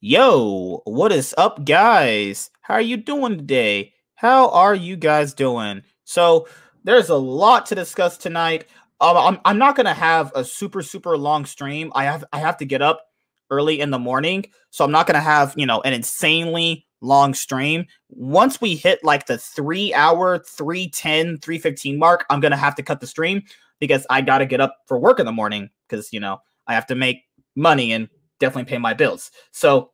Yo, what is up, guys? How are you doing today? How are you guys doing? So, there's a lot to discuss tonight. Um, I'm, I'm not gonna have a super super long stream. I have I have to get up early in the morning, so I'm not gonna have you know an insanely long stream. Once we hit like the three hour, 310, 315 mark, I'm gonna have to cut the stream because I gotta get up for work in the morning because you know I have to make money and definitely pay my bills. So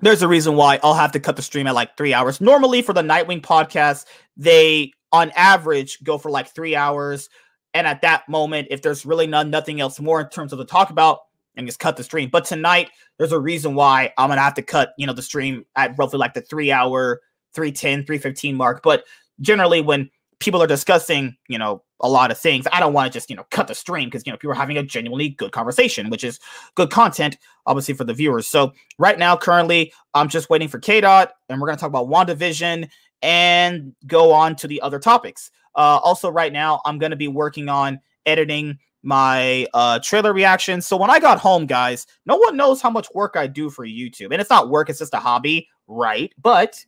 there's a reason why I'll have to cut the stream at like three hours. Normally for the Nightwing podcast, they on average go for like three hours. And at that moment, if there's really none, nothing else more in terms of the talk about, and just cut the stream. But tonight, there's a reason why I'm gonna have to cut, you know, the stream at roughly like the three hour, 310, 315 mark. But generally when people are discussing, you know, a lot of things. I don't want to just, you know, cut the stream because, you know, people are having a genuinely good conversation, which is good content, obviously, for the viewers. So right now, currently, I'm just waiting for KDOT, and we're going to talk about WandaVision and go on to the other topics. Uh, also, right now, I'm going to be working on editing my uh, trailer reactions. So when I got home, guys, no one knows how much work I do for YouTube. And it's not work, it's just a hobby, right? But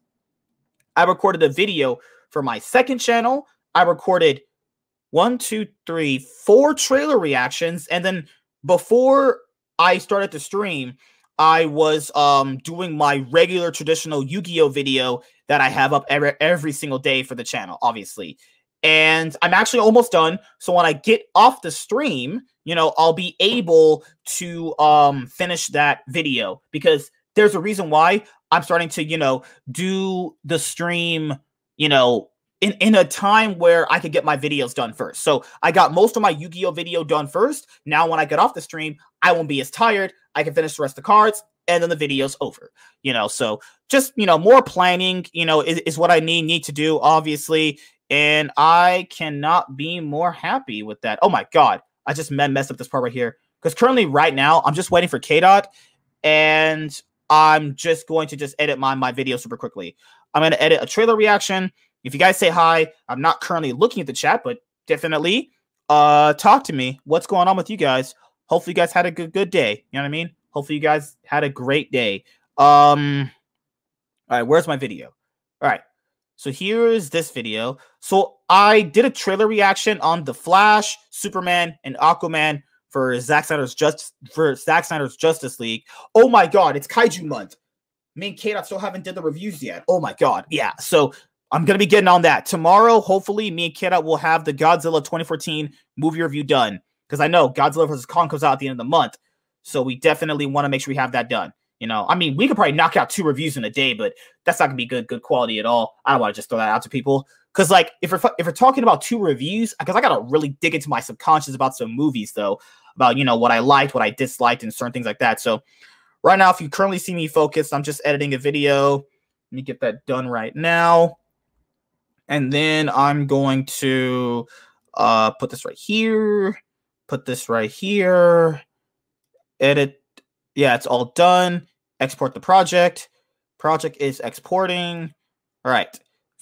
I recorded a video for my second channel. I recorded one, two, three, four trailer reactions. And then before I started the stream, I was um doing my regular traditional Yu-Gi-Oh video that I have up every every single day for the channel, obviously. And I'm actually almost done. So when I get off the stream, you know, I'll be able to um finish that video because there's a reason why I'm starting to, you know, do the stream, you know, in, in a time where I could get my videos done first. So I got most of my Yu-Gi-Oh video done first. Now when I get off the stream, I won't be as tired. I can finish the rest of the cards and then the video's over. You know, so just, you know, more planning, you know, is, is what I need need to do, obviously. And I cannot be more happy with that. Oh my god. I just messed up this part right here. Because currently, right now, I'm just waiting for KDOT and I'm just going to just edit my, my video super quickly. I'm going to edit a trailer reaction if you guys say hi, I'm not currently looking at the chat, but definitely uh talk to me. What's going on with you guys? Hopefully you guys had a good good day. You know what I mean? Hopefully you guys had a great day. Um all right, where's my video? All right. So here's this video. So I did a trailer reaction on The Flash, Superman, and Aquaman for Zack Snyder's just for Zack Snyder's Justice League. Oh my god, it's Kaiju month. Me and Kate I still haven't did the reviews yet. Oh my god, yeah. So I'm gonna be getting on that tomorrow. Hopefully, me and Kira will have the Godzilla 2014 movie review done because I know Godzilla vs Kong comes out at the end of the month, so we definitely want to make sure we have that done. You know, I mean, we could probably knock out two reviews in a day, but that's not gonna be good, good quality at all. I don't want to just throw that out to people because, like, if we're if we're talking about two reviews, because I gotta really dig into my subconscious about some movies, though, about you know what I liked, what I disliked, and certain things like that. So, right now, if you currently see me focused, I'm just editing a video. Let me get that done right now and then I'm going to uh, put this right here, put this right here, edit. Yeah, it's all done. Export the project. Project is exporting. All right.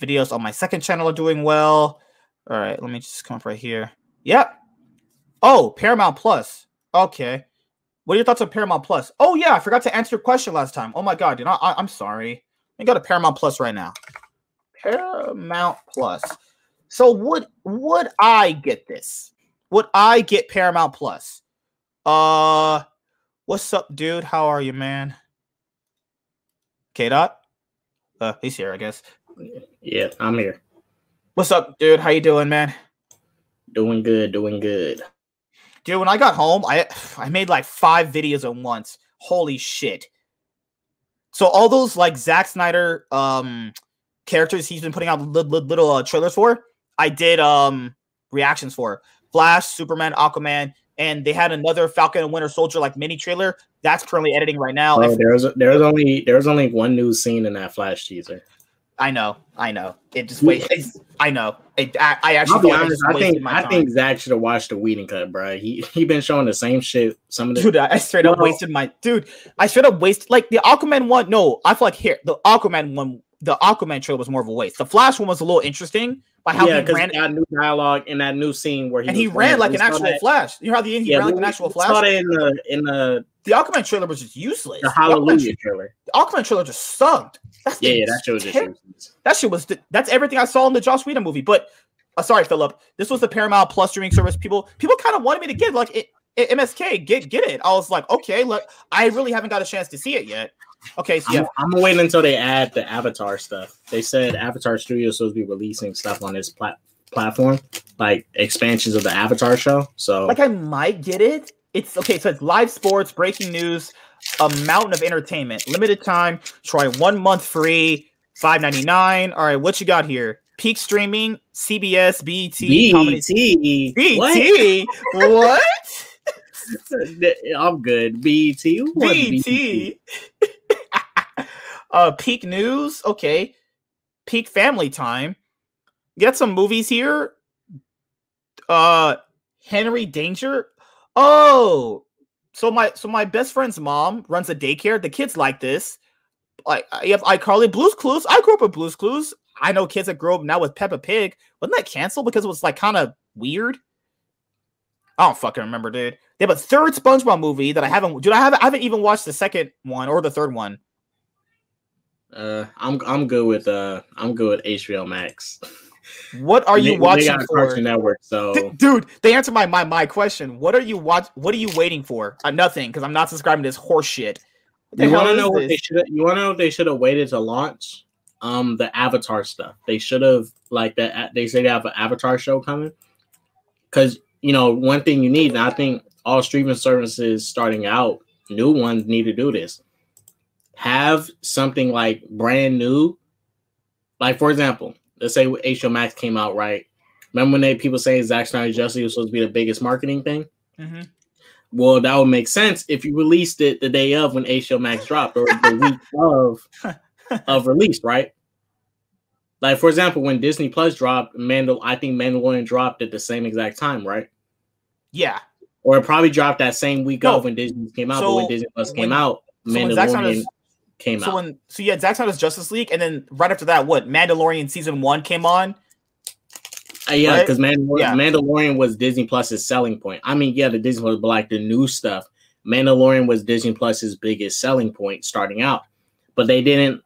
Videos on my second channel are doing well. All right, let me just come up right here. Yep. Oh, Paramount Plus. Okay. What are your thoughts on Paramount Plus? Oh yeah, I forgot to answer your question last time. Oh my god, dude, I, I, I'm sorry. Let me go to Paramount Plus right now. Paramount Plus. So would would I get this? Would I get Paramount Plus? Uh what's up, dude? How are you, man? K dot? Uh he's here, I guess. Yeah, I'm here. What's up, dude? How you doing, man? Doing good, doing good. Dude, when I got home, I I made like five videos at once. Holy shit. So all those like Zack Snyder um characters he's been putting out little, little uh, trailers for, I did um reactions for Flash, Superman, Aquaman, and they had another Falcon and Winter Soldier like mini trailer that's currently editing right now. Oh, there's there's only there's only one new scene in that Flash teaser. I know, I know. It just wait. I know. It, I, I actually. I'll be honest. I think I think Zack should have watched the Whedon cut, bro. He he been showing the same shit. Some of the dude, I straight up wasted my dude. I straight up wasted like the Aquaman one. No, I feel like here the Aquaman one the Aquaman trailer was more of a waste. The Flash one was a little interesting by how yeah, he ran. That new dialogue in that new scene where he and he ran like an actual that. Flash. You know how the end he yeah, ran like an actual Flash. Saw that in the in the the Aquaman trailer was just useless. The Hallelujah the trailer. The Aquaman trailer just sucked. That's yeah, yeah, that shit was just useless. That shit was that's everything I saw in the Joss Whedon movie. But uh, sorry, Philip. This was the Paramount Plus streaming service. People people kind of wanted me to get like it, it, MSK get get it. I was like, okay, look, I really haven't got a chance to see it yet. Okay, so yeah, I'm, I'm waiting until they add the Avatar stuff. They said Avatar Studio is supposed to be releasing stuff on this plat- platform, like expansions of the Avatar show. So, like, I might get it. It's okay. So it's live sports, breaking news, a mountain of entertainment, limited time. Try one month free, five ninety nine. All right, what you got here? Peak streaming, CBS, BET, BET, BET. What? what? I'm good. BET. BET. Uh, peak news. Okay. Peak family time. Get some movies here. Uh, Henry Danger. Oh, so my so my best friend's mom runs a daycare. The kids like this. Like I have iCarly, Blue's Clues. I grew up with Blue's Clues. I know kids that grew up now with Peppa Pig. Wasn't that canceled because it was like kind of weird? I don't fucking remember, dude. They have a third SpongeBob movie that I haven't. Dude, I haven't. I haven't even watched the second one or the third one. Uh, I'm I'm good with uh I'm good with HBO Max. What are you they, watching they for? Cartoon Network, so dude, they answered my my my question. What are you watch? What are you waiting for? Uh, nothing, because I'm not subscribing to this horse shit. You want to know what they should? You want to know if they should have waited to launch? Um, the Avatar stuff. They should have like that. They say they have an Avatar show coming. Because you know one thing you need, and I think all streaming services starting out, new ones need to do this. Have something like brand new, like for example, let's say HBO Max came out, right? Remember when they people say Zack Snyder Justice was supposed to be the biggest marketing thing? Mm-hmm. Well, that would make sense if you released it the day of when HBO Max dropped or the week of of release, right? Like for example, when Disney Plus dropped, Mandal I think Mandalorian dropped at the same exact time, right? Yeah. Or it probably dropped that same week no. of when Disney came out. So but when Disney Plus came out, so Mandalorian came so out. When, so yeah, Zack Snyder's Justice League, and then right after that, what Mandalorian season one came on. Uh, yeah, because right? Mandalorian, yeah. Mandalorian was Disney Plus's selling point. I mean, yeah, the Disney Plus, but like the new stuff, Mandalorian was Disney Plus's biggest selling point starting out. But they didn't.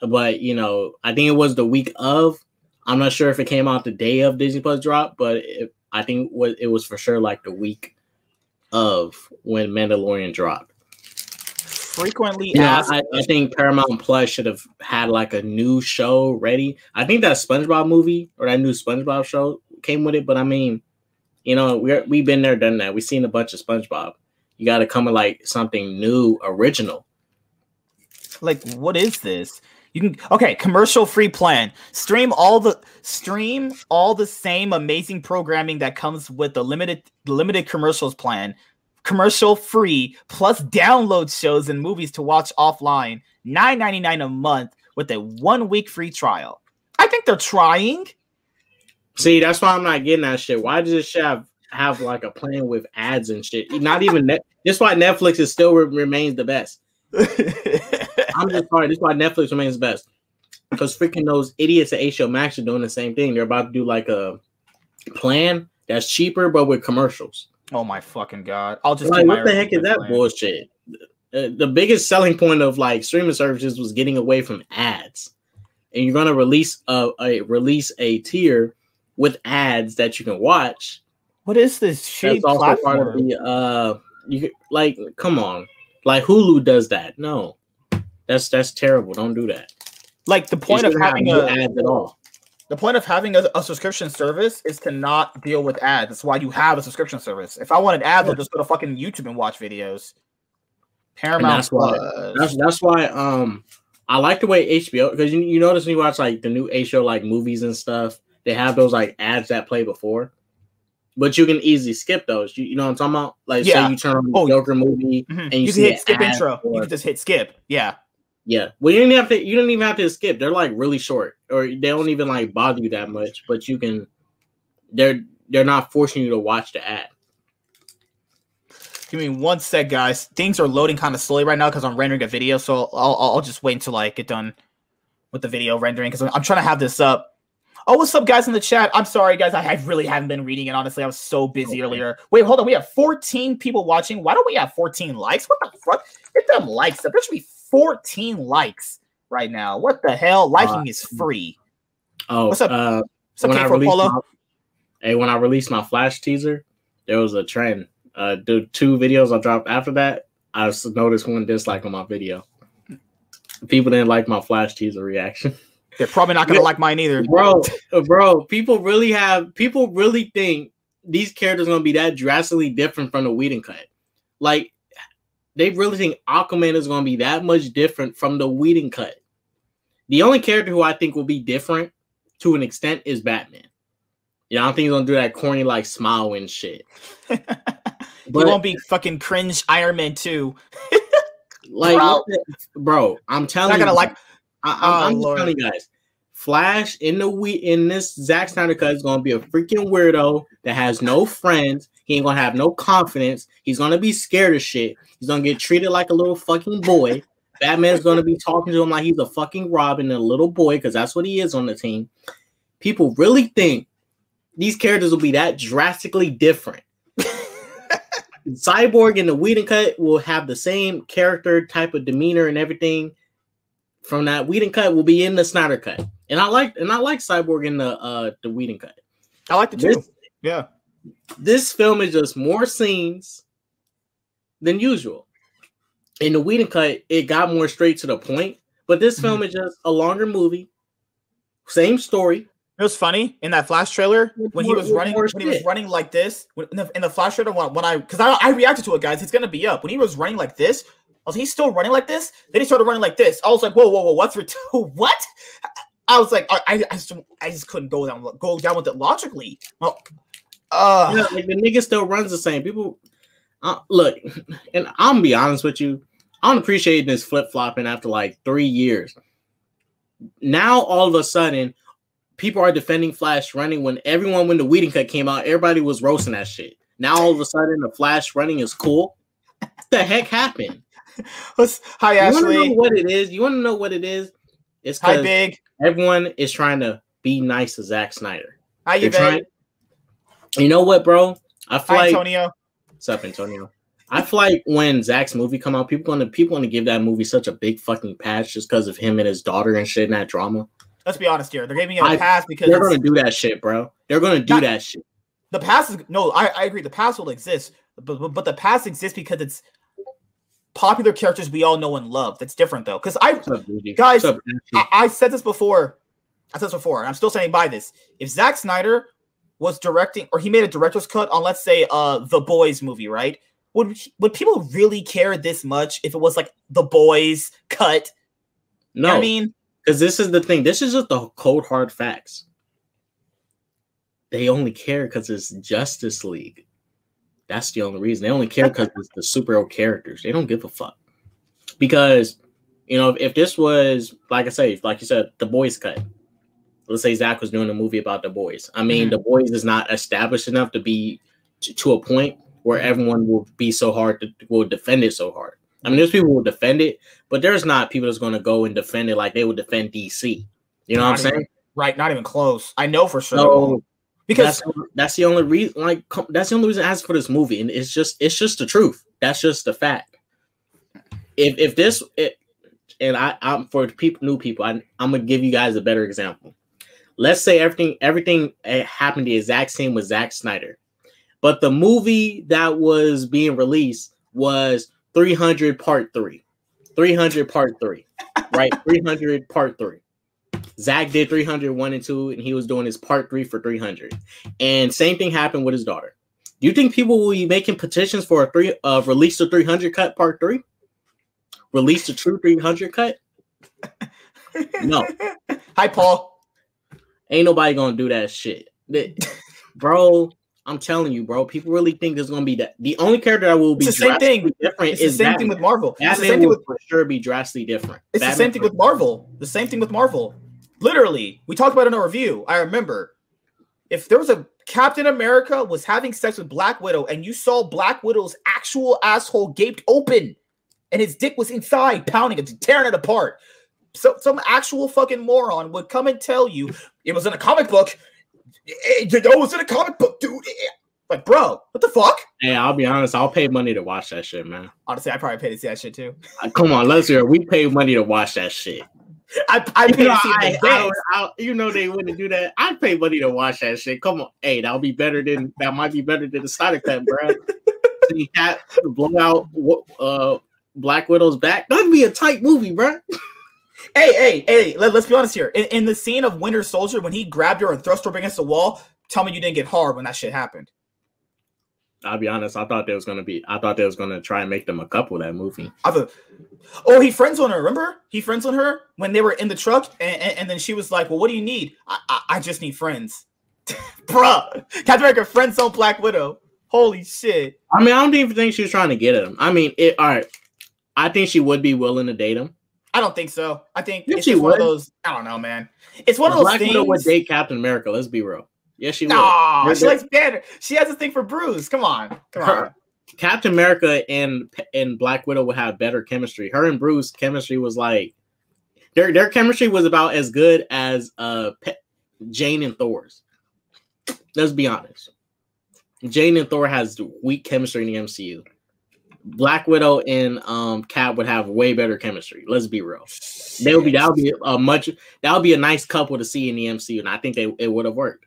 But you know, I think it was the week of. I'm not sure if it came out the day of Disney Plus drop, but it, I think it was for sure like the week of when Mandalorian dropped frequently yeah, asked. I, I, think Paramount Plus should have had like a new show ready. I think that SpongeBob movie or that new SpongeBob show came with it, but I mean, you know, we're we've been there, done that. We've seen a bunch of SpongeBob. You got to come with like something new, original. Like, what is this? You can okay, commercial free plan. Stream all the stream all the same amazing programming that comes with the limited limited commercials plan commercial free plus download shows and movies to watch offline. Nine ninety nine a month with a one week free trial. I think they're trying. See, that's why I'm not getting that shit. Why does this shit have, have like a plan with ads and shit? Not even net. That's why Netflix is still re- remains the best. I'm just sorry. This is why Netflix remains the best because freaking those idiots at HBO Max are doing the same thing. They're about to do like a plan that's cheaper but with commercials. Oh my fucking god! I'll just like what the heck is that plan. bullshit? Uh, the biggest selling point of like streaming services was getting away from ads, and you're gonna release a, a release a tier with ads that you can watch. What is this shit? That's also platform? part of the uh, you like come on, like Hulu does that. No, that's that's terrible. Don't do that. Like the point of having a ads at all. The point of having a, a, subscription service is to not deal with ads. That's why you have a subscription service. If I wanted ads, I'll just go to fucking YouTube and watch videos. Paramount. that's why. That's, that's why. Um, I like the way HBO because you, you notice when you watch like the new HBO like movies and stuff, they have those like ads that play before, but you can easily skip those. You, you know what I'm talking about? Like, yeah. say you turn on the oh, Joker movie mm-hmm. and you, you can hit skip intro. You can just hit skip. Yeah. Yeah. Well, you don't have to. You don't even have to skip. They're like really short, or they don't even like bother you that much. But you can. They're they're not forcing you to watch the ad. Give me one sec, guys. Things are loading kind of slowly right now because I'm rendering a video, so I'll I'll just wait until I get done with the video rendering because I'm trying to have this up. Oh, what's up, guys in the chat? I'm sorry, guys. I, really haven't been reading it. Honestly, I was so busy earlier. Wait, hold on. We have 14 people watching. Why don't we have 14 likes? What the fuck? Get them likes up. There should be 14 likes right now. What the hell? Liking uh, is free. Oh, what's up? Uh, what's up, when I My, hey, when I released my flash teaser, there was a trend. Uh, the two videos I dropped after that, I noticed one dislike on my video. People didn't like my flash teaser reaction. They're probably not gonna like mine either, bro. Bro, people really have people really think these characters are gonna be that drastically different from the Whedon cut. Like they really think Aquaman is gonna be that much different from the Whedon cut. The only character who I think will be different to an extent is Batman. Yeah, I don't think he's gonna do that corny like smile and shit. But, he won't be fucking cringe Iron Man 2. like, bro. bro, I'm telling you. Not gonna like. I, am oh, telling you guys, Flash in the we in this Zack Snyder cut is gonna be a freaking weirdo that has no friends. He ain't gonna have no confidence. He's gonna be scared of shit. He's gonna get treated like a little fucking boy. Batman's gonna be talking to him like he's a fucking Robin and a little boy because that's what he is on the team. People really think these characters will be that drastically different. Cyborg and the Whedon cut will have the same character type of demeanor and everything from that Whedon cut will be in the Snyder cut. And I like and I like Cyborg in the uh the Whedon cut. I like the two. This, yeah. This film is just more scenes than usual. In the Whedon cut, it got more straight to the point. But this mm-hmm. film is just a longer movie, same story, it was funny? In that flash trailer when he was running when he was running like this in the, in the flash trailer when, when I because I, I reacted to it guys. It's gonna be up. When he was running like this I was he's still running like this? Then he started running like this. I was like whoa whoa whoa what's for what? I was like I, I, I, just, I just couldn't go down go down with it logically. Well uh yeah, like the nigga still runs the same people uh, look and I'm gonna be honest with you I'm appreciating this flip flopping after like three years now all of a sudden people are defending Flash running when everyone when the Whedon cut came out, everybody was roasting that shit. Now all of a sudden the Flash running is cool. What the heck happened? Hi Ashley. You know what it is? You want to know what it is? It's Hi Big. Everyone is trying to be nice to Zack Snyder. How you trying, You know what, bro? I feel Hi, like Antonio. What's up, Antonio? I feel like when Zack's movie come out, people gonna people gonna give that movie such a big fucking patch just because of him and his daughter and shit in that drama. Let's be honest here. They're giving him a pass because they're going to do that shit, bro. They're going to do not, that shit. The pass is no. I, I agree. The pass will exist, but, but but the pass exists because it's popular characters we all know and love. That's different though. Because I up, guys, up, I, I, said this before. I said this before, and I'm still standing by this. If Zack Snyder was directing, or he made a director's cut on, let's say, uh, the Boys movie, right? Would would people really care this much if it was like the Boys cut? No, you know I mean because this is the thing. This is just the cold hard facts. They only care because it's Justice League. That's the only reason. They only care because it's the superhero characters. They don't give a fuck. Because, you know, if, if this was, like I say, like you said, the boys cut. Let's say Zack was doing a movie about the boys. I mean, mm-hmm. the boys is not established enough to be to, to a point where everyone will be so hard to will defend it so hard. I mean, there's people who will defend it, but there's not people that's going to go and defend it like they would defend DC. You know not what I'm even, saying? Right, not even close. I know for sure. So, because that's, that's, the only reason. Like, that's the only reason I asked for this movie, and it's just it's just the truth. That's just the fact. If if this it, and I I'm for people new people, I, I'm gonna give you guys a better example. Let's say everything everything eh, happened the exact same with Zack Snyder, but the movie that was being released was 300 part three. 300 part three. Right? 300 part three. Zack did 300 one and two, and he was doing his part three for 300. And same thing happened with his daughter. Do you think people will be making petitions for a three uh release the 300 cut part three? Release the true 300 cut? No. Hi, Paul. Ain't nobody gonna do that shit. Bro, I'm telling you, bro. People really think there's gonna be that. The only character that will be it's the same thing. different it's is the same Batman. thing with Marvel. Batman it's the same thing with for sure be drastically different. It's Batman the same thing with Marvel. The same thing with Marvel. Literally, we talked about it in a review. I remember if there was a Captain America was having sex with Black Widow, and you saw Black Widow's actual asshole gaped open, and his dick was inside, pounding it, tearing it apart. so, some actual fucking moron would come and tell you it was in a comic book. It, it was in a comic book, dude. Like, bro, what the fuck? Hey, I'll be honest. I'll pay money to watch that shit, man. Honestly, I probably pay to see that shit too. Uh, come on, let's hear. We pay money to watch that shit. I, I pay You know, to see I, I. I- you know they wouldn't do that. I'd pay money to watch that shit. Come on, hey, that'll be better than that. Might be better than the Snyder cut, bro. See Cap blow out uh Black Widow's back. That'd be a tight movie, bro. Hey, hey, hey, let, us be honest here. In, in the scene of Winter Soldier, when he grabbed her and thrust her against the wall, tell me you didn't get hard when that shit happened. I'll be honest. I thought there was gonna be. I thought they was gonna try and make them a couple that movie. I thought, oh, he friends on her. Remember, he friends on her when they were in the truck, and, and, and then she was like, "Well, what do you need? I, I, I just need friends, bruh." Captain America friends on Black Widow. Holy shit! I mean, I don't even think she was trying to get at him. I mean, it. All right. I think she would be willing to date him. I don't think so. I think Yes, it's she one of those. I don't know, man. It's one of those Black Widow would things. date Captain America. Let's be real. Yes, she would. Nah, They're- she likes Banner. She has a thing for Bruce. Come on, come on. Captain America and and Black Widow would have better chemistry. Her and Bruce chemistry was like their their chemistry was about as good as uh Pe- Jane and Thor's. Let's be honest. Jane and Thor has weak chemistry in the MCU. Black Widow and um Cap would have way better chemistry. Let's be real. They would be that would be a much that would be a nice couple to see in the MCU, and I think they it would have worked.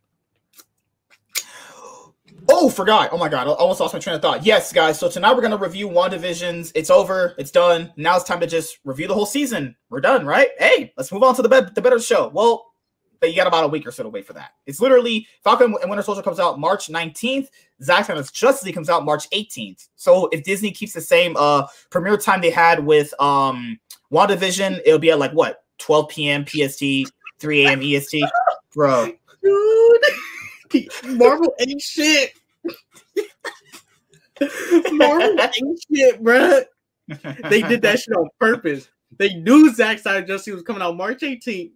Oh, forgot. Oh my god, I almost lost my train of thought. Yes, guys. So tonight we're gonna review WandaVisions. It's over. It's done. Now it's time to just review the whole season. We're done, right? Hey, let's move on to the be- the better show. Well, but you got about a week or so to wait for that. It's literally Falcon and Winter Soldier comes out March 19th. Zack Snyder's Justice League comes out March 18th. So if Disney keeps the same uh premiere time they had with um WandaVision, it'll be at like what 12 p.m. PST, 3 a.m. EST. Bro, Dude, Marvel ain't shit. Marvel ain't shit, bruh. They did that shit on purpose. They knew Zack Snyder Justice was coming out March 18th.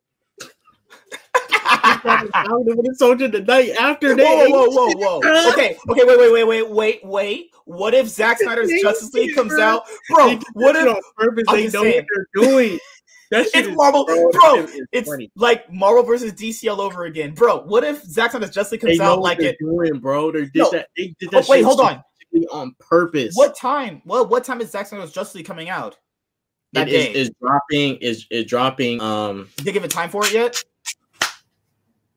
With the soldier the night after they whoa, whoa, whoa, whoa. Okay, okay, wait, wait, wait, wait, wait, wait. What if Zack Snyder's Justice League comes out, bro? What if on purpose? They know what they're doing. That shit it's Marvel, bro, bro? that shit is It's funny. like Marvel versus DC all over again, bro. What if Zack Snyder's Justice League They comes know out what like they're it? doing, bro. They did No. that. They did Oh, that. wait, hold on. on purpose. What time? Well, what time is Zack Snyder's Justice League coming out? That it is, is dropping is is dropping um Did they give it time for it yet?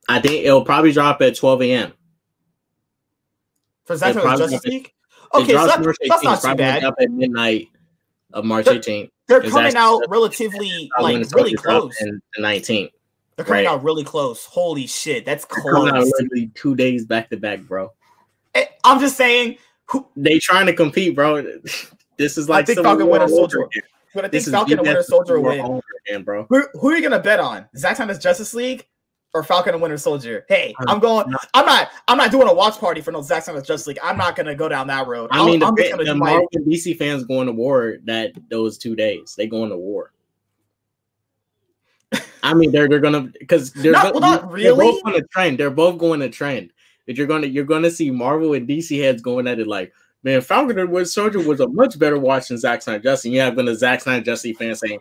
I think it'll probably drop at 12 a.m For Zack Snyder's Justice League? Okay, so that- that's 18th, not too bad. up at midnight of march They're- 18th They're coming out relatively like really close. the 19th They're coming right. out really close. Holy shit, that's close. literally two days back to back bro Eh, I'm just saying, who they trying to compete bro this is like think Civil Falcon Winter Soldier but I think Falcon and Winter Soldier win. again bro Who, who are you gonna bet on? Zack Snyder's Justice League or Falcon and Winter Soldier? Hey, I'm going. I'm not. I'm not doing a watch party for no Zack Snyder's Justice League. I'm not gonna go down that road. i mean the, I'm gonna the my. marvel and dc fans going to war that those two days they going to war I mean, they're they're gonna because they're, Not- go- well, not they're both on a trend. They're both going to trend. That you're gonna you're gonna see Marvel and DC heads going at it like, man, Falcon and Winter Soldier was a much better watch than Zack Snyder Justice. And you have been a Zack Snyder Justice fan saying,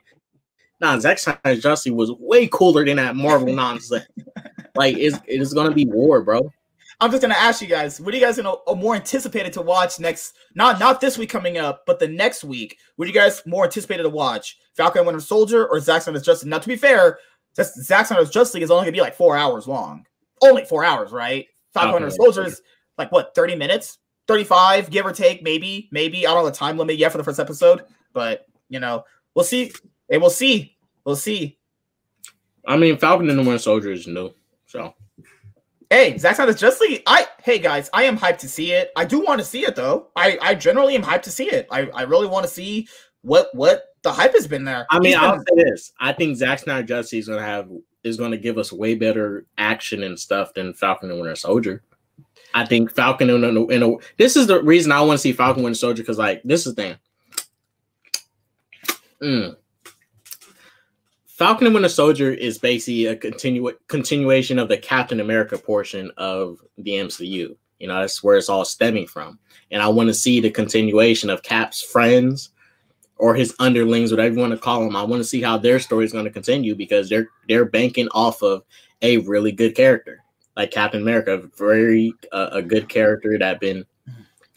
nah, Zack Snyder Justice was way cooler than that Marvel nonsense. like it's it's gonna be war, bro. I'm just gonna ask you guys. What are you guys gonna are more anticipated to watch next? Not not this week coming up, but the next week. What are you guys more anticipated to watch? Falcon and Winter Soldier or Zack Snyder's Justice? Now, to be fair, just Zack Snyder's Justice League is only gonna be like four hours long. Only four hours, right? Falcon and Winter Soldier is like what, 30 minutes? 35, give or take, maybe, maybe. I don't know the time limit yet for the first episode, but you know, we'll see. We'll see. We'll see. I mean, Falcon and the Winter Soldier is new, so Hey, Zack Snyder's Justice League. I hey guys, I am hyped to see it. I do want to see it though. I I generally am hyped to see it. I I really want to see what what the hype has been there. I mean, been- I'll say this: I think Zack Snyder Justice is gonna have is gonna give us way better action and stuff than Falcon and Winter Soldier. I think Falcon and in a, in a this is the reason I want to see Falcon Winter Soldier because like this is the thing. Mm. Falcon and Winter Soldier is basically a continu- continuation of the Captain America portion of the MCU. You know, that's where it's all stemming from. And I want to see the continuation of Cap's friends or his underlings, whatever you want to call them. I want to see how their story is going to continue because they're they're banking off of a really good character like Captain America, very uh, a good character that been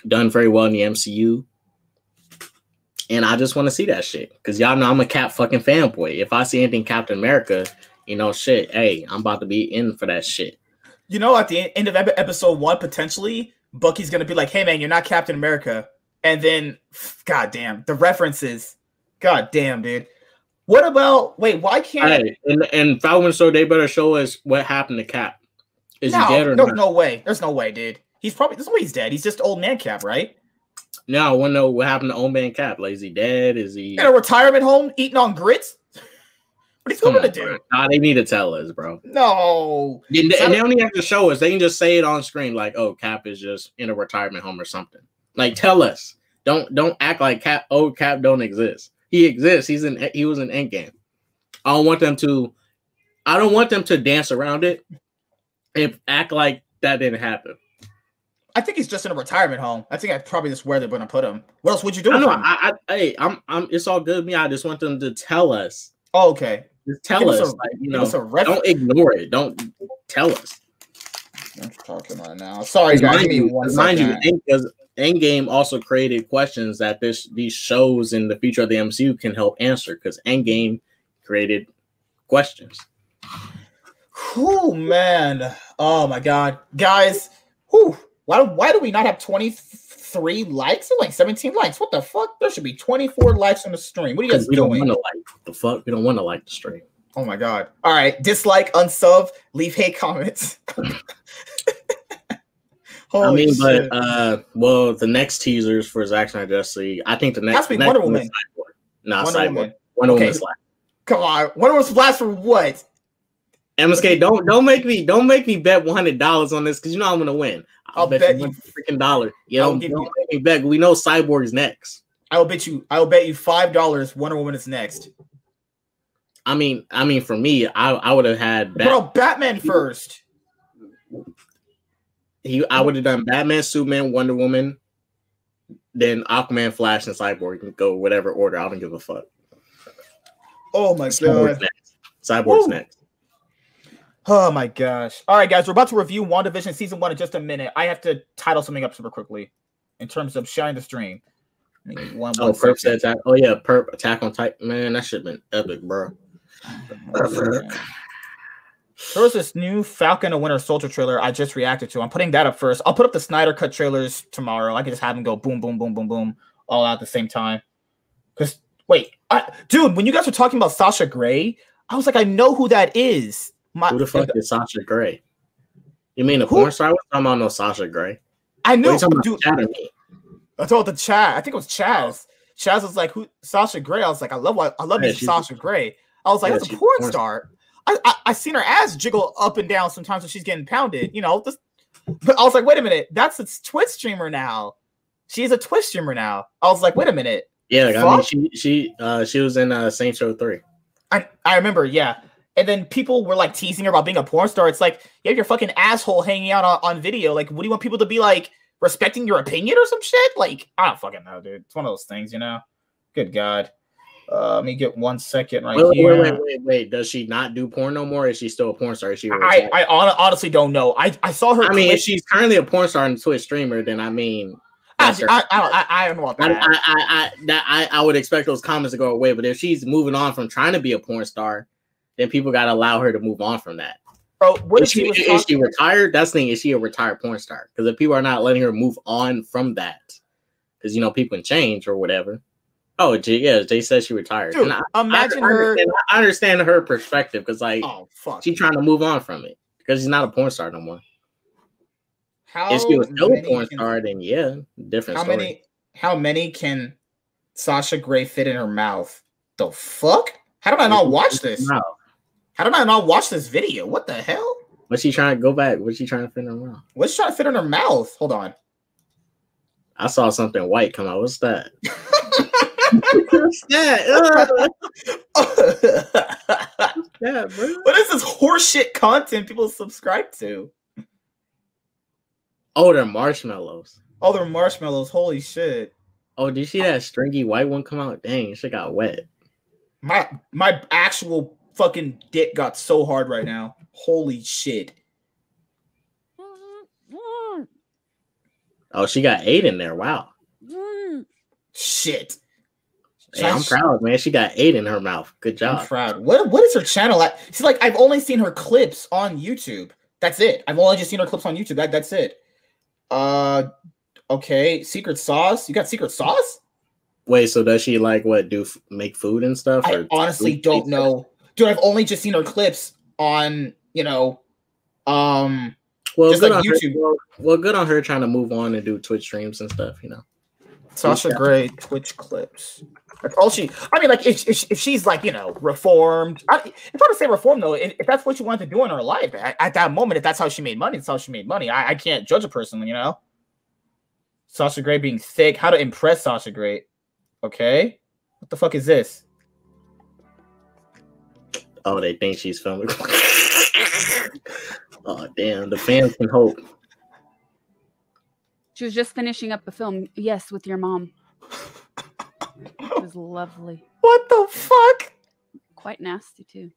done very well in the MCU. And I just want to see that shit because y'all know I'm a Cap fucking fanboy. If I see anything Captain America, you know, shit, hey, I'm about to be in for that shit. You know, at the end of episode one, potentially Bucky's gonna be like, "Hey, man, you're not Captain America," and then, god damn, the references, god damn, dude. What about wait? Why can't? Hey, and and Falcon so they better show us what happened to Cap. Is no, he dead or no, not? No way. There's no way, dude. He's probably this way he's dead. He's just old man Cap, right? No, I want to know what happened to old man Cap. Like, is he dead? Is he in a retirement home eating on grits? What he's going to do? Nah, they need to tell us, bro. No, and they, and they don't even have to show us. They can just say it on screen, like, "Oh, Cap is just in a retirement home or something." Like, tell us. Don't don't act like Cap. Oh, Cap don't exist. He exists. He's in. He was in Endgame. I don't want them to. I don't want them to dance around it and act like that didn't happen. I think he's just in a retirement home. I think that's probably just where they're going to put him. What else would you do? I know. I, I, hey, I'm, I'm. It's all good. Me, I just want them to tell us. Oh, okay. Just tell give us. us a, like, you know, don't ignore it. Don't tell us. I'm talking right now. Sorry, guys. Mind you, mind you, because Endgame also created questions that this these shows in the future of the MCU can help answer. Because Endgame created questions. Oh man. Oh my god. Guys, whew, why, do, why do we not have 23 likes or like 17 likes? What the fuck? There should be 24 likes on the stream. What are you guys we doing? Don't like the fuck. We don't want to like the stream. Oh my god. All right. Dislike, unsub, leave hate comments. I mean, shit. but uh, well, the next teasers for Zack Justice League. I think the next, next Wonder Woman. No, Wonder Cyborg. Woman. Wonder okay. Woman's Come on, Wonder Woman's last for what? MSK, don't don't make me don't make me bet one hundred dollars on this because you know I'm gonna win. I'll, I'll bet, bet, you one freaking dollar. You know, don't make me bet. We know Cyborg's next. I will bet you. I will bet you five dollars. Wonder Woman is next. I mean, I mean, for me, I I would have had Bat- bro Batman first. He, I would have done Batman, Superman, Wonder Woman, then Aquaman, Flash, and Cyborg. can go whatever order. I don't give a fuck. Oh my Cyborg's god! Next. Cyborg's Woo. next. Oh my gosh. All right, guys, we're about to review WandaVision season one in just a minute. I have to title something up super quickly in terms of sharing the stream. One, oh, one Perp said attack. Oh yeah, Perp attack on Titan. Man, that should have been epic, bro. there was this new Falcon and Winter Soldier trailer I just reacted to. I'm putting that up first. I'll put up the Snyder Cut trailers tomorrow. I can just have them go boom, boom, boom, boom, boom, all out at the same time. Because wait, I, dude, when you guys were talking about Sasha Grey, I was like, I know who that is. My, Who the fuck is Sasha Grey? You mean a porn star? We're talking about no Sasha Grey. I knew. Dude, I told the chat. I think it was Chaz. Chaz was like, "Who Sasha Grey?" I was like, "I love what I love yeah, Sasha Grey." I was like, yeah, "That's a porn, porn star." I, I I seen her ass jiggle up and down sometimes when she's getting pounded. You know, this, but I was like, "Wait a minute, that's a Twitch streamer now." She's a Twitch streamer now. I was like, "Wait a minute." Yeah, like, I mean, she she uh she was in uh Saints Row three. I I remember. Yeah, and then people were like teasing her about being a porn star. It's like you have your fucking asshole hanging out on, on video. Like, what do you want people to be like respecting your opinion or some shit? Like, I don't fucking know, dude. It's one of those things, you know. Good God. Uh, let me get one second right wait, here. Wait, wait, wait, wait. Does she not do porn no more? Is she still a porn star? Is she? I, I honestly don't know. I, I saw her. I mean, if she's currently a porn star and Twitch streamer, then I mean, I, I, I, I, don't know about that. I, I, I, that I, I would expect those comments to go away. But if she's moving on from trying to be a porn star, then people got to allow her to move on from that. Bro, what is she, is she retired? That's the thing. Is she a retired porn star? Because if people are not letting her move on from that, because you know people can change or whatever. Oh, Jay, yeah, Jay says she retired. Dude, I, imagine I, her. Understand, I understand her perspective because, like, oh fuck, she's trying to move on from it because she's not a porn star no more. How if she was no porn can, star, then yeah, different. How story. many? How many can Sasha Grey fit in her mouth? The fuck? How did I not watch this? How did I not watch this video? What the hell? What's she trying to go back? What's she trying to fit in her mouth? What's she trying to fit in her mouth? Hold on. I saw something white come out. What's that? What's that? What's that, bro? What is this horseshit content people subscribe to? Oh, they're marshmallows. Oh, they're marshmallows. Holy shit. Oh, did you see that stringy white one come out? Dang, shit got wet. My my actual fucking dick got so hard right now. Holy shit. Oh, she got eight in there. Wow. Shit. Hey, I'm proud, man. She got eight in her mouth. Good job. I'm proud. What what is her channel at? She's like, I've only seen her clips on YouTube. That's it. I've only just seen her clips on YouTube. That that's it. Uh okay. Secret sauce. You got secret sauce? Wait, so does she like what do f- make food and stuff? I honestly don't know. Dude, I've only just seen her clips on, you know, um well, just good like on YouTube. Her, well, well, good on her trying to move on and do Twitch streams and stuff, you know. Sasha Grey Twitch clips. That's all she. I mean, like if, if, if she's like you know reformed, I, it's hard to say reformed though. If, if, that's what she wanted to do in her life at, at, that moment, if that's how she made money, it's how she made money. I, I can't judge a person, you know. Sasha Grey being thick. How to impress Sasha Grey? Okay, what the fuck is this? Oh, they think she's filming. oh damn, the fans can hope. She was just finishing up a film. Yes, with your mom. It was lovely. What the fuck? Quite nasty too.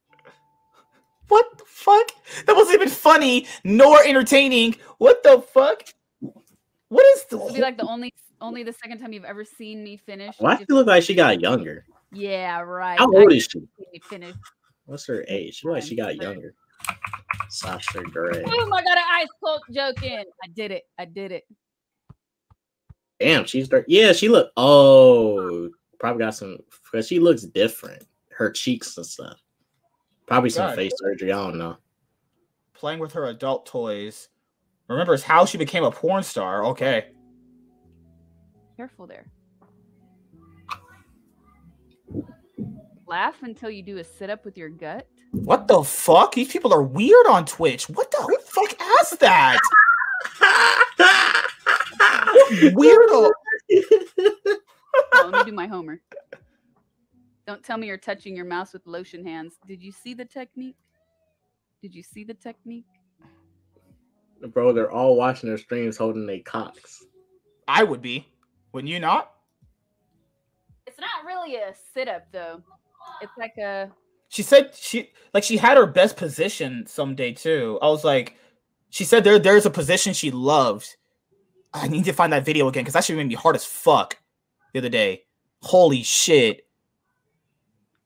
What the fuck? That wasn't even funny nor entertaining. What the fuck? What is the? This be like the only only the second time you've ever seen me finish. Why does it look like she got younger? Yeah, right. How old I is she? Finish. What's her age? She like she got younger. Sasha Grey. Boom! I got an ice cold joke in. I did it. I did it. Damn, she's dark. Yeah, she look. Oh, probably got some because she looks different. Her cheeks and stuff. Probably some God. face surgery. I don't know. Playing with her adult toys. Remembers how she became a porn star. Okay. Careful there. Laugh until you do a sit up with your gut. What the fuck? These people are weird on Twitch. What the fuck is that? Weirdo. oh, let me do my homer. Don't tell me you're touching your mouse with lotion hands. Did you see the technique? Did you see the technique? Bro, they're all watching their streams holding their cocks. I would be. Wouldn't you not? It's not really a sit up though. It's like a She said she like she had her best position someday too. I was like, she said there there's a position she loved I need to find that video again because that should made me hard as fuck the other day. Holy shit.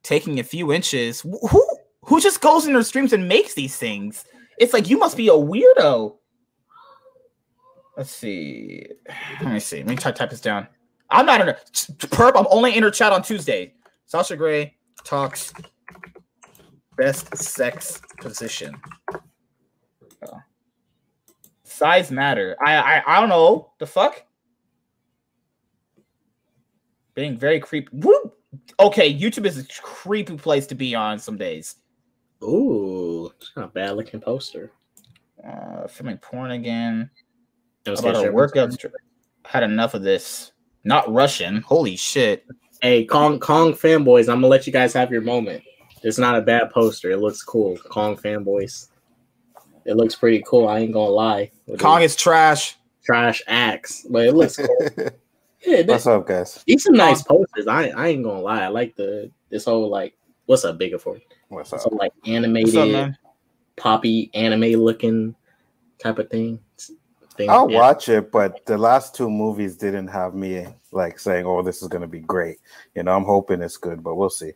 Taking a few inches. Who who just goes in her streams and makes these things? It's like you must be a weirdo. Let's see. Let me see. Let me try to type this down. I'm not in a perp. I'm only in her chat on Tuesday. Sasha Grey talks best sex position. Oh. Size matter. I I, I don't know the fuck. Being very creepy. Woo! Okay, YouTube is a creepy place to be on some days. Ooh, it's not a bad looking poster. Uh, filming porn again. About a workout. Had enough of this. Not Russian. Holy shit. Hey, Kong Kong fanboys, I'm gonna let you guys have your moment. It's not a bad poster. It looks cool. Kong fanboys. It looks pretty cool. I ain't gonna lie. Kong is trash. Trash axe, but it looks cool. yeah, what's up, guys? These some nice posters. I I ain't gonna lie. I like the this whole like what's up, bigger for What's up? Some like animated, up, poppy anime looking type of thing. Thing I'll yeah. watch it, but the last two movies didn't have me like saying, "Oh, this is gonna be great." You know, I'm hoping it's good, but we'll see.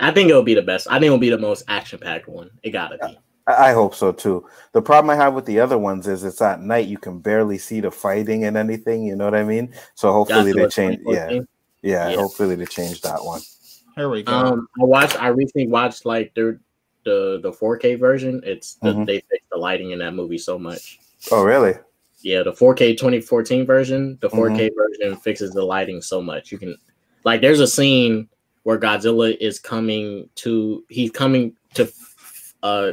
I think it'll be the best. I think it'll be the most action packed one. It gotta be. I hope so too. The problem I have with the other ones is it's at night. You can barely see the fighting and anything. You know what I mean? So hopefully they change. Yeah. yeah, yeah. Hopefully they change that one. Here we go. Um, I watched. I recently watched like the the the 4K version. It's the, mm-hmm. they fixed the lighting in that movie so much. Oh really? Yeah, the 4K 2014 version. The 4K mm-hmm. version fixes the lighting so much. You can like. There's a scene where Godzilla is coming to. He's coming to. Uh,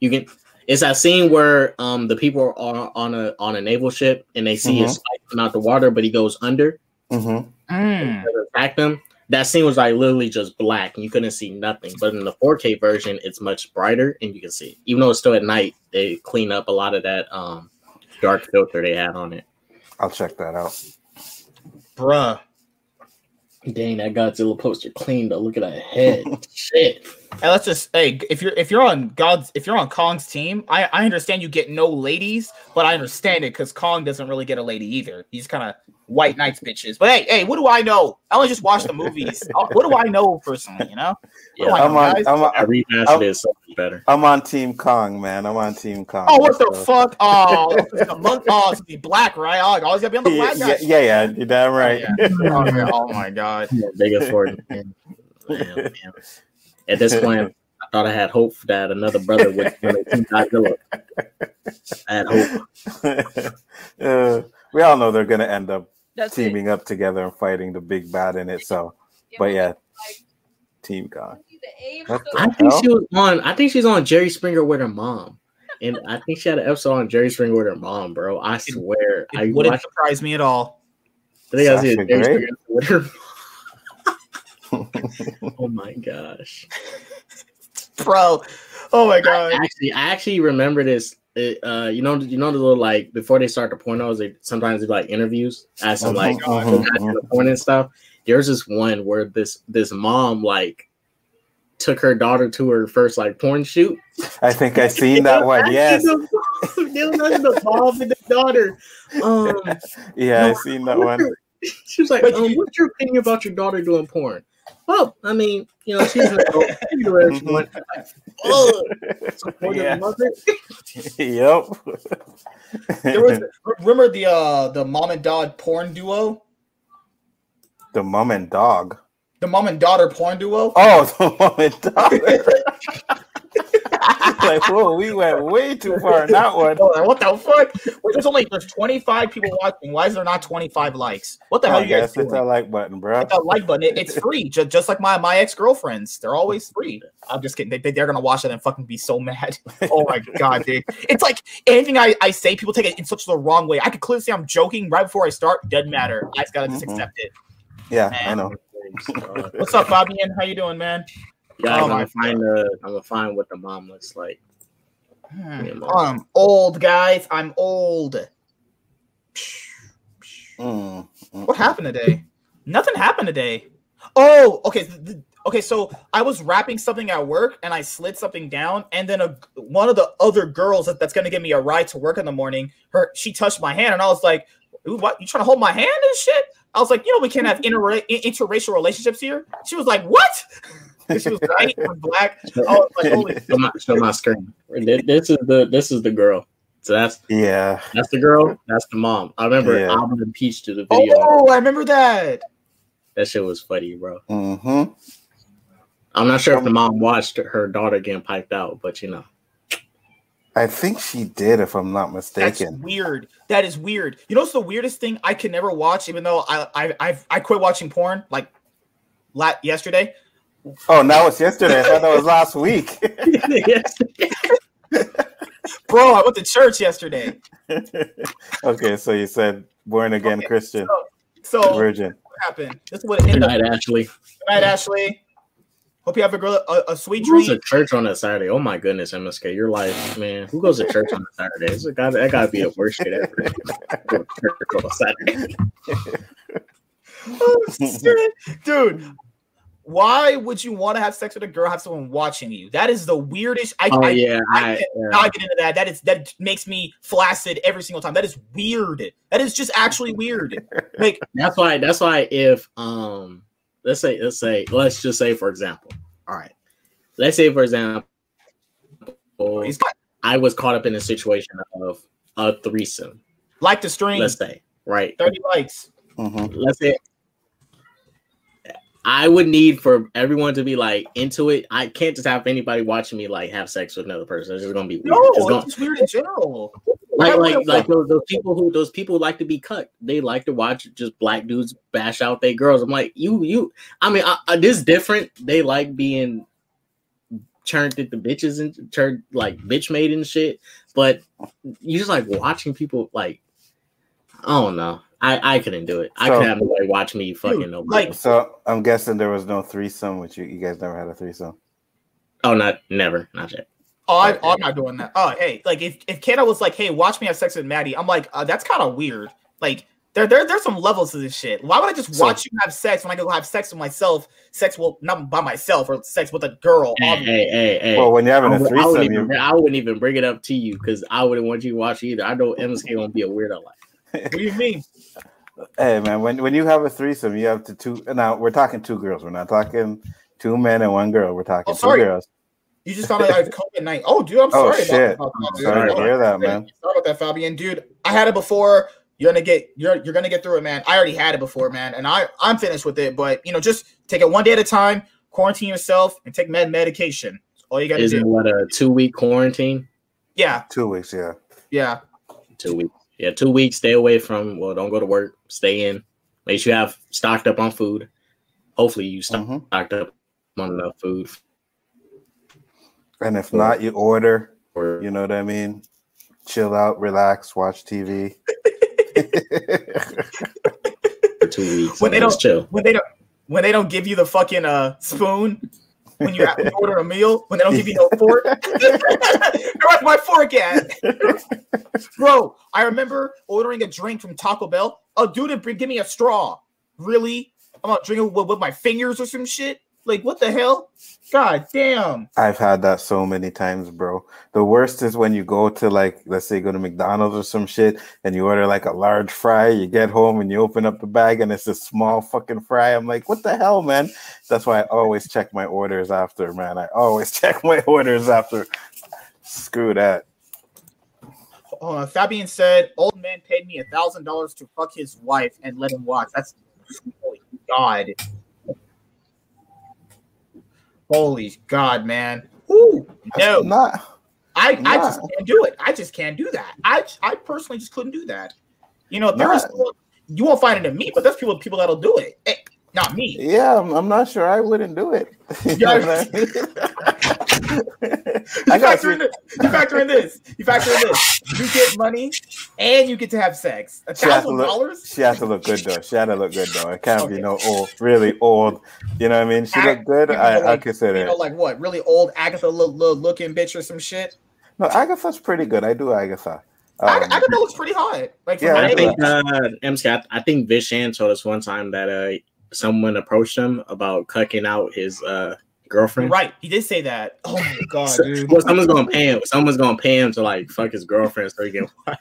you can it's that scene where um the people are on a on a naval ship and they see mm-hmm. his come out the water, but he goes under. Mm-hmm. Mm. Attack them. That scene was like literally just black, and you couldn't see nothing. But in the 4K version, it's much brighter, and you can see. Even though it's still at night, they clean up a lot of that um dark filter they had on it. I'll check that out. Bruh, Dang, that Godzilla poster clean though. Look at that head. Shit. Hey, let's just hey, if you're if you're on God's if you're on Kong's team, I I understand you get no ladies, but I understand it because Kong doesn't really get a lady either. He's kind of white knights bitches. But hey, hey, what do I know? I only just watch the movies. what do I know personally? You know? Yeah, I'm, know, on, I'm on. I remastered it so better. I'm on Team Kong, man. I'm on Team Kong. Oh, what the fuck? Oh, the monk. Oh, it's oh, be black, right? Oh, oh I always gotta be on the black guy. Yeah, yeah, oh, yeah, you're damn right. Oh, yeah. oh, my god. Biggest for it. At this point, I thought I had hope that another brother would Godzilla. I had hope. Uh, we all know they're gonna end up that's teaming it. up together and fighting the big bad in it. So, but yeah, Team God. I think hell? she was on. I think she's on Jerry Springer with her mom, and I think she had an episode on Jerry Springer with her mom, bro. I swear, it, I wouldn't surprise me at all. I think I see Jerry Springer with her. oh my gosh, bro! Oh my god! I actually, I actually remember this it, uh, you know, you know the little like before they start the pornos, they sometimes they like interviews as some like uh-huh, uh-huh. porn and stuff. There's this one where this this mom like took her daughter to her first like porn shoot. I think I seen that one. Yes, the mom and the daughter. Um, yeah, I seen that one. She was like, um, "What's your opinion about your daughter doing porn?" Well, I mean, you know, she's an adult. Where she went, oh, yeah. yep. there was remember the uh the mom and dad porn duo. The mom and dog. The mom and daughter porn duo. Oh, the mom and daughter. like, whoa, we went way too far in that one. what the fuck? There's only there's 25 people watching. Why is there not 25 likes? What the hell? you guys hit that like button, bro. Hit that like button. It, it's free, just, just like my my ex girlfriends. They're always free. I'm just kidding. They, they're gonna watch it and fucking be so mad. Oh my god, dude! It's like anything I, I say, people take it in such the wrong way. I could clearly say I'm joking right before I start. Doesn't matter. I just gotta just mm-hmm. accept it. Yeah, man. I know. What's up, Fabian? How you doing, man? Yeah, I'm gonna find the I'm gonna find what the mom looks like. Hmm. I'm old, guys. I'm old. Mm, what happened today? Nothing happened today. Oh, okay. Okay, so I was wrapping something at work and I slid something down, and then a one of the other girls that, that's gonna give me a ride to work in the morning, her she touched my hand, and I was like, "What? You trying to hold my hand and shit?" I was like, "You know, we can't have inter- interracial relationships here." She was like, "What?" she was white and black. I was like, holy show my, show my screen. This is the this is the girl. So that's yeah, that's the girl. That's the mom. I remember yeah. Alvin and Peach to the video. Oh, I remember that. That shit was funny, bro. Mm-hmm. I'm not sure if the mom watched her daughter getting piped out, but you know. I think she did, if I'm not mistaken. That's weird. That is weird. You know, it's the weirdest thing I can never watch, even though I I I've, I quit watching porn like la- yesterday. Oh, now it's yesterday. I thought that was last week. Bro, I went to church yesterday. okay, so you said born again okay, Christian. So, so, virgin. What happened? This is what it ended Good night, up. Ashley. Good night, Ashley. Hope you have a girl a, a sweet dream. Who goes to church on a Saturday? Oh my goodness, MSK, your life, man. Who goes to church on a Saturday? It's got that got to be the worst shit ever. Go church on a Saturday. oh shit, dude! Why would you want to have sex with a girl have someone watching you? That is the weirdest i, oh, I yeah, I, I, yeah. get into that. That is that makes me flaccid every single time. That is weird. That is just actually weird. Like that's why that's why if um let's say let's say let's just say for example all right. Let's say for example i was caught up in a situation of a threesome. Like the stream let's say right. 30 likes. Mm-hmm. let's say I would need for everyone to be like into it. I can't just have anybody watching me like have sex with another person. It's just gonna be weird. No, it's, gonna, it's weird in general. Like, like, like those, those, people who those people like to be cut. They like to watch just black dudes bash out their girls. I'm like, you, you. I mean, I, I, this different. They like being turned into bitches and turned like bitch made and shit. But you just like watching people like, I don't know. I, I couldn't do it. So, I could have nobody watch me fucking nobody. Like, so I'm guessing there was no threesome with you. You guys never had a threesome. Oh, not never, not yet. Oh, I, am not doing that. Oh, hey, like if if Kata was like, "Hey, watch me have sex with Maddie," I'm like, uh, that's kind of weird. Like there, there, there's some levels to this shit. Why would I just so, watch you have sex when I go have sex with myself? Sex well, not by myself or sex with a girl. Hey, hey, hey, hey, Well, when you're having a threesome, I wouldn't, even, I wouldn't even bring it up to you because I wouldn't want you to watch either. I know MSK won't be a weirdo like. What do you mean? Hey man, when when you have a threesome, you have to two. Now we're talking two girls. We're not talking two men and one girl. We're talking oh, two girls. You just found out I have COVID night. Oh, dude, I'm oh, sorry. Oh shit! About, about sorry to hear that, man. Sorry about that, Fabian. Dude, I had it before. You're gonna get you're you're gonna get through it, man. I already had it before, man, and I I'm finished with it. But you know, just take it one day at a time. Quarantine yourself and take med medication. all you gotta do Isn't do. what a two week quarantine? Yeah, two weeks. Yeah, yeah, two weeks. Yeah, two weeks. Stay away from. Well, don't go to work. Stay in. Make sure you have stocked up on food. Hopefully, you stock, mm-hmm. stocked up on enough food. And if not, you order. Or you know what I mean. Chill out, relax, watch TV. For two weeks. When they don't chill. When they don't. When they don't give you the fucking uh spoon when you, order a meal when they don't give you no fork. Where's my fork at? Bro, I remember ordering a drink from Taco Bell. Oh, dude, bring give me a straw. Really? I'm gonna drink it with, with my fingers or some shit. Like, what the hell? God damn. I've had that so many times, bro. The worst is when you go to like, let's say, go to McDonald's or some shit, and you order like a large fry. You get home and you open up the bag, and it's a small fucking fry. I'm like, what the hell, man? That's why I always check my orders after, man. I always check my orders after. Screw that. Uh, Fabian said, "Old man paid me a thousand dollars to fuck his wife and let him watch." That's holy god. Holy God, man. Ooh, no. Not, I, not. I just can't do it. I just can't do that. I I personally just couldn't do that. You know, there's you won't find it in me, but there's people people that'll do it. Hey, not me. Yeah, I'm, I'm, not sure I wouldn't do it. Yeah. you, factor in this, you factor in this. You factor in this. You get money and you get to have sex. A thousand dollars. She has to look good though. She had to look good though. It can't okay. be no old, really old. You know what I mean? She looked good. I, like, I consider. You know, like what? Really old Agatha looking bitch or some shit. No, Agatha's pretty good. I do Agatha. Um, Agatha looks pretty hot. Like yeah, I think uh, MC. I, I think Vishan told us one time that uh someone approached him about cucking out his uh girlfriend. Right, he did say that. Oh my god, dude. well, someone's gonna pay him. Someone's gonna pay him to like fuck his girlfriend so he can watch.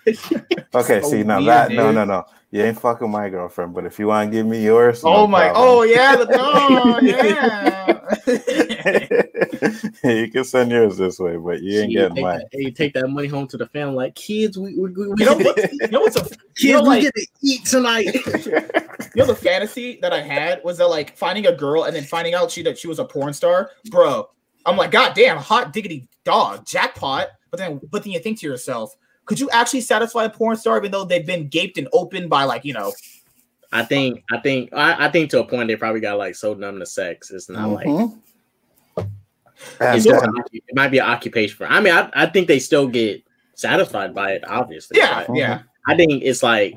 okay, so see now weird, that dude. no no no. You ain't fucking my girlfriend, but if you want to give me yours, oh no my, oh, problem. oh yeah, the, oh yeah. you can send yours this way, but you ain't getting mine. That, hey, take that money home to the family. Like kids, we we, we, you know what? You know what's a kids you know, like, we get to eat tonight. you know the fantasy that I had was that like finding a girl and then finding out she that she was a porn star, bro. I'm like, god damn, hot diggity dog, jackpot. But then, but then you think to yourself, could you actually satisfy a porn star even though they've been gaped and opened by like you know I think I think I, I, think to a point they probably got like so numb to sex. It's not mm-hmm. like it's just, it might be an occupation for. I mean, I, I think they still get satisfied by it. Obviously, yeah, yeah. I think it's like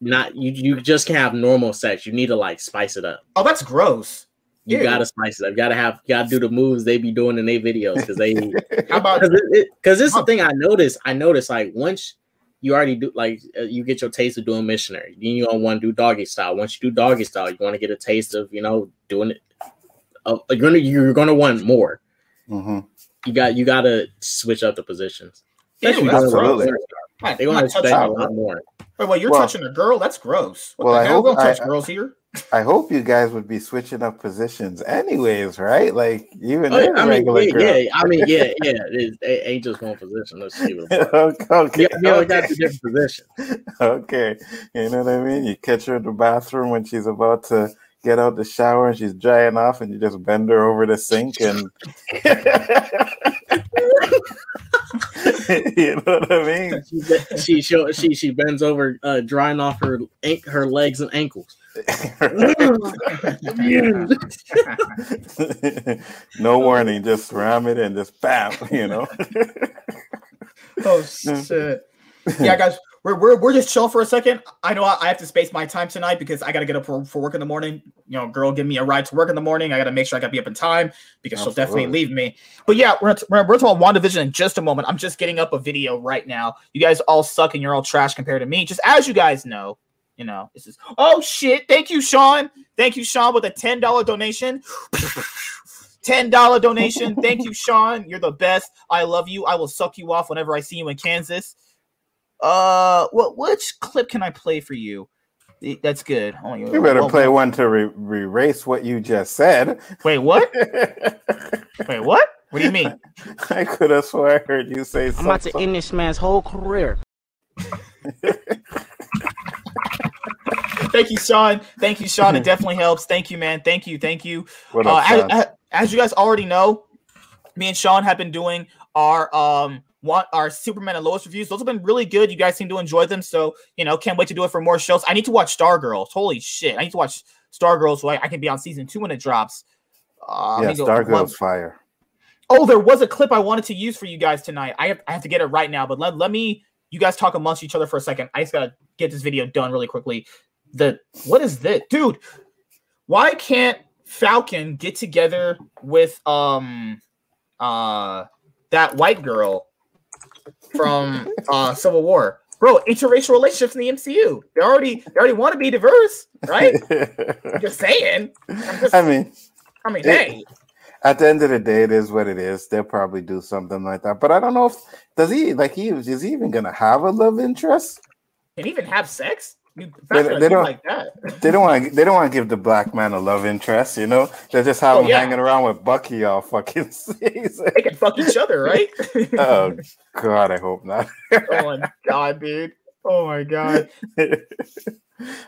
not you. You just can't have normal sex. You need to like spice it up. Oh, that's gross. You gotta spice it up. You gotta have. You gotta do the moves they be doing in their videos because they. How about because it, it, this is the thing I noticed. I noticed like once you already do like uh, you get your taste of doing missionary. Then you don't want to do doggy style. Once you do doggy style, you want to get a taste of you know doing it. Uh, you're gonna you're gonna want more. Mm-hmm. You got you got to switch up the positions. Yeah, absolutely. They want to expect a lot more. Wait, well, you're well, touching a girl. That's gross. What well, the hell? I hope, don't touch I, girls here. I hope you guys would be switching up positions, anyways, right? Like even oh, I mean, yeah, yeah, I mean, yeah, yeah. It, ain't just one position. Let's see. okay, okay, yeah, okay. got the different positions. Okay, you know what I mean. You catch her in the bathroom when she's about to get out the shower and she's drying off, and you just bend her over the sink and. you know what I mean? She she she, she bends over, uh, drying off her her legs and ankles. no warning, just ram it and just bam, you know. oh shit! Yeah, guys, we're, we're, we're just chill for a second. I know I, I have to space my time tonight because I got to get up for, for work in the morning. You know, girl, give me a ride to work in the morning. I got to make sure I got to be up in time because she'll definitely leave me. But yeah, we're, we're, we're talking WandaVision in just a moment. I'm just getting up a video right now. You guys all suck and you're all trash compared to me. Just as you guys know, you know, this is, oh shit. Thank you, Sean. Thank you, Sean, with a $10 donation. $10 donation. Thank you, Sean. You're the best. I love you. I will suck you off whenever I see you in Kansas. Uh, what which clip can I play for you? That's good. Oh, you better oh, play oh. one to re- erase what you just said. Wait, what? Wait, what? What do you mean? I could have swore I heard you say. I'm about to end this man's whole career. thank you, Sean. Thank you, Sean. It definitely helps. Thank you, man. Thank you. Thank you. What up, uh, as, as you guys already know, me and Sean have been doing our um want our Superman and Lois reviews. Those have been really good. You guys seem to enjoy them. So, you know, can't wait to do it for more shows. I need to watch Stargirls. Holy shit. I need to watch Stargirls so I, I can be on season two when it drops. Uh, yeah, Stargirls fire. Oh, there was a clip I wanted to use for you guys tonight. I have, I have to get it right now, but let, let me, you guys talk amongst each other for a second. I just got to get this video done really quickly. The, what is this? Dude, why can't Falcon get together with, um, uh, that white girl from uh, Civil War. Bro, interracial relationships in the MCU. They already they already want to be diverse, right? just saying. Just, I mean, I mean, it, hey. At the end of the day, it is what it is. They'll probably do something like that. But I don't know if does he like he is he even gonna have a love interest? Can he even have sex? They, they don't like that. they don't want they don't want to give the black man a love interest, you know. They just have oh, him yeah. hanging around with Bucky all fucking season. They can fuck each other, right? oh God, I hope not. oh my God, dude. Oh my God.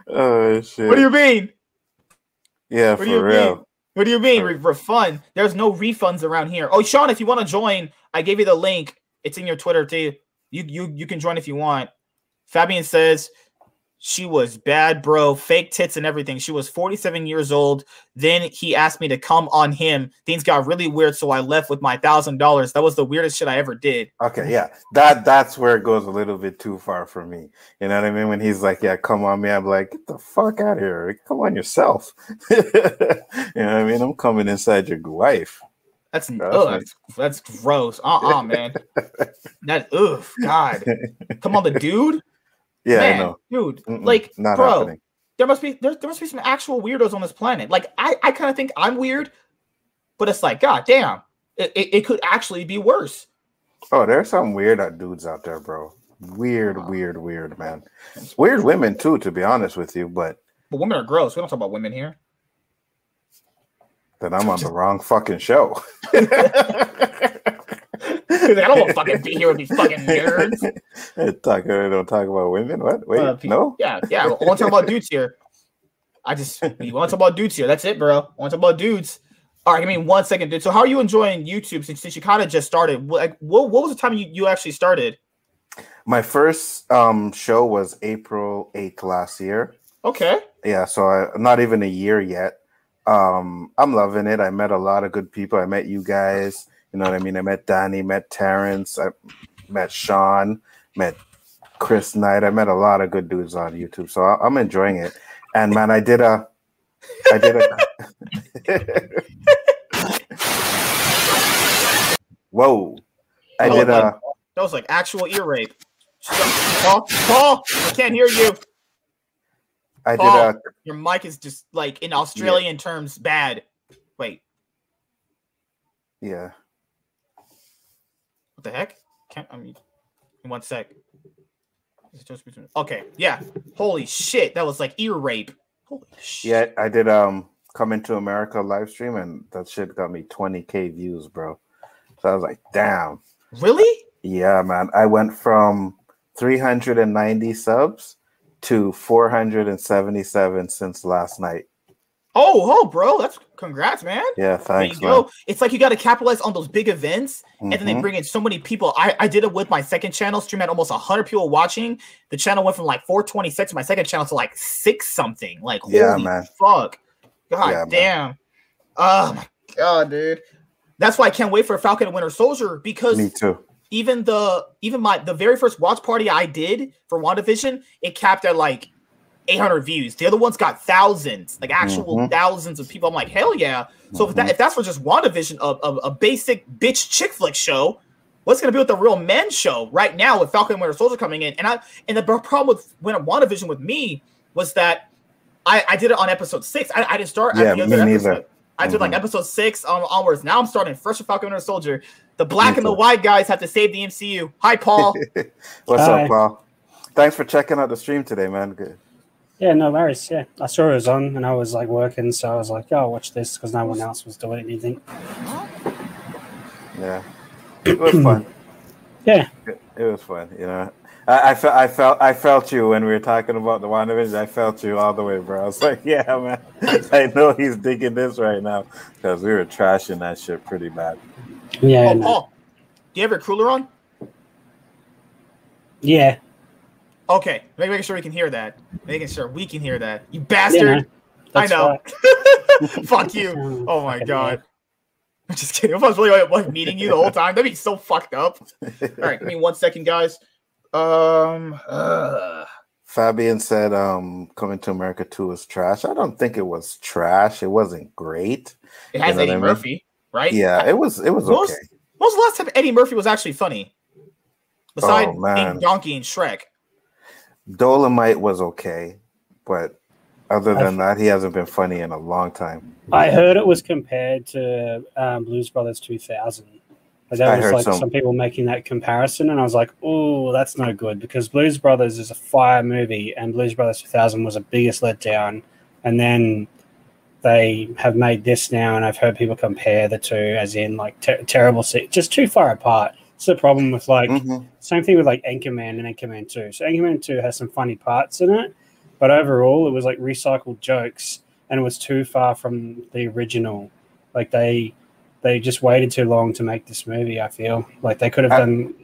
oh shit. What do you mean? Yeah, what for real. Mean? What do you mean? Re- refund? There's no refunds around here. Oh, Sean, if you want to join, I gave you the link. It's in your Twitter too. You you you can join if you want. Fabian says she was bad, bro. Fake tits and everything. She was 47 years old. Then he asked me to come on him. Things got really weird, so I left with my thousand dollars. That was the weirdest shit I ever did. Okay, yeah, that that's where it goes a little bit too far for me. You know what I mean? When he's like, "Yeah, come on me," I'm like, "Get the fuck out of here! Come on yourself." you know what I mean? I'm coming inside your wife. That's oh, that's, that's gross. Uh uh-uh, uh man. that oof, God. Come on, the dude. Yeah, Man, I know. dude. Mm-mm, like, not bro, happening. there must be there, there must be some actual weirdos on this planet. Like, I I kind of think I'm weird, but it's like, god damn, it, it, it, could actually be worse. Oh, there's some weird uh, dudes out there, bro. Weird, weird, weird, man. Weird women too, to be honest with you, but but women are gross. We don't talk about women here. Then I'm on the wrong fucking show. I don't want to fucking be here with these fucking nerds. talk, uh, don't talk about women. What? Wait, uh, no. Yeah, yeah. I want to talk about dudes here. I just you want to talk about dudes here. That's it, bro. I want to talk about dudes. All right, give me one second, dude. So, how are you enjoying YouTube since, since you kind of just started? Like, what, what was the time you, you actually started? My first um show was April 8th last year. Okay. Yeah, so I, not even a year yet. Um, I'm loving it. I met a lot of good people. I met you guys. You know what I mean? I met Danny, met Terrence, I met Sean, met Chris Knight. I met a lot of good dudes on YouTube, so I'm enjoying it. And man, I did a, I did a. Whoa! I did a. That was like actual ear rape. Paul, Paul, I can't hear you. I Paul, did a. Your mic is just like in Australian yeah. terms bad. Wait. Yeah. What the heck? Can't I mean In one sec. Okay, yeah. Holy shit, that was like ear rape. Holy shit. Yeah, I did um come into America live stream and that shit got me 20k views, bro. So I was like, damn. Really? Yeah, man. I went from 390 subs to 477 since last night. Oh, oh, bro, that's congrats, man. Yeah, thanks. There go. It's like you got to capitalize on those big events, mm-hmm. and then they mm-hmm. bring in so many people. I, I did it with my second channel, stream had almost hundred people watching. The channel went from like 426 to my second channel to like six something. Like, yeah, man. fuck. God yeah, damn. Man. Oh my god, dude. That's why I can't wait for Falcon and Winter Soldier because me too. even the even my the very first watch party I did for WandaVision, it capped at like 800 views. The other ones got thousands, like actual Mhm. thousands of people. I'm like, hell yeah. So if that if that's for just WandaVision, a, a, a basic bitch chick flick show, what's gonna be with the real men show right now with Falcon and Winter Soldier coming in? And I and the problem with when WandaVision with me was that I, I did it on episode six. I, I didn't start Yeah, the me neither. episode. I did like Mhm. episode six on, onwards. Now I'm starting first with Falcon and Winter Soldier. The black and the white guys have to save the MCU. Hi, Paul. What's Hi. up, Paul? Thanks for checking out the stream today, man. Good. Yeah, no worries. Yeah, I saw it was on, and I was like working, so I was like, "Oh, I'll watch this" because no one else was doing anything. Yeah, it was fun. Yeah, It, it was fun. You know, I, I felt, I felt, I felt you when we were talking about the WandaVision. I felt you all the way, bro. I was like, yeah, man. I know he's digging this right now because we were trashing that shit pretty bad. yeah, oh. Paul, oh. do you have your cooler on? yeah. Okay, make, making sure we can hear that. Making sure we can hear that. You bastard. no, I know. Fuck you. Oh my god. I'm just kidding. If I was really like, like meeting you the whole time, that'd be so fucked up. All right, give me one second, guys. Um, uh, Fabian said, um, "Coming to America 2 is trash." I don't think it was trash. It wasn't great. it has You know Eddie I mean? Murphy, right? Yeah, it was. It was What was- okay. When was the last time Eddie Murphy was actually funny? Besides Oh, man. Donkey and Shrek. Dolomite was okay, but other than that, he hasn't been funny in a long time. I heard it was compared to um, Blues Brothers 2000. Like, there I was heard like some- some. people making that comparison, and I was like, "Oh, that's no good," because Blues Brothers is a fire movie, and Blues Brothers 2000 was the biggest letdown. And then they have made this now, and I've heard people compare the two, as in like ter- terrible, se- just too far apart. It's the problem with like Mhm. same thing with like Anchorman and Anchorman 2. So Anchorman 2 has some funny parts in it, but overall it was like recycled jokes and it was too far from the original. Like they they just waited too long to make this movie, I feel. Like they could have Uh, done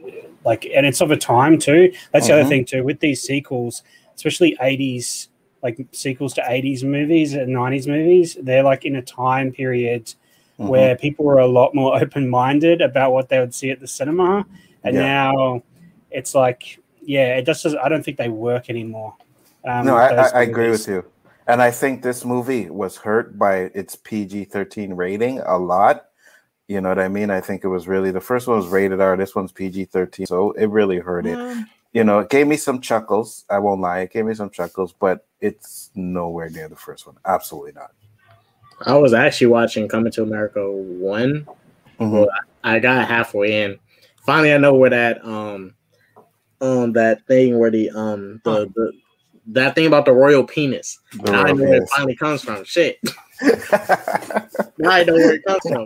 like and it's of a time too. That's the Mhm. other thing too with these sequels, especially 80s like sequels to 80s movies and 90s movies, they're like in a time period Mhm. where people were a lot more open minded about what they would see at the cinema, and Yeah. now it's like, yeah, it just doesn't. I don't think they work anymore. Um, no, I, I, I agree with you, and I think this movie was hurt by its PG thirteen rating a lot. You know what I mean? I think it was really the first one was rated R. This one's PG thirteen, so it really hurt it. Mm, You know, it gave me some chuckles. I won't lie, it gave me some chuckles, but it's nowhere near the first one. Absolutely not. I was actually watching Coming to America one. Mhm. I got halfway in. Finally, I know where that um um that thing where the um the, the that thing about the royal penis. The now I know royal where it finally comes from. Shit. Now I know where it comes from.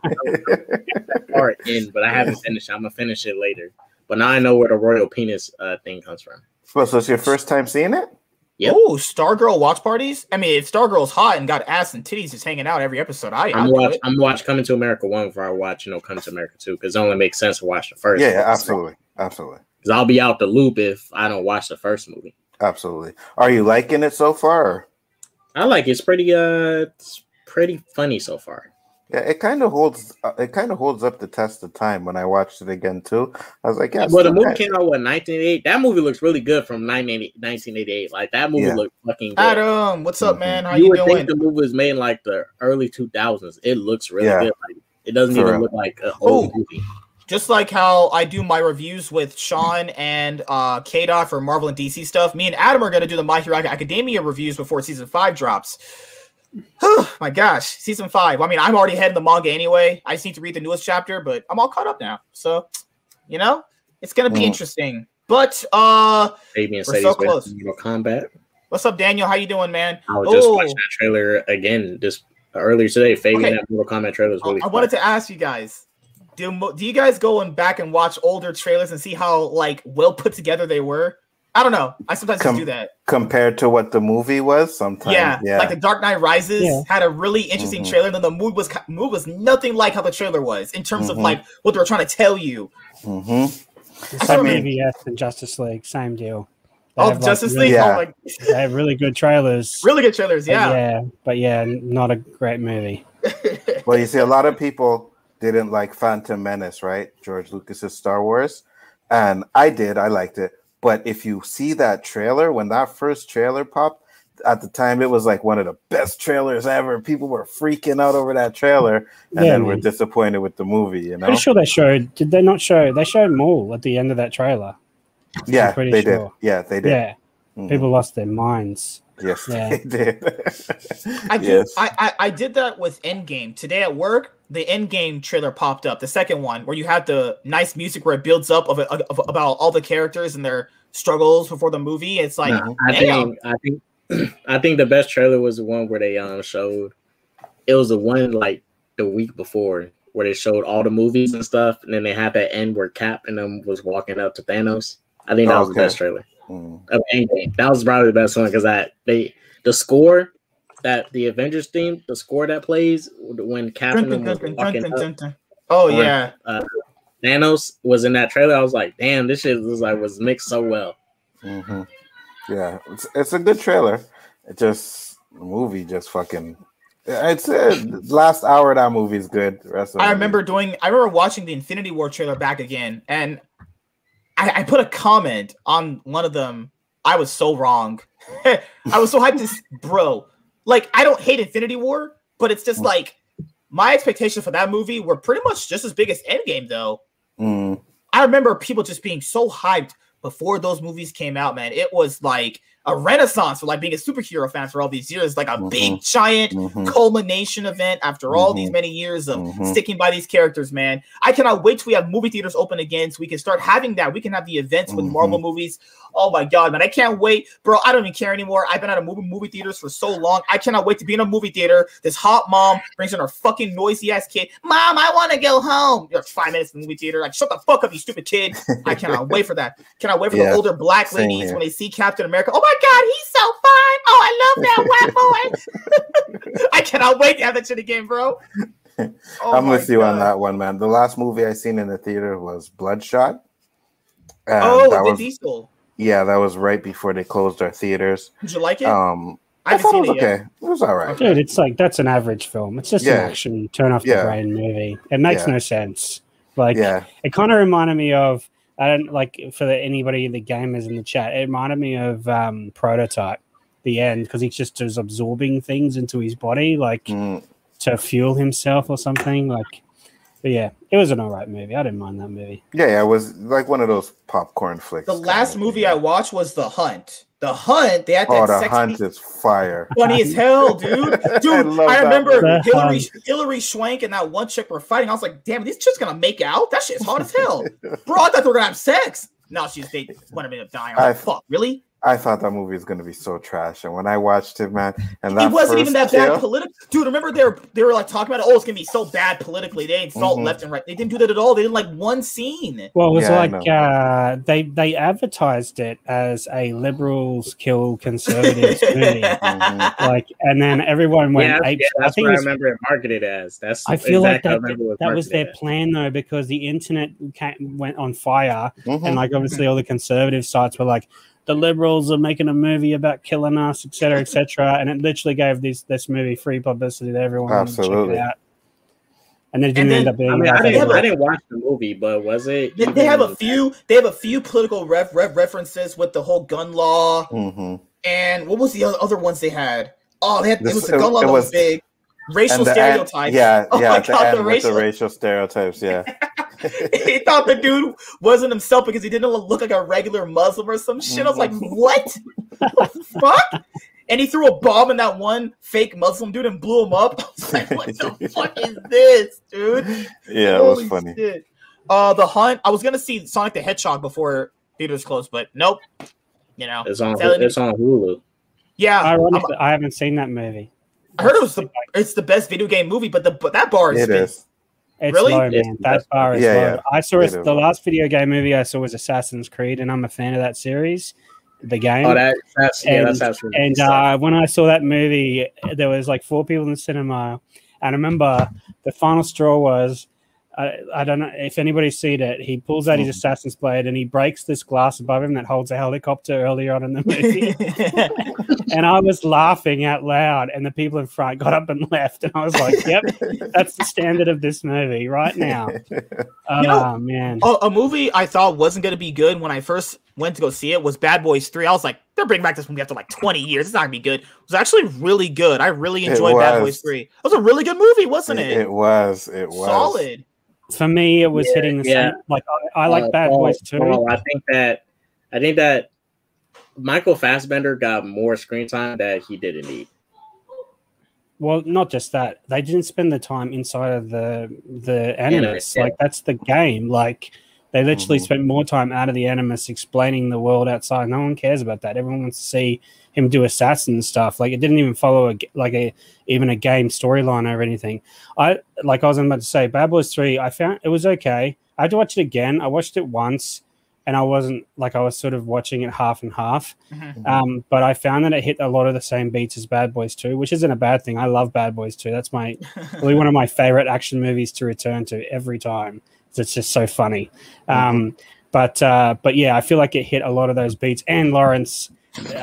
Part in, but I haven't finished. I'm gonna finish it later. But now I know where the royal penis uh, thing comes from. well, so it's your first time seeing it? Yep. Oh, Stargirl watch parties. I mean, if Stargirl's hot and got ass and titties just hanging out every episode, I I'm I'll watch. it. I'm watch Coming to America one before I watch you know Coming to America two because it only makes sense to watch the first. Yeah, yeah, absolutely, absolutely, Because I'll be out the loop if I don't watch the first movie. absolutely. Are you liking it so far? I like it. it's pretty uh it's pretty funny so far. Yeah, it kind of holds. Uh, it kind of holds up the test of time. When I watched it again too, I was like, "Yeah." well, the movie came out what 1988. That movie looks really good from 1980 1988. Like that movie Yeah. looked fucking good. Adam, what's up, Mhm. man? How you you, would doing? think the movie was made in like the early 2000s. It looks really Yeah. good. Like it doesn't For even real. look like an old Oh. movie. Just like how I do my reviews with Sean and uh K-Dot for Marvel and DC stuff, me and Adam are gonna do the My Hero Academia reviews before season five drops. Oh my gosh, season five. I mean, I'm already ahead in the manga anyway. I just need to read the newest chapter, but I'm all caught up now. So, you know, it's gonna be Mm. interesting. But uh, Fabian We're so close. Mortal Kombat. what's up, Daniel? How you doing, man? I was just Oh. watching that trailer again just earlier today. Fabian Okay. that Mortal Kombat trailer is really I wanted to ask you guys. Do, do you guys go and back and watch older trailers and see how like well put together they were? I don't know. I sometimes Com- just do that. compared to what the movie was. Sometimes, Yeah, yeah, like the Dark Knight Rises Yeah. had a really interesting Mhm. trailer. Then the movie was ki- movie was nothing like how the trailer was in terms of Mhm. like what they were trying to tell you. hmm It's I mean- BVS and Justice League, same deal. They Oh, have, like, Justice really, League! Yeah. Oh my, They have really good trailers. really good trailers. but Yeah. yeah, but yeah, not a great movie. Well, you see, a lot of people didn't like Phantom Menace, right? George Lucas's Star Wars. and I did. I liked it. But if you see that trailer, when that first trailer popped, at the time it was like one of the best trailers ever. People were freaking out over that trailer, and Yeah, then we're disappointed with the movie. You know? Pretty sure they showed. Did they not show? They showed Maul at the end of that trailer. yeah, pretty they sure. did. Yeah, they did. Yeah, Mhm. people lost their minds. Yes, Yeah. they did. I did. yes. I, I I did that with Endgame today at work. The end game trailer popped up, the second one, where you had the nice music where it builds up of, it, of about all the characters and their struggles before the movie. It's like, Nah, I damn. think I think I think the best trailer was the one where they um showed it was the one like the week before where they showed all the movies and stuff, and then they had that end where Cap and them was walking up to Thanos. I think that was the best trailer Mm. of Endgame. That was probably the best one because that they the score that the Avengers theme, the score that plays when Captain Dun, and dun, was dun, dun, walking up, dun, dun. Oh Or- yeah, Thanos was in that trailer. I was like, damn, this shit was like was mixed so well. hmm Yeah, it's, it's a good trailer. It just the movie just fucking. It's uh, last hour of that movie is good. The rest of the I movie- remember doing. I remember watching the Infinity War trailer back again, and I, I put a comment on one of them. I was so wrong. I was so hyped, this bro. Like I don't hate Infinity War, but it's just Mm. like my expectations for that movie were pretty much just as big as Endgame, though. Mm, I remember people just being so hyped before those movies came out, man. It was like a renaissance for like being a superhero fan for all these years, like a big giant mhm, culmination event after all these Mhm. many years of Mhm. sticking by these characters, man. I cannot wait till we have movie theaters open again so we can start having that. We can have the events with Mhm. Marvel movies. Oh my god, man. I can't wait. Bro, I don't even care anymore. I've been out of movie movie theaters for so long. I cannot wait to be in a movie theater. This hot mom brings in her fucking noisy ass kid. Mom, I want to go home. You're five minutes in the movie theater. Like, shut the fuck up, you stupid kid. I cannot wait for that. Cannot wait for the older black ladies here. when they see Captain America. Oh my god, he's so fine. Oh, I love that white boy. I cannot wait to have that shit again, bro. Oh I'm with you on that one, man. The last movie I seen in the theater was Bloodshot. Oh, Vin was Diesel. Yeah, that was right before they closed our theaters. Did you like it? Um, I I, thought it was it yet. okay. It was all right. Dude, it's like that's an average film. It's just Yeah. an action turn off the brain movie. It makes Yeah. no sense. Like Yeah, it kind of reminded me of I don't like for the, anybody the gamers in the chat. It reminded me of um, Prototype, the end, because he just is absorbing things into his body, like Mm, to fuel himself or something. Like, but yeah, it was an alright movie. I didn't mind that movie. yeah, yeah. It was like one of those popcorn flicks. the last movie thing. I watched was The Hunt. The Hunt. They had Oh, the sexy, hunt is fire. funny as hell, dude. I Dude, love I, remember. Hillary The Hilary Swank and that one chick were fighting. I was like, damn, these chicks gonna make out? That shit's hot as hell. Bro, I thought they were gonna have sex. No, she's they one of them dying. I was like, I- fuck, really? I thought that movie was gonna be so trash, and when I watched it, man, and that it wasn't even that first bad politically. Dude, remember they were they were like talking about it. Oh, it's gonna be so bad politically. They insult Mhm. left and right. They didn't do that at all. They didn't like one scene. Well, it was Yeah, like uh, they they advertised it as a liberals kill conservatives movie. Mhm. Like, and then everyone went yeah, ape. yeah, I that's think what it I remember it marketed as. That's I feel like exactly how I that, remember it that was their as. plan though, because the internet came, went on fire, Mhm. and like obviously all the conservative sites were like, the liberals are making a movie about killing us, etc., etc., and it literally gave this this movie free publicity to everyone. wanted to check it Absolutely. out. And then it didn't then- end up being. I mean, like I a- didn't, I didn't watch the movie, but was it? They, they have a few. They have a few political ref, ref, references with the whole gun law Mhm. and what was the other, other ones they had? Oh, they had This- it was the it- gun law it that was, was- big. Racial And the end- stereotypes. yeah, Oh yeah. my at the God, the racial- the racial stereotypes. Yeah. he thought the dude wasn't himself because he didn't look like a regular Muslim or some shit. I was like, Mm-hmm. what? the fuck? And he threw a bomb in that one fake Muslim dude and blew him up. I was like, what the fuck is this, dude? yeah, it was funny. shit. Uh, the hunt. I was gonna see Sonic the Hedgehog before theaters closed, but nope. You know, It's on. It's on Hulu. yeah. I'm- Ironically, I haven't seen that movie. I heard it was the it's the best video game movie, but the but that bar is It is. It's Really? low, It's man. the That bar is Yeah, low. yeah. I saw It it, is the last video game movie I saw was Assassin's Creed, and I'm a fan of that series, the game. Oh, that that's yeah, that's And- absolutely. and uh, when I saw that movie, there was like four people in the cinema, and I remember the final straw was I, I don't know if anybody's seen it. He pulls out his Mhm. assassin's blade and he breaks this glass above him that holds a helicopter earlier on in the movie. and I was laughing out loud, and the people in front got up and left, and I was like, "Yep, that's the standard of this movie right now." Oh You know- man, a, a movie I thought wasn't going to be good when I first went to go see it was Bad Boys 3. I was like, they're bringing back this movie after like 20 years. It's not going to be good. It was actually really good. I really enjoyed Bad. Boys 3. It was a really good movie, wasn't it, it? it was. It was Solid. For me, it was Yeah, hitting the yeah. same. Like I, I like Uh, Bad Paul- Boys too. Paul, I think that I think that Michael Fassbender got more screen time that he didn't need. Well, not just that. They didn't spend the time inside of the the animus. yeah. Like that's the game. Like they literally Mhm. spent more time out of the animus explaining the world outside. No one cares about that. Everyone wants to see him do assassin stuff. Like it didn't even follow a like a even a game storyline or anything. I like I was about to say, Bad Boys Three. I found it was okay. I had to watch it again. I watched it once, and I wasn't like I was sort of watching it half and half. Mhm. Um, but I found that it hit a lot of the same beats as Bad Boys 2, which isn't a bad thing. I love Bad Boys 2. That's my probably one of my favorite action movies to return to every time. It's just so funny. Um, but uh, but yeah, I feel like it hit a lot of those beats. And Lawrence,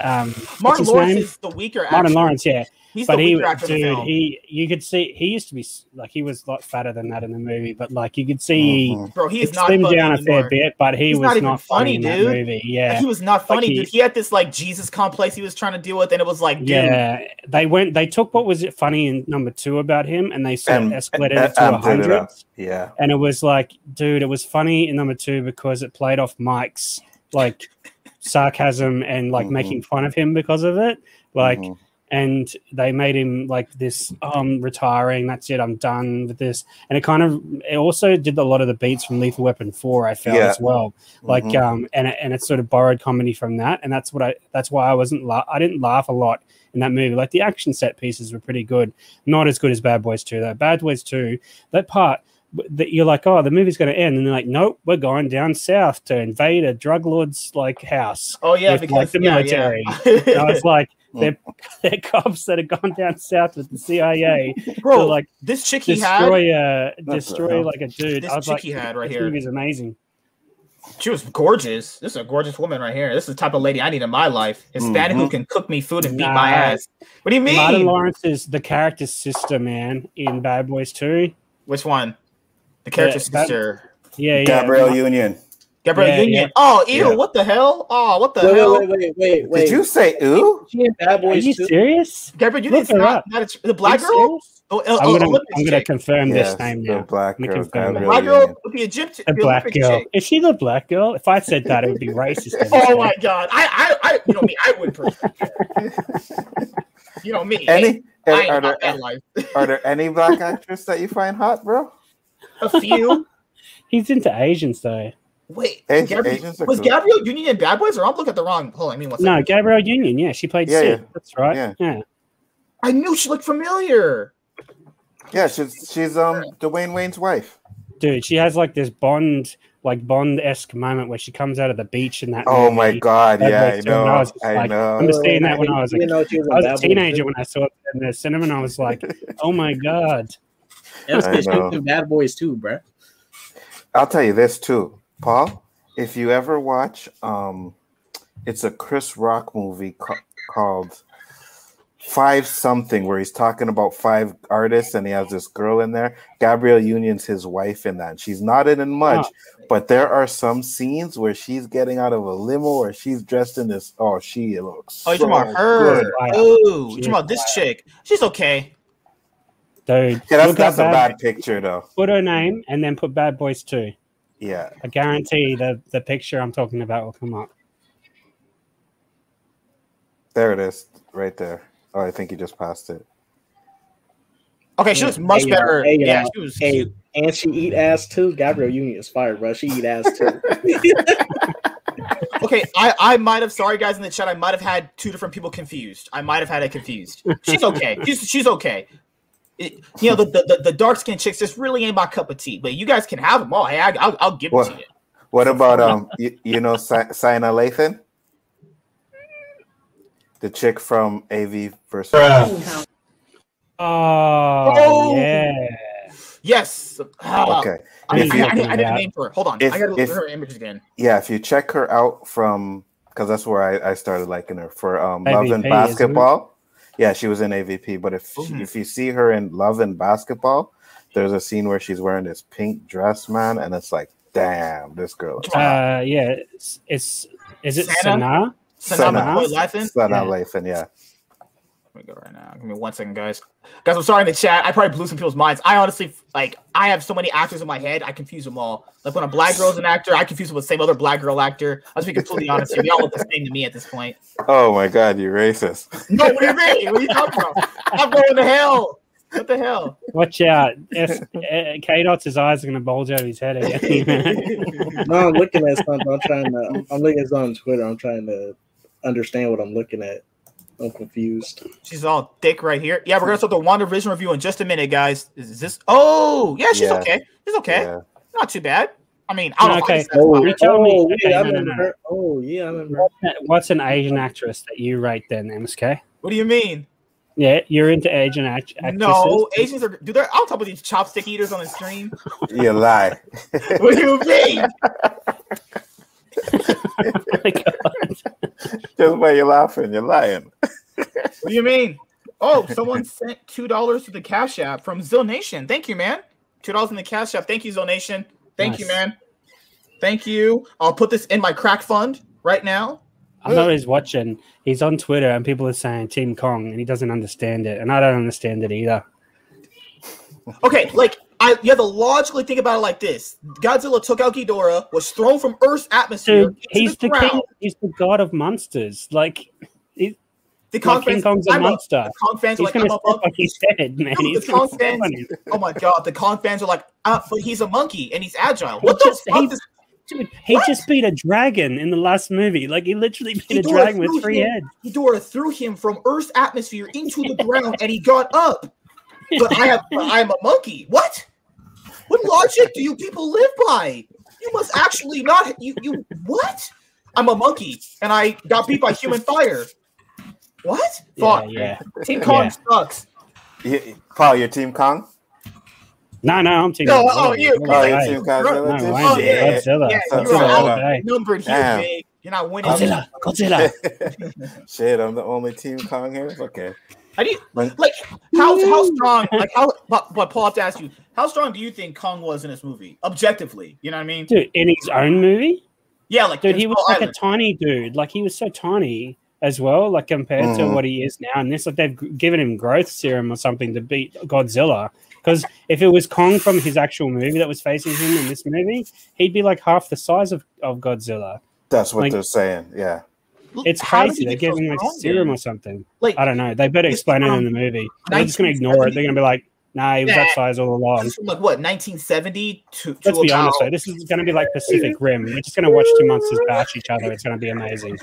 um, Martin Lawrence name? is the weaker actor. Martin Lawrence, yeah. He's but the he, weaker actor the dude, film. he, you could see he used to be like he was a lot fatter than that in the movie, but like you could see Mhm. Bro, he he is not slimmed funny down a fair bit, but he He's was not not, even funny, funny, in dude. that movie. Yeah, He was not funny, he- dude. He had this like Jesus complex he was trying to deal with, and it was like, dude, Yeah, they went. They took what was it funny in number two about him, and they sort of escalated it to a hundred. Yeah. And it was like, dude, it was funny in number two because it played off Mike's like sarcasm and like Mhm. making fun of him because of it. Like, Mhm. And they made him like this. Oh, I'm retiring. That's it. I'm done with this. And it kind of it also did a lot of the beats from Lethal Weapon Four. I felt Yeah. as well like Mhm. um and it, and it sort of borrowed comedy from that and that's what i that's why i wasn't la- i didn't laugh a lot in that movie like the action set pieces were pretty good not as good as bad boys 2 though bad boys 2 that part that you're like oh the movie's going to end and they're like nope we're going down south to invade a drug lord's like house oh yeah, with, because like, the yeah, military. yeah. i was like. They're, they're cops that have gone down south with the cia bro, to like this chick he had, destroy a destroy like a dude This i was chick like he had right this here. amazing she was gorgeous. This is a gorgeous woman right here. This is the type of lady I need in my life. Hispanic who Mhm. can cook me food and beat my ass. What do you mean? Martin Lawrence is the character's sister, man, in Bad Boys 2. Which one? The character Yeah, that- sister. Yeah, yeah. Gabrielle Union. Gabrielle Yeah, Union. yeah. Oh, ew, Yeah. what the hell? Oh, what the Wait, hell? wait, wait, wait, wait. Did you say ooh? She in Bad Are Boys you too? serious? Gabrielle Union's Look not, up. not a, the black girl? serious? Oh, oh I'm oh, gonna, Olympics I'm gonna chick. confirm Yes, this name the now. black Let me girl. confirm that. Black girl Union. with the Egypt. The the black Olympic girl. chick. Is she the black girl? If I said that, it would be racist. Oh my god. I I I you know me, I would personally You know me. Any? I Are, ain't are there that are there any black actors that you find hot, bro? A few. He's into Asians though. Wait, Asian- Gabrielle- Asians was cool. Gabrielle Union in Bad Boys, or I'm looking at the wrong? Hold on, I mean, what's No, Gabrielle Union. Yeah, she played Yeah, Sid. yeah. That's right. Yeah. Yeah. I knew she looked familiar. Yeah, she's she's um Dwayne Wayne's wife. Dude, she has like this Bond, like Bond esque moment where she comes out of the beach in that. Oh my god, yeah, I too, and I know, was I like, know. I'm just saying that when I was You like, know was I was a teenager when I saw it in the cinema, and I was like, "Oh my god!" That's I know. was in Bad Boys too, bruh. I'll tell you this too, Paul. If you ever watch, um, it's a Chris Rock movie ca- called Five Something, where he's talking about five artists, and he has this girl in there. Gabrielle Union's his wife in that. She's not in it much, but there are some scenes where she's getting out of a limo, or she's dressed in this. Oh, she looks. Oh, you so talking about her? good. Oh, She you talking about this is chick? She's okay. Dude, Yeah, that's look that's a up bad picture though. Put her name and then put Bad Boys 2. Yeah, I guarantee the the picture I'm talking about will come up. there it is, right there. Oh, I think you just passed it. Okay, she was much Hey, y'all. better. Hey, yeah, she was. Hey, cute. and she eat ass too. Gabrielle Union is fired, bro. She eat ass too. Okay, I I might have. Sorry, guys in the chat. I might have had two different people confused. I might have had it confused. She's okay. She's she's okay. It- you know the, the the- the dark skinned chicks just really ain't my cup of tea. But you guys can have them all. Hey, I, I'll I'll give it What? to you. What about um, you, you know, Si- Sanaa Lathan, the chick from AV versus. Oh, Oh! yeah. Yes. Ah, Okay. I, If I, you- I, I, didn't Yeah. name for her. Hold on. If- I gotta look if- at her image again. Yeah, if you check her out from because that's where I, I started liking her for um Love and AVP, isn't? Basketball. Yeah, she was in AVP, but if Mhm. if you see her in Love and Basketball, there's a scene where she's wearing this pink dress, man, and it's like, damn, this girl. Is Uh, yeah, it's, it's is it Sanaa? Sana? Sanaa Sana? McCoy laughing. Sanaa Yeah. Lathan, yeah. Let me go right now. Give me one second, guys. Guys, I'm sorry in the chat. I probably blew some people's minds. I honestly like. I have so many actors in my head. I confuse them all. Like when a black girl's an actor, I confuse them with the same other black girl actor. I'll just be completely honest here. They all look the same to me at this point. Oh my god, you're racist. No, what do you mean? What are you talking about? I'm going to hell. What the hell? Watch out! If uh, K Dot's eyes are gonna bulge out of his head again. No, I'm looking at something. I'm trying to. I'm looking at something on Twitter. I'm trying to understand what I'm looking at. I'm confused. She's all thick right here. Yeah, we're gonna start the WandaVision review in just a minute, guys. Is this? Oh, yeah, she's Yeah. okay. She's okay. Yeah. Not too bad. I mean, I don't Okay. know. how Oh, you You tell me- oh, okay, yeah, no, no, no. Oh, yeah, I remember. What's an Asian actress that you rate then, MSK? What do you mean? Yeah, you're into Asian act- actresses. No, Asians are. Do they? I'll talk about these chopstick eaters on the stream. You lie. What do you mean? My God. Just by you laughing, you're lying. What do you mean? Oh, someone sent two dollars to the Cash App from Zill Nation. Thank you, man. Two dollars in the Cash App. Thank you, Zill Nation. Thank you, man. Thank you. I'll put this in my crack fund right now. I know he's watching. He's on Twitter, and people are saying Team Kong, and he doesn't understand it, and I don't understand it either. Okay, like I you have to logically think about it like this. Godzilla took out Ghidorah, was thrown from Earth's atmosphere. Dude, he's the ground. king. He's the god of monsters. Like, The like Kong King fans, Kong's a I'm a- monster. the Kong fans are like, I'm a step monkey. on his head, man. Dude, He's the Kong fans- Oh my god, the Kong fans are like, ah, but he's a monkey and he's agile. He What the just- fuck he- Dude, he What? just beat a dragon in the last movie. Like, he literally beat a dragon with three him- heads. Ghidorah threw him from Earth's atmosphere into the ground and he got up. But I have I am a monkey. What? What logic do you people live by? You must actually not you you what? I'm a monkey and I got beat by human fire. What? Yeah, Fuck. yeah. Team Kong Yeah. sucks. You, Paul, your team Kong? No, no, I'm Team No, Godzilla. oh, oh you- No Oh, way. your team Godzilla No too? way, Oh, man. yeah. Godzilla. Yeah, Godzilla you're all out. day. Numbered here, Damn. big. You're not winning. Godzilla, Godzilla. Shit, I'm the only team Kong here. Okay. How do you Like- like how how strong like how but, but Paul I have to ask you how strong do you think Kong was in this movie objectively you know what I mean Dude, in his own movie? yeah like Dude, he was Skull like a tiny dude. Like, he was so tiny as well, like, compared to Mhm. what he is now. And this, like, they've given him growth serum or something to beat Godzilla. Because if it was Kong from his actual movie that was facing him in this movie, he'd be like half the size of, of Godzilla. That's what Like- they're saying. Yeah. It's crazy. They're get giving like serum or something. like I don't know. They better explain it in the movie. They're just going to ignore it. They're going to be like, nah, he was that size all along. from like what 1970 to, to Let's be about, honest, though. This is going to be like Pacific Rim. We're just going to watch two monsters bash each other. It's going to be amazing.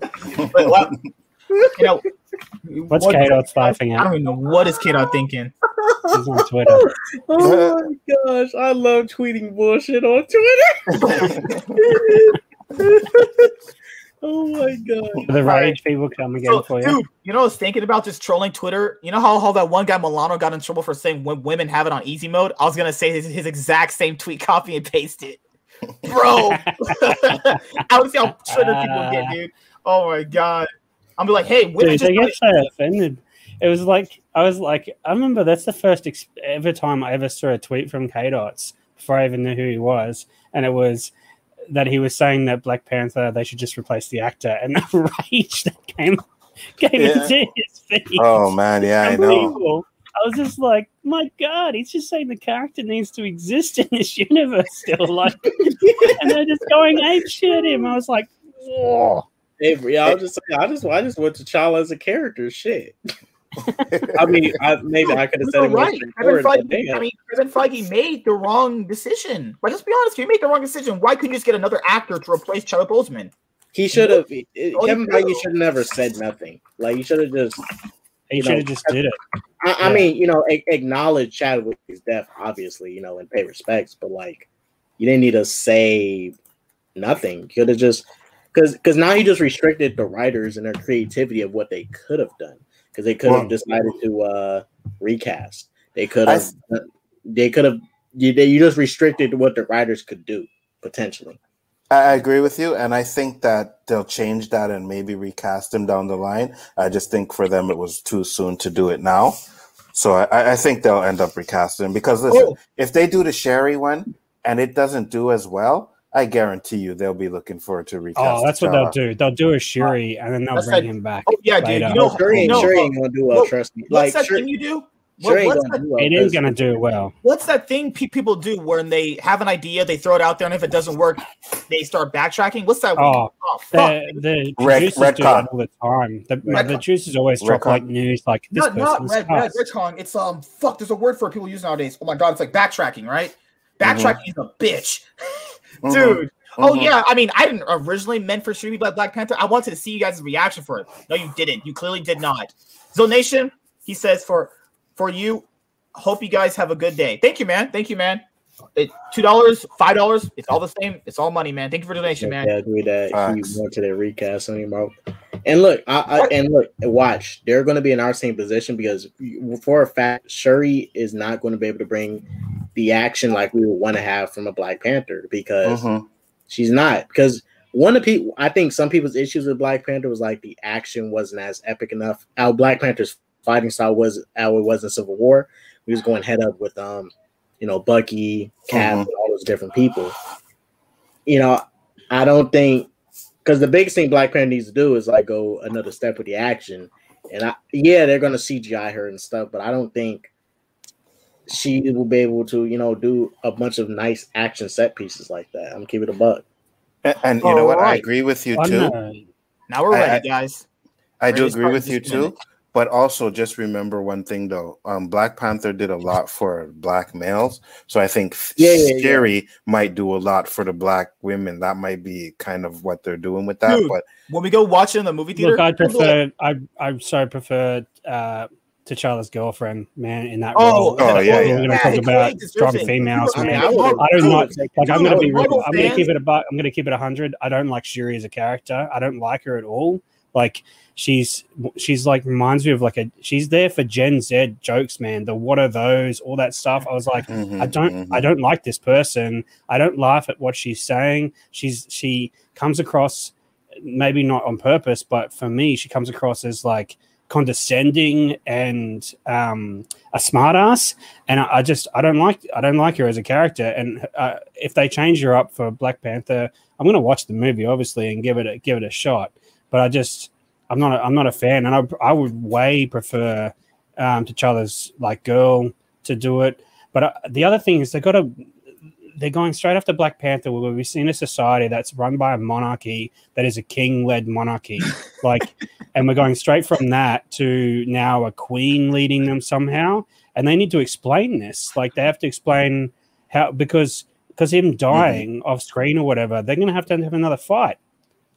but what, you know What's what- K-Dot's laughing I at? don't even know what is K-Dot thinking He's on Twitter. Oh my gosh, I love tweeting bullshit on Twitter. oh my god. The right. rage people come again so, for you. dude you know I was thinking about just trolling Twitter you know how, how that one guy Milano got in trouble for saying when women have it on easy mode I was gonna say his, his exact same tweet copy and paste it bro I would see how triggered people get ah. dude oh my god I'm be like hey women Dude, just they get so offended. It was like I was like I remember that's the first ex- ever time I ever saw a tweet from K Dots before I even knew who he was, and it was that he was saying that Black Panther they should just replace the actor, and the rage that came came Yeah. into his face. Oh man, yeah, I know. I was just like, my God, he's just saying the character needs to exist in this universe still, like, and they're just going ape shit at him. I was like, whoa. Hey, yeah, I was just I just I just went to T'Challa as a character. Shit. I mean, I, maybe I could have said it more right. Kevin Feige, I mean, Kevin Feige made the wrong decision. Like, let's be honest, he made the wrong decision. Why couldn't you just get another actor to replace Chadwick Boseman? He should have. Kevin you Feige should have never said nothing. Like he should have just. He You should have just did it. I, I Yeah. mean, you know, a- acknowledge Chadwick's death, obviously, you know, and pay respects, but like, you didn't need to say nothing. You could have just because because now he just restricted the writers and their creativity of what they could have done because they could have Well- decided to uh recast. They could have they could have you, they, you just restricted what the writers could do potentially. I I agree with you, and I think that they'll change that and maybe recast him down the line. I just think for them it was too soon to do it now, so I, I think they'll end up recasting because listen, Oh. if they do the Shuri one and it doesn't do as well, I guarantee you they'll be looking forward to recast. Oh, that's what they'll do. They'll do a Shuri and then they'll That's bring like- him back. Oh yeah, dude. later. You know, Sure ain't, no, sure uh, ain't gonna do well. what- trust me. what's Like that sure, thing you do? sure What- ain't what's, gonna that, do well. It is 'cause- gonna do well. what's that thing pe- people do when they have an idea, they throw it out there, and if it doesn't work, they start backtracking? What's that? Oh, oh fuck. The, the Red- producers Red do Con. that all the time. The, the retcon. producers always drop Red like news like this not not person's red red retcon. It's um fuck. There's a word for it people use nowadays. Oh my god, it's like backtracking, right? Mm-hmm. Backtracking is a bitch, Mhm, dude. Oh mhm. yeah, I mean, I didn't originally meant for Shuri to be Black, Black Panther. I wanted to see you guys' reaction for it. No, you didn't. You clearly did not. Zonation, he says for for you. Hope you guys have a good day. Thank you, man. Thank you, man. It, Two dollars, five dollars. It's all the same. It's all money, man. Thank you for the donation, man. Yeah, I agree that Facts. he went to recast anymore. And look, I, I and look, watch. They're going to be in our same position because for a fact, Shuri is not going to be able to bring the action like we would want to have from a Black Panther because Mhm. she's not. Because one of the people, I think some people's issues with Black Panther was like the action wasn't as epic enough. Our Black Panther's fighting style was how it was in Civil War. We was going head up with um, you know, Bucky, Cap, Mhm. and all those different people. You know, I don't think because the biggest thing Black Panther needs to do is like go another step with the action. And I, yeah, they're gonna CGI her and stuff, but I don't think she will be able to, you know, do a bunch of nice action set pieces like that. I'm keeping it a buck. And, and you know what? I agree with you too. know. Now we're ready, I- guys. I do agree with you just minute. too. But also just remember one thing though. Um, Black Panther did a lot for black males. So I think Yeah, yeah, yeah. Might do a lot for the black women. That might be kind of what they're doing with that. Dude, but When we go watch it in the movie theater, Look, I we'll be like, prefer. I I so prefer uh, T'Challa's girlfriend, man, in that Oh, role. Oh, yeah, We're yeah. going Yeah, to talk about strong females, I mean, man. I would- I do dude, not like. I'm going to be. Marvel I'm going to keep it about. I'm going to keep it a hundred. I don't like Shuri as a character. I don't like her at all. Like she's she's like reminds me of like a. She's there for Gen Z jokes, man. The what are those? All that stuff. I was like, Mhm, I don't mhm. I don't like this person. I don't laugh at what she's saying. She's she comes across maybe not on purpose, but for me, she comes across as like condescending and um, a smartass. And I, I just I don't like I don't like her as a character. And uh, if they change her up for Black Panther, I'm gonna watch the movie obviously and give it a, give it a shot. But I just I'm not a, I'm not a fan, and I I would way prefer um, T'Challa's like girl to do it. But uh, the other thing is they got to they're going straight after Black Panther, where we've seen a society that's run by a monarchy that is a king-led monarchy, like, and we're going straight from that to now a queen leading them somehow, and they need to explain this. Like, they have to explain how because because him dying off screen or whatever, they're going to have to have another fight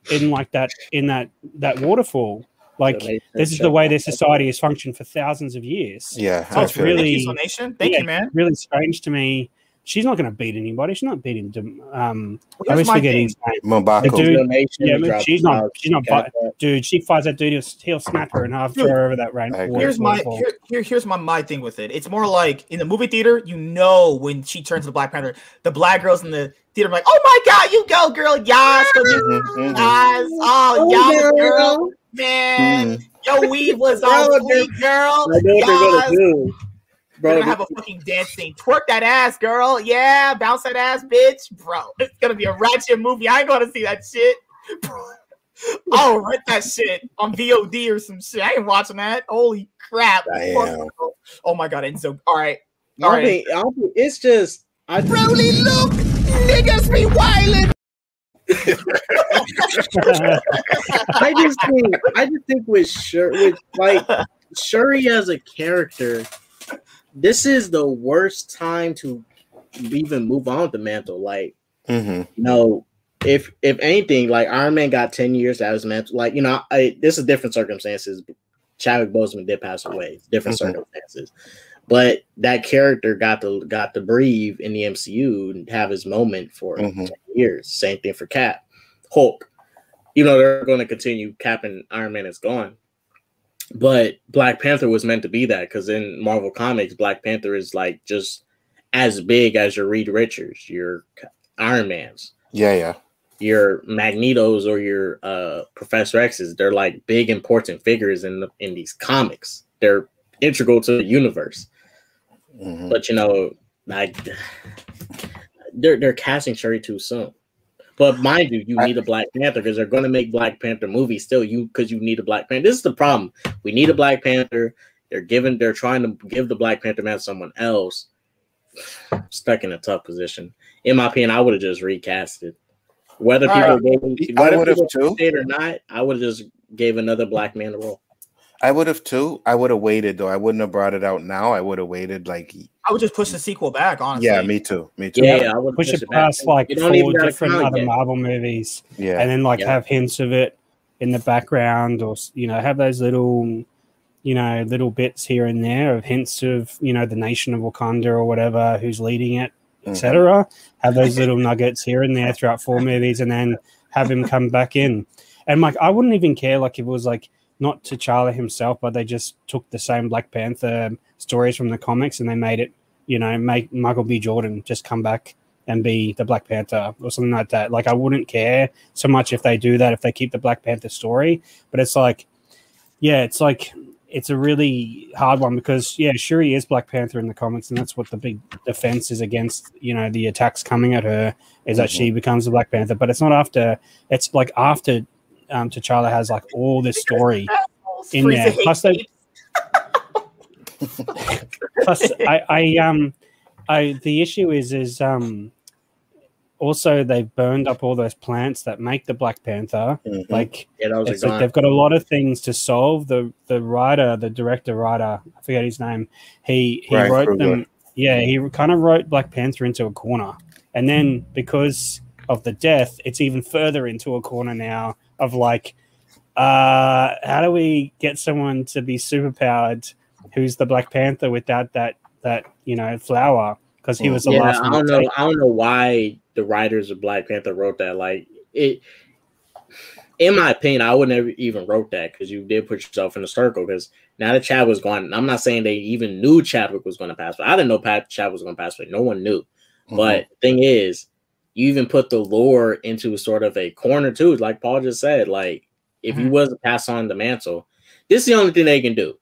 in like that in that that waterfall. Like, this is the way their society has functioned for thousands of years. Yeah, So it's really- Thank you, Zonation. Thank Yeah, you, man. Really strange to me. She's not going to beat anybody. She's not beating. Dem- Um, I Here's always my forget his name. M'Baku. The dude- Donation, yeah, he she's not- out. she's not Got that. Dude, she fights that dude. He'll, he'll snap her in half, throw her over that rain. Here's my here, here here's my my thing with it. It's more like in the movie theater, you know when she turns to the Black Panther, the black girls in the theater are like, "Oh my god, you go, girl, yes, go, yes, Mhm, mhm. oh, yes, girl, man, Mhm. your weave was on Bro, fleek, girl, I know they're gonna do, We're bro. gonna have a fucking dance scene. Twerk that ass, girl. Yeah, bounce that ass, bitch, bro. It's gonna be a ratchet movie. I ain't gonna see that shit. I'll rent that shit on VOD or some shit. I ain't watching that. Holy crap! Oh my god! So, all right, I all right. I don't it's just I Broly, look, niggas be wildin'. I just think I just think with Shuri, with like Shuri as a character, this is the worst time to even move on with the mantle. Like, Mhm. you know, if if anything, like Iron Man got ten years to have his mantle. Like, you know, I, this is different circumstances. Chadwick Boseman did pass away, different Mhm. circumstances. But that character got to got to breathe in the MCU and have his moment for Mhm. 10 years. Same thing for Cap, Hulk. You know they're going to continue. Cap and Iron Man is gone, but Black Panther was meant to be that because in Marvel Comics, Black Panther is like just as big as your Reed Richards, your Iron Mans, Yeah, yeah. your Magnetos, or your uh, Professor X's. They're like big important figures in the in these comics. They're integral to the universe. Mhm. But you know, like they're they're casting Shuri too soon. But mind you, you need a Black Panther because they're going to make Black Panther movies still. You because you need a Black Panther. This is the problem. We need a Black Panther. They're giving. They're trying to give the Black Panther man to someone else. Stuck in a tough position. In my opinion, I would have just recast it. Whether people Alright. gave, I whether people too. it or not, I would have just gave another black man the role. I would have too. I would have waited though. I wouldn't have brought it out now. I would have waited like I would just push the sequel back, honestly. yeah, me too. Me too. Yeah, Yeah. yeah I would Push it past like You four don't even gotta different other yet. Marvel movies, Yeah. and then like Yeah. have hints of it in the background, or you know, have those little, you know, little bits here and there of hints of you know the nation of Wakanda or whatever who's leading it, Mhm. etc. Have those little nuggets here and there throughout four movies, and then have him come back in. And like, I wouldn't even care like if it was like not to T'Challa himself, but they just took the same Black Panther stories from the comics and they made it, you know, make Michael B. Jordan just come back and be the Black Panther or something like that. Like, I wouldn't care so much if they do that, if they keep the Black Panther story. But it's like, yeah, it's like, it's a really hard one because, yeah, sure he is Black Panther in the comics, and that's what the big defense is against, you know, the attacks coming at her is that she mm-hmm. becomes the Black Panther. But it's not after, it's like after um, T'Challa has like all this story in there. Plus, they, plus I, I um I the issue is is um also they've burned up all those plants that make the Black Panther. Mhm. Like Yeah, that was like they've got a lot of things to solve. The the writer, the director writer, I forget his name. He he Ryan wrote Coogler. them. Yeah, he kind of wrote Black Panther into a corner, and then because of the death, it's even further into a corner now of like, uh, how do we get someone to be superpowered who's the Black Panther without that that you know flower? Because he was the yeah, last I don't know. take- I don't know why the writers of Black Panther wrote that. Like it, in my opinion, I would never even wrote that because you did put yourself in a circle. Because now that Chad was gone, I'm not saying they even knew Chadwick was going to pass, but I didn't know Pat Chad was going to pass away. No one knew. Mhm. But thing is, you even put the lore into sort of a corner too, like Paul just said. Like if you was to pass on the mantle, this is the only thing they can do.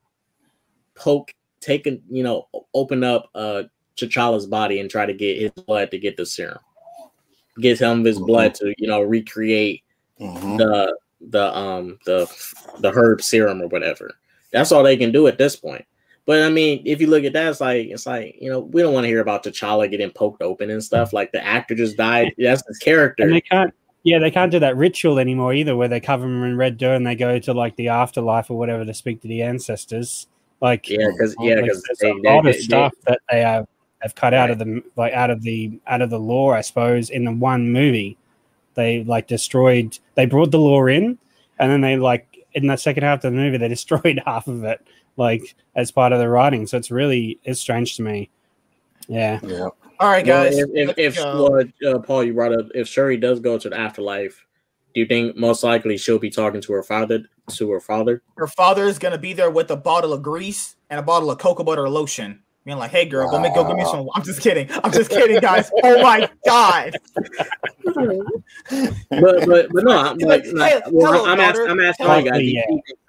Poke, take a you know, open up uh T'Challa's body and try to get his blood to get the serum. Get some of his blood to you know recreate Mhm. the the um the the herb serum or whatever. That's all they can do at this point. But I mean, if you look at that, it's like it's like you know we don't want to hear about T'Challa getting poked open and stuff. Like the actor just died. That's his character. and they can't yeah they can't do that ritual anymore either where they cover them in red dirt and they go to like the afterlife or whatever to speak to the ancestors like yeah, because yeah, because there's a lot of stuff that they have have cut out of the like out of the out of the lore i suppose in the one movie they like destroyed they brought the lore in and then they like in the second half of the movie they destroyed half of it like as part of the writing so it's really it's strange to me yeah Yeah. All right, Well, guys. if if, if go. uh, Paul, you brought up if Shuri does go to the afterlife, do you think most likely she'll be talking to her father to her father? her father is gonna be there with a bottle of grease and a bottle of cocoa butter lotion. Being like, hey girl, go make go give me some. I'm just kidding. I'm just kidding, guys. Oh my god. But but but no, I'm like, like, like, "Hey, well, I'm, asking. I'm asking Hello." you guys. Yeah.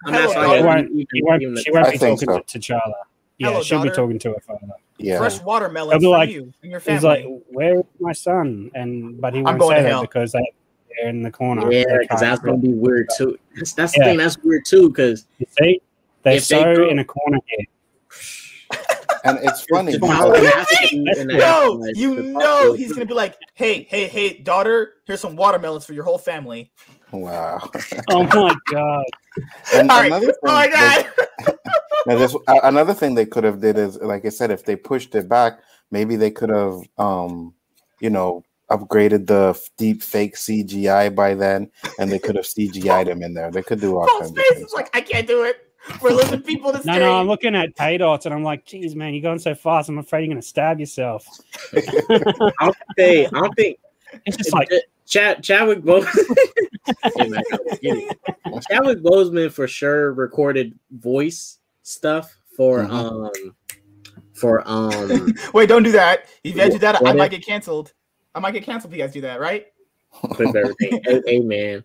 I'm Hello, asking daughter. you she guys. won't, even- she won't, she won't be think talking to T'Challa. Yeah, Hello, she'll be talking to her father. Yeah. Fresh watermelon I'll be for like- you and your He's like, "Where is my son?" And but he I'm won't say that because they, they're in the corner. Yeah, because that's gonna be weird too. That's, that's the thing. That's weird too. Because You see, they're If they so go- in a corner here. And it's funny. T'Challa because- has to be no, you know he's gonna be like, hey, hey, hey, daughter, here's some watermelons for your whole family. wow. Oh my god! And All right. another thing, Oh my they- god. Now, this uh, another thing they could have did is, like I said, if they pushed it back, maybe they could have, um, you know, upgraded the f- deep fake CGI by then, and they could have CGI'd him in there. They could do all Paul's kinds of things. is like, I can't do it. We're losing people to No, stream. no, I'm looking at pay dots and I'm like, "Geez, man, you're going so fast. I'm afraid you're going to stab yourself." I don't think. I don't think. It's just like, Chad, Chadwick Boseman. Hey, man. Chadwick Boseman for sure recorded voice stuff for Mhm. um for um. Wait, don't do that. If you guys do that, I might get canceled. I might get canceled if you guys do that, right? with everything. hey, hey, man,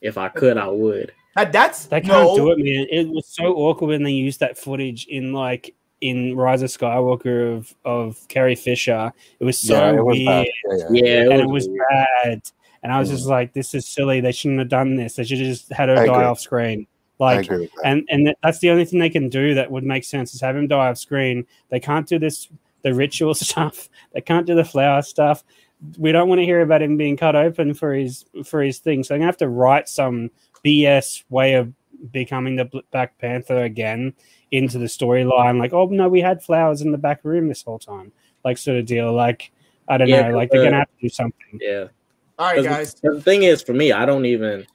if I could, I would. That, that's They can't no. do it, man. It was so awkward when they used that footage in like in Rise of Skywalker of of Carrie Fisher. It was so yeah, it was weird, bad. Yeah, yeah. Yeah, and it was bad. And I was mm. just like, "This is silly. They shouldn't have done this. They should have just had her I die agree. off screen." Like, agree with that. and and that's the only thing they can do that would make sense is have him die off screen. They can't do this the ritual stuff. They can't do the flower stuff. We don't want to hear about him being cut open for his for his thing. So I'm gonna have to write some BS way of becoming the Black Panther again into the storyline. Like, oh no, we had flowers in the back room this whole time. Like sort of deal. Like I don't Yeah, know. Like they're uh, gonna have to do something. Yeah. All right, guys. The, the thing is, for me, I don't even,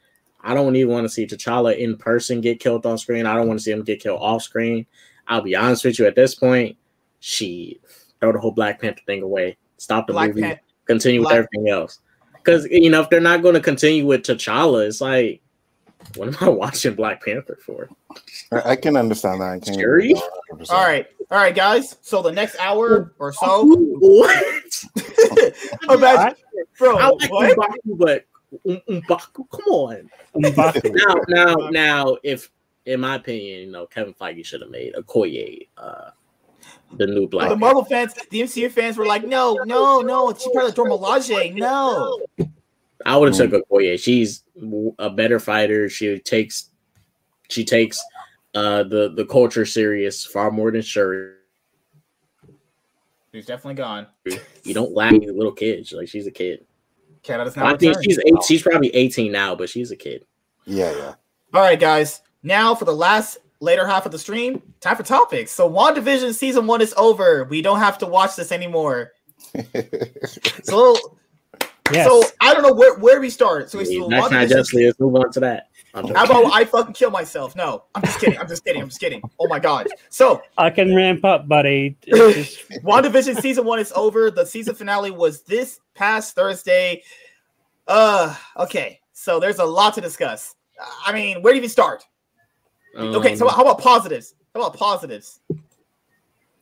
I don't even want to see T'Challa in person get killed on screen. I don't want to see him get killed off screen. I'll be honest with you. At this point, she throw the whole Black Panther thing away. Stop the Black movie. Pan- continue Black- with everything else. Because you know, if they're not going to continue with T'Challa, it's like, what am I watching Black Panther for? I, I can understand that. I can Scary? 100%. All right, all right, guys. So the next hour or so, what? imagine, bro. I like what? M'Baku, but M'Baku, come on. M'Baku. now, now, now, if in my opinion, you know, Kevin Feige should have made Okoye uh the new Black. the Marvel fans, the MCU fans were like, no, no, no. She's part of Dora Milaje. No. I would have took Okoye. She's a better fighter. She takes she takes uh the the culture serious far more than Shuri. She's definitely gone. You don't laugh at little kids. Like she's a kid. Canada's I not think she's eight. She's probably eighteen now, but she's a kid. Yeah, yeah. All right, guys. Now for the last later half of the stream, time for topics. So WandaVision season one is over. We don't have to watch this anymore. So, Yes. so I don't know where, where we start. So, so That's not WandaVision- just Let's move on to that. I'm How about I fucking kill myself? No, I'm just kidding. I'm just kidding. I'm just kidding. Oh my god. So I can ramp up, buddy. It's just- WandaVision season one is over. The season finale was this past Thursday. Uh, okay. So there's a lot to discuss. I mean, where do you even start? Okay, so Um, how about positives? How about positives?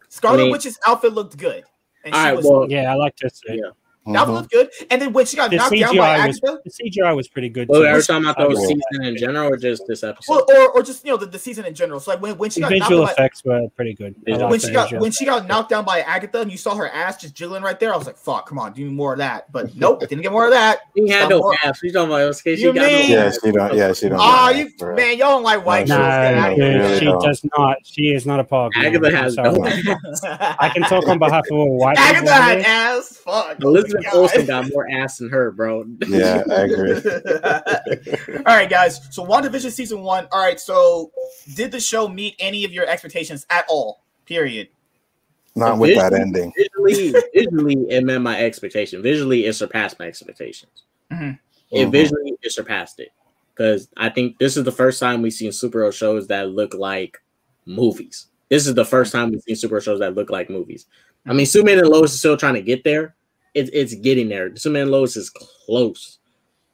Scarlet I mean- Witch's outfit looked good. And all she right, was, well, yeah, I like this. Yeah. The outfit Mhm. looked good. And then when she got The knocked down by CGI was Agatha, the CGI was pretty good. well, too. are we talking about the I whole will. season in general, or just this episode? well, or, or just you know the, the season in general. So like when, when she got visual down by, effects were pretty good. Like when she got visual when she got knocked down by Agatha and you saw her ass just jiggling right there, I was like, "Fuck, come on, do more of that." But nope, didn't get more of that. She had Some no more- ass. We talking about okay, she You got no mean- Yeah, ass. she don't. Yeah, she don't. Ah, you for real. man, y'all don't like white No, girls. No, out of no, here. dude, really she don't. does not. She is not a pog. man. Agatha I'm has no I can talk on behalf of all white. Agatha had ass. Fuck. Elizabeth Oh Olsen got more ass than her, bro. Yeah, I agree. all right, guys. So WandaVision season one. All right. So did the show meet any of your expectations at all? Period. Not with that ending. Visually, visually, it met my expectation. Visually, it surpassed my expectations. Mhm. It Mhm. visually, it surpassed it because I think this is the first time we've seen superhero shows that look like movies. This is the first time we've seen superhero shows that look like movies. I mean, Superman and Lois is still trying to get there. It's it's getting there. Superman Lois is close,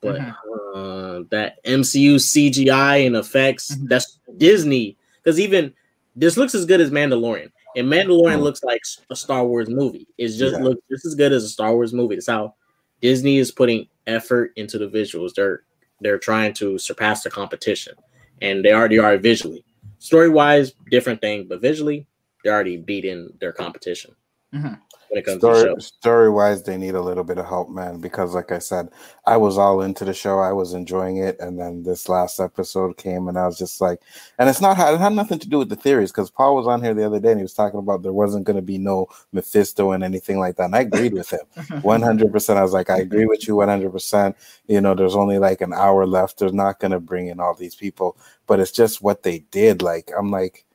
but Mhm. uh, that MCU CGI and effects Mhm. that's Disney because even this looks as good as Mandalorian, and Mandalorian Mhm. looks like a Star Wars movie. It's just Yeah. looks just as good as a Star Wars movie. That's how Disney is putting effort into the visuals. They're they're trying to surpass the competition, and they already are visually. Story wise, different thing, but visually, they're already beating their competition Mhm. When it comes to the Story show. story wise, they need a little bit of help, man. Because like I said, I was all into the show. I was enjoying it, and then this last episode came, and I was just like, and it's not it had nothing to do with the theories. Because Paul was on here the other day, and he was talking about there wasn't going to be no Mephisto and anything like that, and I agreed with him. 100%. I was like, I agree with you 100%. You know, there's only like an hour left. They're not going to bring in all these people, but it's just what they did. Like, I'm like,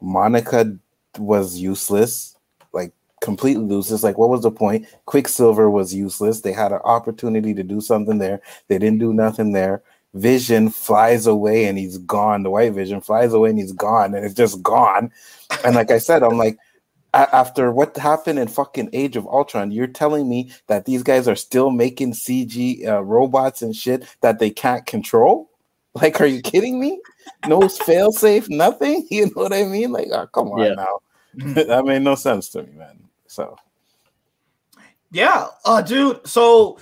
Monica was useless, like completely useless. Like, what was the point? Quicksilver was useless. They had an opportunity to do something there. They didn't do nothing there. Vision flies away and he's gone. The white vision flies away and he's gone, and it's just gone. And like I said, I'm like, after what happened in fucking Age of Ultron, you're telling me that these guys are still making CG uh, robots and shit that they can't control? Like, are you kidding me? No fail safe, nothing. You know what I mean? Like, oh, come on Yeah. now. that made no sense to me, man. So Yeah, uh, dude. So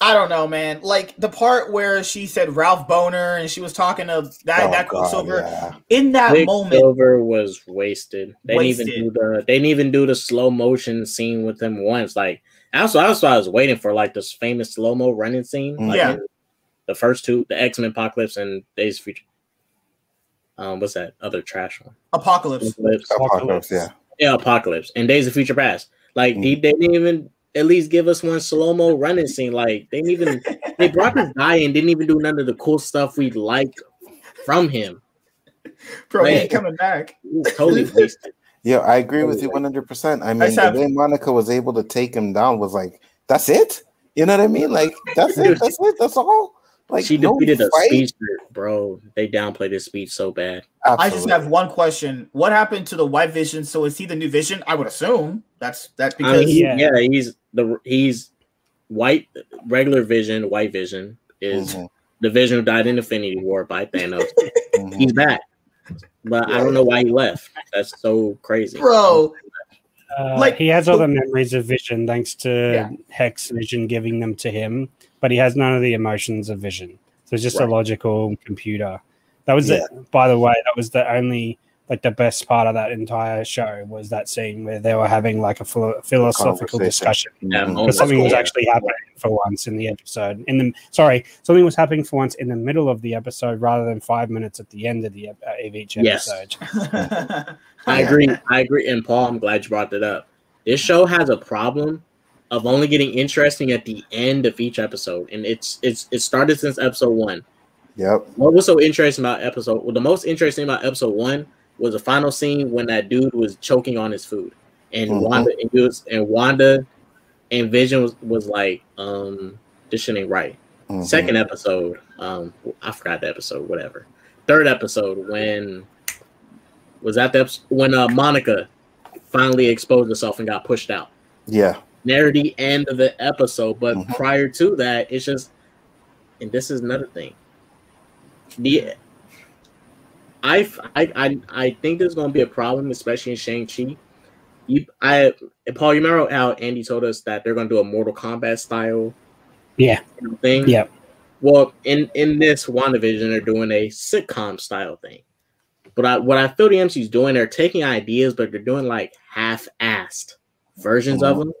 I don't know, man. Like the part where she said Ralph Bohner and she was talking to that Oh, that God, Quicksilver yeah. in that Big moment. Silver was wasted. They didn't even do the they didn't even do the slow motion scene with him once. Like also, that's what I was waiting for, like this famous slow mo running scene. Like Yeah. the first two, the X Men Apocalypse and Days Future. Um, what's that other trash one? Apocalypse. Apocalypse. Apocalypse, yeah. Yeah, Apocalypse and Days of Future Past. Like Mm. they, they didn't even at least give us one slow mo running scene. Like they didn't even they brought this guy and didn't even do none of the cool stuff we'd like from him. Bro, he Man. ain't coming back. It was totally wasted. Yeah, I agree with you 100%. I mean, the way Monica was able to take him down was like, that's it? You know what I mean? Like, that's it? That's it? That's all? Like, she no defeated a fight? speech, bro. They downplayed his speech so bad. I just have one question. What happened to the White Vision? So is he the new Vision? I would assume that's that's I because mean, he- Yeah. yeah. he's the he's white, regular Vision. White Vision is Mhm, the Vision who died in Infinity War by Thanos. mhm. he's back, but I don't know why he left. That's so crazy, bro. Uh, Like- he has all the memories of Vision thanks to Yeah. Hex Vision giving them to him, but he has none of the emotions of Vision. So it's just Right. a logical computer. That was, Yeah. the, by the way, that was the only like the best part of that entire show was that scene where they were having like a philo- philosophical Conversation. discussion Yeah, moment. because something was actually happening for once in the episode. In the sorry, something was happening for once in the middle of the episode rather than five minutes at the end of the uh, of each episode. Yes. episode. I agree. I agree. And Paul, I'm glad you brought that up. This show has a problem of only getting interesting at the end of each episode, and it's it's it started since episode one. Yep. What was so interesting about episode? Well, the most interesting about episode one was the final scene when that dude was choking on his food, and Mhm. Wanda and, was, and Wanda and Vision was, was like, um, this shit ain't right. Mhm. Second episode, um, I forgot the episode, whatever. Third episode when was that the episode when uh, Monica finally exposed herself and got pushed out. Yeah. Near the end of the episode, but Mhm. prior to that, it's just, and this is another thing. The I I I, I think there's going to be a problem, especially in Shang Chi. You, I, Paul, you remember how Andy told us that they're going to do a Mortal Kombat style Yeah, thing? yeah. Well, in in this WandaVision, they're doing a sitcom style thing. But I, what I feel the MCU's doing, they're taking ideas, but they're doing like half-assed versions of them.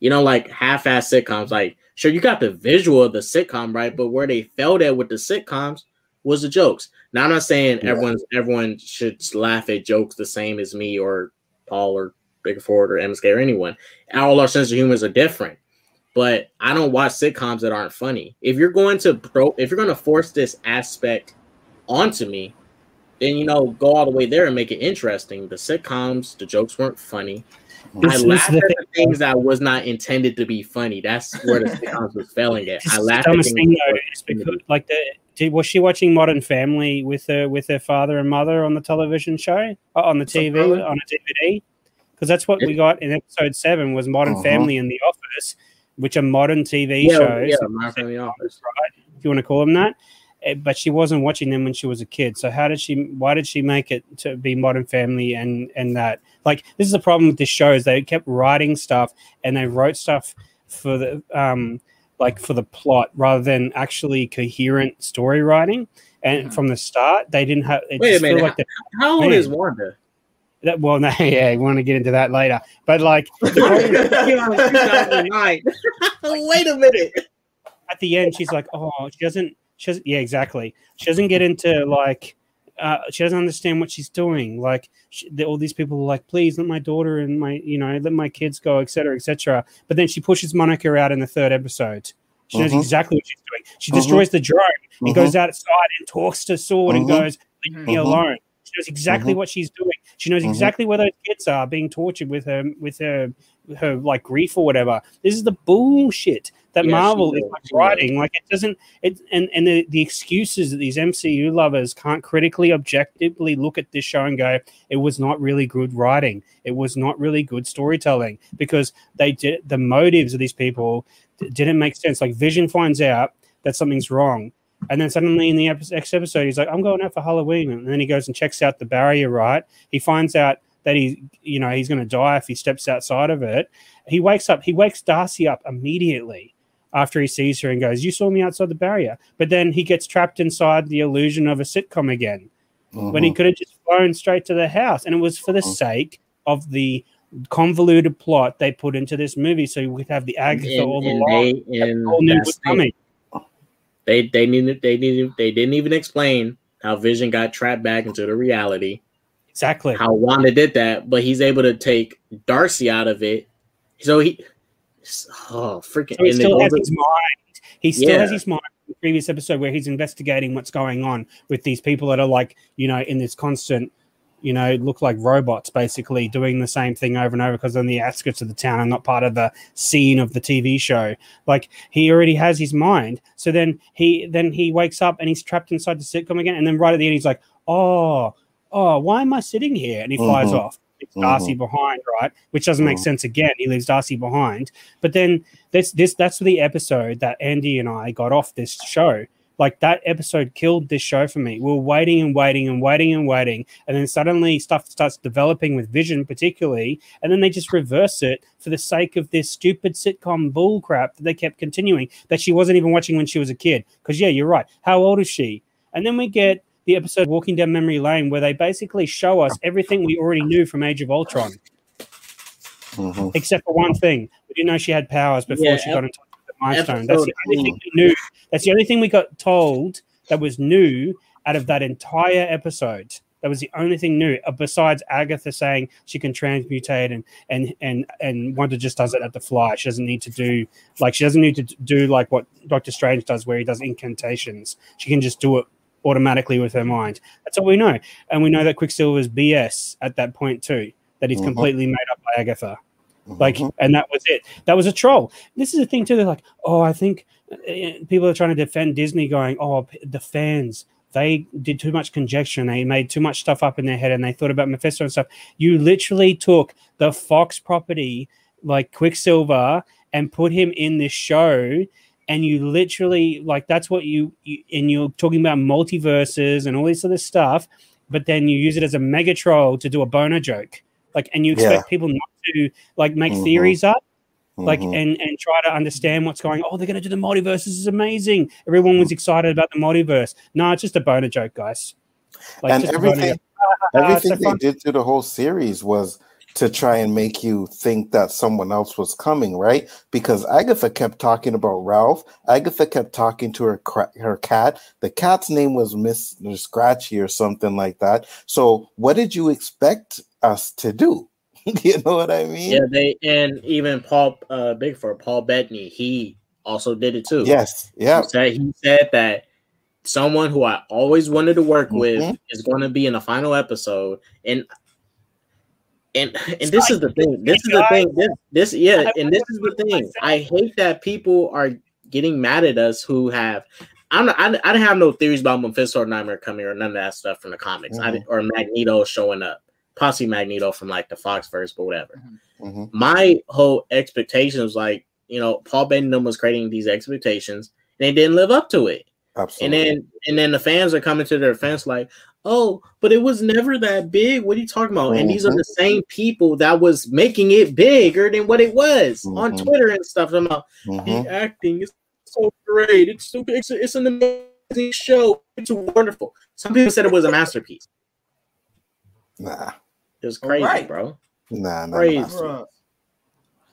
You know, like half-assed sitcoms. Like, sure, you got the visual of the sitcom, right? But where they failed at with the sitcoms was the jokes. Now, I'm not saying Yeah. everyone's everyone should laugh at jokes the same as me or Paul or Big Ford or MSK or anyone. All our sense of humors are different but I don't watch sitcoms that aren't funny. If you're going to pro, if you're going to force this aspect onto me, then you know go all the way there and make it interesting. The sitcoms, the jokes weren't funny. I This- laughed the at thing. the things that was not intended to be funny. That's where the sitcoms was failing at. I the laughed at dumbest things thing though. is because, like the did, was she watching Modern Family with her with her father and mother on the television show uh, on the TV on a DVD? Because that's what we got in episode seven was Modern Uh-huh. Family in the Office, which are modern TV yeah, shows. yeah, My Family Office. right? If you want to call them that. Eh, But she wasn't watching them when she was a kid. So how did she? Why did she make it to be Modern Family and and that? Like this is the problem with this show is they kept writing stuff and they wrote stuff for the um like for the plot rather than actually coherent story writing. And Mhm. from the start, they didn't have. It Wait a minute, Like the, How old Man. is Wanda? that, well, no, yeah, we want to get into that later. But like Wait a minute. at the end she's like oh she doesn't she doesn't yeah exactly. She doesn't get into like uh, she doesn't understand what she's doing. Like she, the, all these people are like please let my daughter and my you know let my kids go etc etc but then she pushes monica out in the third episode. She knows Mhm. exactly what she's doing. She Mhm. destroys the drone. And Mhm. goes outside and talks to sword and Mhm. goes leave me Mhm. alone. She knows exactly what she's doing. She knows exactly where those kids are being tortured with her with her her like grief or whatever. This is the bullshit that she marvel is like writing like it doesn't it and and the, the excuses that these mcu lovers can't critically objectively look at this show and go it was not really good writing it was not really good storytelling because they did the motives of these people didn't make sense like vision finds out that something's wrong and then suddenly in the next episode he's like i'm going out for halloween and then he goes and checks out the barrier right he finds out that he, you know, he's going to die if he steps outside of it. He wakes up. He wakes Darcy up immediately after he sees her and goes, "You saw me outside the barrier." But then he gets trapped inside the illusion of a sitcom again when he Mhm. could have just flown straight to the house, and it was for the Mhm. sake of the convoluted plot they put into this movie, so we could have the Agatha And, all and along. they and all knew was the thing. coming. They they needed they needed they didn't even explain how Vision got trapped back into the reality. Exactly. How Wanda did that, but he's able to take Darcy out of it. So he, oh freaking, So he still has his mind. He still has his mind. from The previous episode where he's investigating what's going on with these people that are like, you know, in this constant, you know, look like robots, basically doing the same thing over and over because they're on the outskirts of the town and not part of the scene of the TV show. Like he already has his mind. So then he then he wakes up and he's trapped inside the sitcom again. And then right at the end, he's like, oh, oh, why am I sitting here? And he flies Mhm. off. It's Darcy behind, right? Which doesn't make Mhm. sense again. He leaves Darcy behind. But then this this that's the episode that Andy and I got off this show. Like that episode killed this show for me. We are waiting and waiting and waiting and waiting, and then suddenly stuff starts developing with Vision, particularly, and then they just reverse it for the sake of this stupid sitcom bull crap that they kept continuing that she wasn't even watching when she was a kid. Because yeah, you're right. How old is she? And then we get the episode Walking Down Memory Lane where they basically show us everything we already knew from Age of Ultron Mhm. except for one thing. We didn't know she had powers before Yeah, she got in touch with the Mind Stone. That's the only thing we knew. That's the only thing we got told that was new out of that entire episode. That was the only thing new, uh, besides Agatha saying she can transmutate and and and and Wanda just does it at the fly. She doesn't need to do like she doesn't need to do like what Doctor Strange does, where he does incantations. She can just do it automatically with her mind. That's all we know, and we know that Quicksilver's BS at that point too. That he's Mhm. completely made up by Agatha like Mhm. and that was it that was a troll this is the thing too they're like oh i think uh, people are trying to defend disney going oh the fans they did too much conjecture and they made too much stuff up in their head and they thought about mephisto and stuff you literally took the fox property like quicksilver and put him in this show and you literally like that's what you, you and you're talking about multiverses and all this other stuff but then you use it as a mega troll to do a boner joke like and you expect Yeah. people not to like make Mhm. theories up like Mhm. and and try to understand what's going oh they're going to do the multiverse this is amazing everyone was excited about the multiverse no it's just a boner joke guys like and everything. Ah, everything so they fun. did to the whole series was to try and make you think that someone else was coming, right? Because Agatha kept talking about Ralph. Agatha kept talking to her cra- her cat. The cat's name was Mr. Scratchy or something like that. So, what did you expect us to do? you know what I mean? yeah, they and even Paul uh Bigford, Paul Bettany, he also did it too. Yes. Yeah. He said, he said that someone who I always wanted to work with Mhm. is going to be in the final episode, and and and this is the thing. This is the thing. This, this yeah, and this is the thing. I hate that people are getting mad at us who have. I'm not, I, I didn't have no theories about Mephisto or Nightmare coming or none of that stuff from the comics. I didn't, or Magneto showing up, possibly Magneto from like the Fox verse, but whatever hmm my whole expectation was like, you know, Paul Bennington was creating these expectations and they didn't live up to it. Absolutely. And then and then the fans are coming to their defense like, oh, but it was never that big. What are you talking about? And these are the same people that was making it bigger than what it was on Mhm. Twitter and stuff. I'm like, Mhm. the acting is so great. It's so it's, it's an amazing show. It's wonderful. Some people said it was a masterpiece. Nah. It was crazy, Alright. bro. Nah. Nah. Crazy. nah.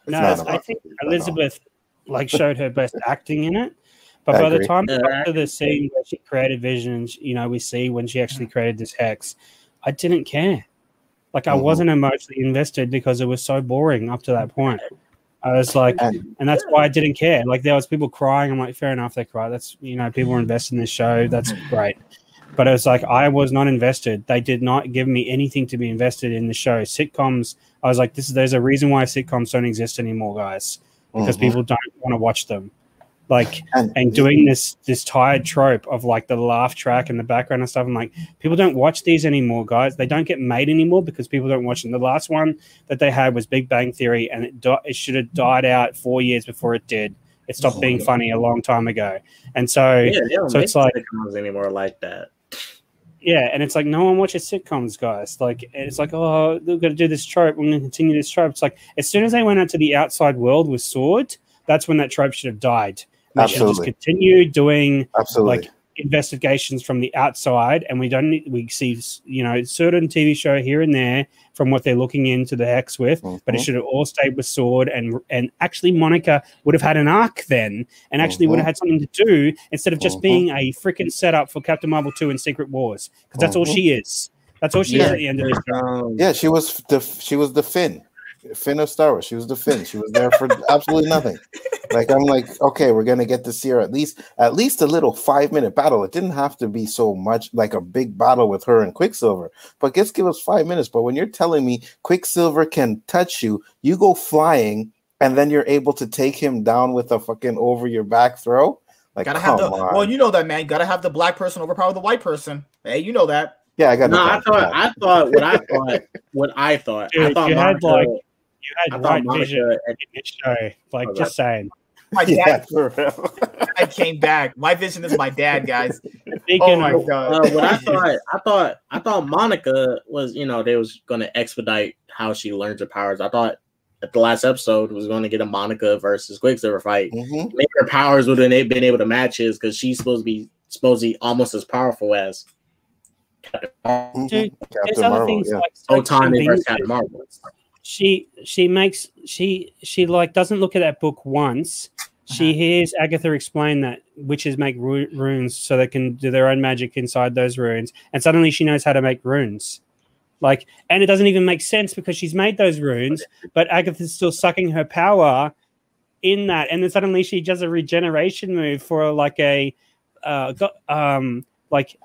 No, I think it at all. Elizabeth like showed her best acting in it. But I by the time we Yeah, got to the scene where she created visions, you know, we see when she actually created this hex, I didn't care. Like I Mhm. wasn't emotionally invested because it was so boring up to that point. I was like, And- and that's why I didn't care. Like there was people crying. I'm like, fair enough, they cry. That's you know, people are invested in this show. That's great. But it was like I was not invested. They did not give me anything to be invested in the show. Sitcoms. I was like, this is there's a reason why sitcoms don't exist anymore, guys, because Mhm. people don't want to watch them. Like and, and doing this this tired trope of like the laugh track in the background and stuff. I'm like, people don't watch these anymore, guys. They don't get made anymore because people don't watch them. The last one that they had was Big Bang Theory, and it di- it should have died out four years before it did. It stopped oh being funny a long time ago, and so Yeah, don't So make it's like- sitcoms anymore like that. yeah, and it's like no one watches sitcoms, guys. Like it's like, oh, we're gonna do this trope. We're gonna continue this trope. It's like as soon as they went out to the outside world with sword, that's when that trope should have died. They should just continue doing Absolutely. like investigations from the outside, and we don't. We see you know certain TV show here and there from what they're looking into the hex with, but it Mhm. should have all stayed with sword and and actually Monica would have had an arc then, and actually would have Mhm. had something to do instead of just Mhm. being a freaking setup for Captain Marvel two and Secret Wars because that's all Mhm. she is. That's all she is Yeah. at the end of this. Um, yeah, she was the she was the Finn, Finn of Star Wars. She was the Finn. She was there for absolutely nothing. Like I'm like, okay, we're gonna get to see her at least at least a little five minute battle. It didn't have to be so much like a big battle with her and Quicksilver, but just give us five minutes. But when you're telling me Quicksilver can touch you, you go flying, and then you're able to take him down with a fucking over your back throw. Like, Gotta come have the on. well, you know that man. Gotta have the black person overpower the white person. Hey, you know that. yeah, I got No, no I time for thought that. I thought what I thought what I thought. I thought you Monica, like, You I had thought right Monica vision at- in this show. Like Oh, just saying. My yeah, dad, for real. I came back. My vision is my dad, guys. Speaking Oh my of- god. uh, what I thought, I thought, I thought Monica was, you know, they was going to expedite how she learns her powers. I thought at the last episode was going to get a Monica versus Quicksilver fight. Mhm. Maybe her powers would have been able to match his because she's supposed to be supposed to be almost as powerful as. Dude, Captain There's other Marvel, things yeah. like so Otani. Captain Marvel. She she makes she she like doesn't look at that book once. She Uh-huh. hears Agatha explain that witches make ru- runes so they can do their own magic inside those runes, and suddenly she knows how to make runes. Like, and it doesn't even make sense because she's made those runes, but Agatha's still sucking her power in that, and then suddenly she does a regeneration move for like a uh, um, like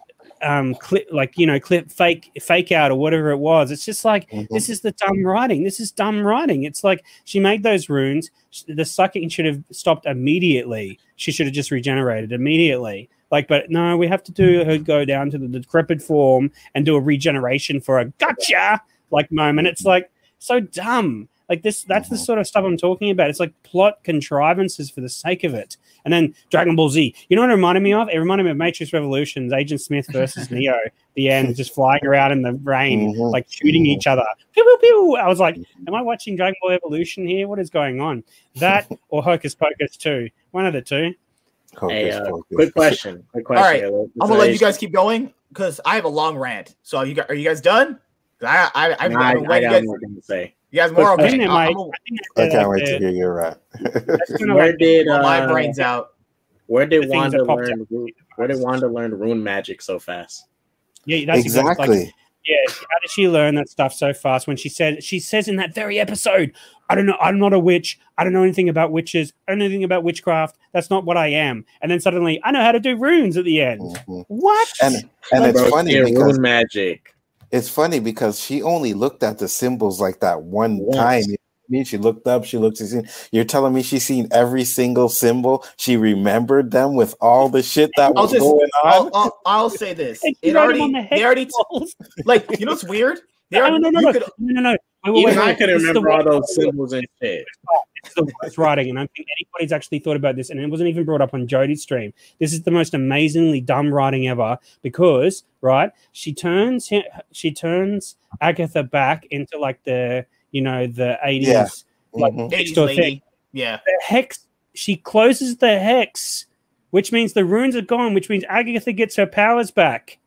um clip like you know clip fake fake out or whatever it was. It's just like Mhm. this is the dumb writing. This is dumb writing. It's like she made those runes. The sucking should have stopped immediately. She should have just regenerated immediately. Like but no we have to do her go down to the decrepit form and do a regeneration for a gotcha like moment. It's like so dumb. Like this that's the Mhm. sort of stuff i'm talking about. It's like plot contrivances for the sake of it and then Dragon Ball Z. You know what it reminded me of? It reminded me of Matrix Revolutions, Agent Smith versus Neo. The end, just flying around in the rain, Mhm. like shooting each other. Pew, pew, pew. I was like, am I watching Dragon Ball Evolution here? What is going on? That or Hocus Pocus 2? One of the two. Hey, uh, pocus. quick question. Quick question. right, Let's I'm gonna let you guys keep going because I have a long rant. So are you guys, are you guys done? I I I've Nah, got I, to I wait. You got guys, more things to say. You guys more I okay? think they I- might. I'm I, think I they're can't like wait to hear your rant. that's Where did blow my uh, brains out. where did Wanda learn? ru- Where did Wanda learn rune magic so fast? Yeah, that's exactly. exactly. Like, yeah, how did she learn that stuff so fast? When she said, she says in that very episode, "I don't know. I'm not a witch. I don't know anything about witches. I don't know anything about witchcraft. That's not what I am." And then suddenly, I know how to do runes at the end. Mhm. What? And and it's funny because rune magic. It's funny because she only looked at the symbols like that one Once. time. You know I mean, she looked up, she looked. She seen, you're telling me she's seen every single symbol. She remembered them with all the shit that I'll was just- going I'll, on. I'll, I'll say this. It already, the they already, hex walls. like, you know what's weird? They no, oh, already, no, no, no, could, no, no, no. Wait, wait, Even wait, I wait. can This is the remember all worst- those symbols and shit. This is the worst writing, and I don't think anybody's actually thought about this, and it wasn't even brought up on Jodie's stream. This is the most amazingly dumb writing ever because, right? She turns she turns Agatha back into like the you know the eighties Yeah. like Mhm. next 80s lady. thing. Yeah. The hex. She closes the hex, which means the runes are gone, which means Agatha gets her powers back.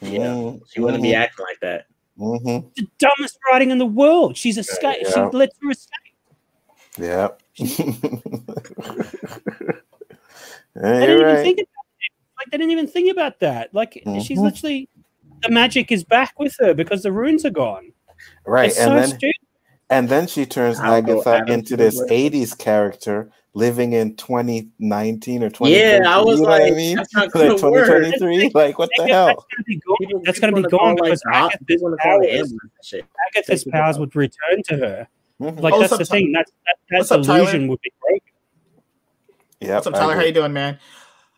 Yeah, Mhm. she wouldn't be acting like that. Mhm. The dumbest writing in the world. She's escape. yeah. She lets her escape. Yeah. They yeah, didn't you're even think about it. Like they didn't even think about that. Like she's Mhm. literally the magic is back with her because the runes are gone. Right, It's and so then stupid. and then she turns I'll Agatha into this Sandler. '80s character living in 2019 or 20. Yeah, I was you know like, what I mean? that's not Like 2023. Like what the That's hell? gonna be gone. That's gonna be wanna gone like, because the hot- Agatha's people wanna call it powers, ambulance and shit. Agatha's powers would return to her. Mhm. Like Oh, that's the up, Ty- thing. That that, what's that up, illusion would be broken. Yep, What's up, Tyler? How you doing, man?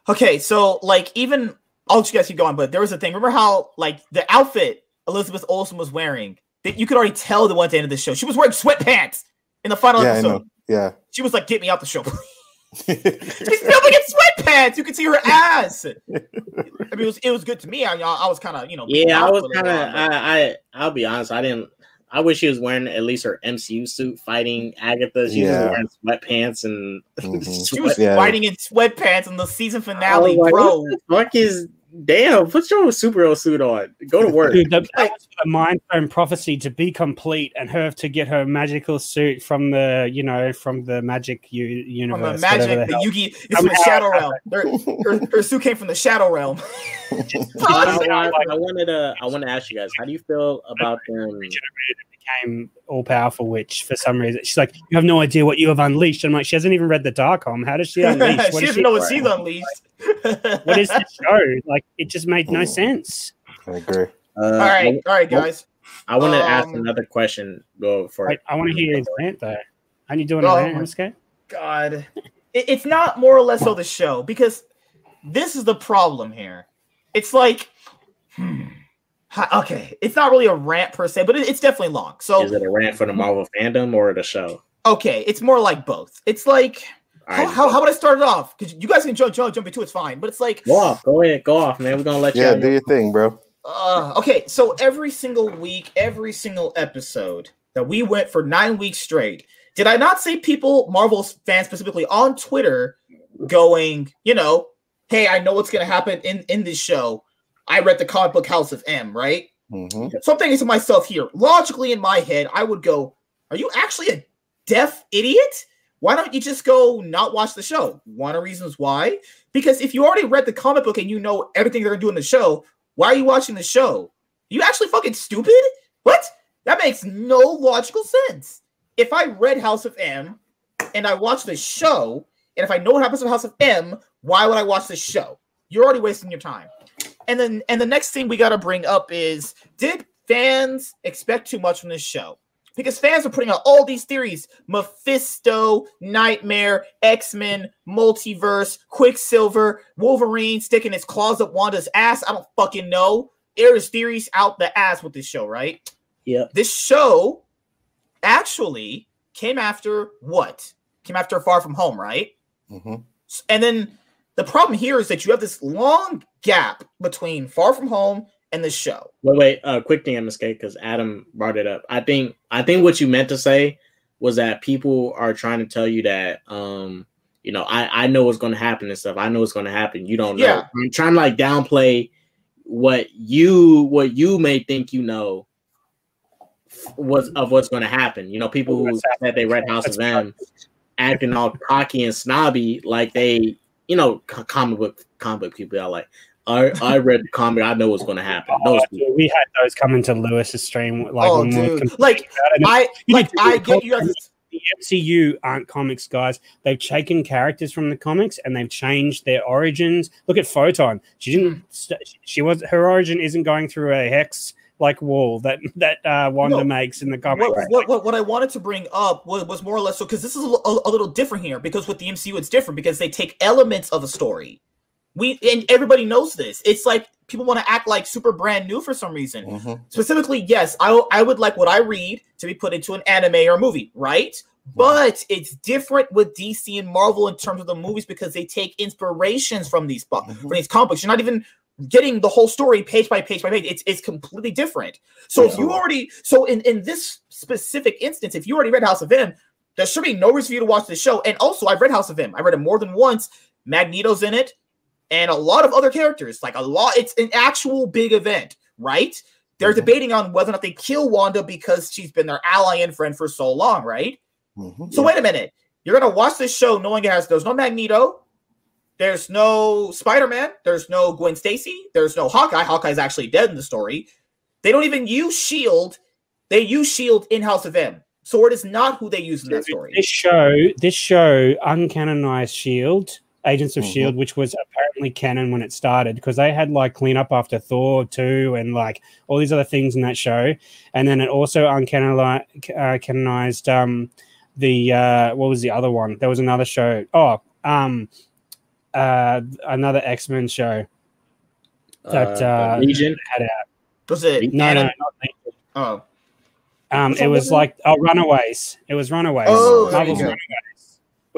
Okay, so like even I'll let you guys keep going, but there was a thing. Remember how like the outfit Elizabeth Olsen was wearing? That you could already tell the one at the end of the show. She was wearing sweatpants in the final Yeah, I episode. know. Yeah. She was like, "Get me out the show." She's filming in sweatpants. You can see her ass. I mean, it was it was good to me. I, I was kind of you know. Yeah, I was kind of. I, I I'll be honest. I didn't. I wish she was wearing at least her MCU suit fighting Agatha. She Yeah. was wearing sweatpants and. Mhm. She was Yeah. fighting in sweatpants in the season finale, was like, bro. What the fuck is? Damn, put your superhero suit on. Go to work. Dude, the, that was a mind stone prophecy to be complete and her to get her magical suit from the, you know, from the magic u- From universe. the magic, the the. Yugi, it's from the Somehow- Shadow Realm. Her, her, her suit came from the Shadow Realm. I, Somehow, I wanted to. I want to ask you guys. How do you feel about them? Became all powerful witch for some reason. She's like, you have no idea what you have unleashed. I'm like, she hasn't even read the Darkhold. How does she unleash? she doesn't she, know what she's unleashed. what is this show? Like, it just made no sense. I agree. Uh, all right, all right, guys. I, want to ask Um, another question. Go for it. I want to hear his rant though. Aren't you doing Oh a rant, my- MSK? God, it, it's not more or less so the show because this is the problem here. It's like, hmm, ha- okay, it's not really a rant per se, but it, it's definitely long. So Is it a rant for the Marvel fandom or the show? okay, it's more like both. It's like how, right, how, how would I start it off? Because you guys can jump, jump, jump into it's fine, but it's like go off. Go ahead. Go off, man. We're gonna let Yeah, you. do your thing, bro. Uh, okay, so every single week, every single episode that we went for nine weeks straight, did I not see people, Marvel fans specifically on Twitter, going, you know, hey, I know what's going to happen in in this show. I read the comic book House of M, right? hmm So I'm thinking to myself here, logically in my head, I would go, are you actually a deaf idiot? Why don't you just go not watch the show? One of the reasons why, because if you already read the comic book and you know everything they're gonna do in the show, why are you watching the show? you actually fucking stupid? What? That makes no logical sense. If I read House of M and I watch the show, and if I know what happens in House of M, why would I watch the show? You're already wasting your time. And then and the next thing we got to bring up is did fans expect too much from this show? Because fans are putting out all these theories Mephisto, Nightmare, X Men, Multiverse, Quicksilver, Wolverine sticking his claws up Wanda's ass. I don't fucking know. There is theories out the ass with this show, right? Yeah. This show actually came after what? Came after Far From Home, right? hmm And then the problem here is that you have this long gap between Far From Home and the show. Wait, wait. Uh, quick thing, MSK, because Adam brought it up. I think I think what you meant to say was that people are trying to tell you that um you know I I know what's going to happen and stuff. I know what's going to happen. You don't know. Yeah. I'm trying to like downplay what you what you may think you know was of what's going to happen. You know, people who said they read House of M acting all cocky and snobby like they you know comic book comic book people are like I I read the comic. I know what's going to happen. Those Oh, we had those come into Lewis's stream. Like, oh, when we were dude. Like. I like I get you guys. the MCU aren't comics, guys. They've taken characters from the comics and they've changed their origins. Look at Photon. She Hmm. didn't. She was her origin isn't going through a hex like wall that that uh, Wanda No. makes in the comics. What, what, what, what I wanted to bring up was, was more or less so because this is a, a, a little different here because with the MCU it's different because they take elements of a story. We and everybody knows this. It's like people want to act like super brand new for some reason. hmm Specifically, yes, I I would like what I read to be put into an anime or a movie, right? But it's different with DC and Marvel in terms of the movies because they take inspirations from these bu- Mhm. from these comics. You're not even getting the whole story page by page by page. It's it's completely different. So if you already so in in this specific instance, if you already read House of M, there should be no reason for you to watch the show. And also, I've read House of M. I read it more than once. Magneto's in it, and a lot of other characters. Like a lot, it's an actual big event, right? They're Mhm. debating on whether or not they kill Wanda because she's been their ally and friend for so long, right? hmm So wait a minute. You're gonna watch this show knowing it has there's no Magneto, there's no Spider-Man, there's no Gwen Stacy, there's no Hawkeye. Hawkeye's actually dead in the story. They don't even use Shield. They use Shield in House of M. Sword is not who they use in that story. This show, this show, uncanonized Shield, Agents of Mhm. Shield, which was apparently canon when it started, because they had like cleanup after Thor two and like all these other things in that show, and then it also uncanonized uh, canonized um, the uh, what was the other one? There was another show. Oh, um, uh, another X Men show that uh, Legion. had out. Was it? No, no, not Legion. Oh, Um, it was was like oh, Runaways. It was Runaways. Oh, Marvel's. Runaways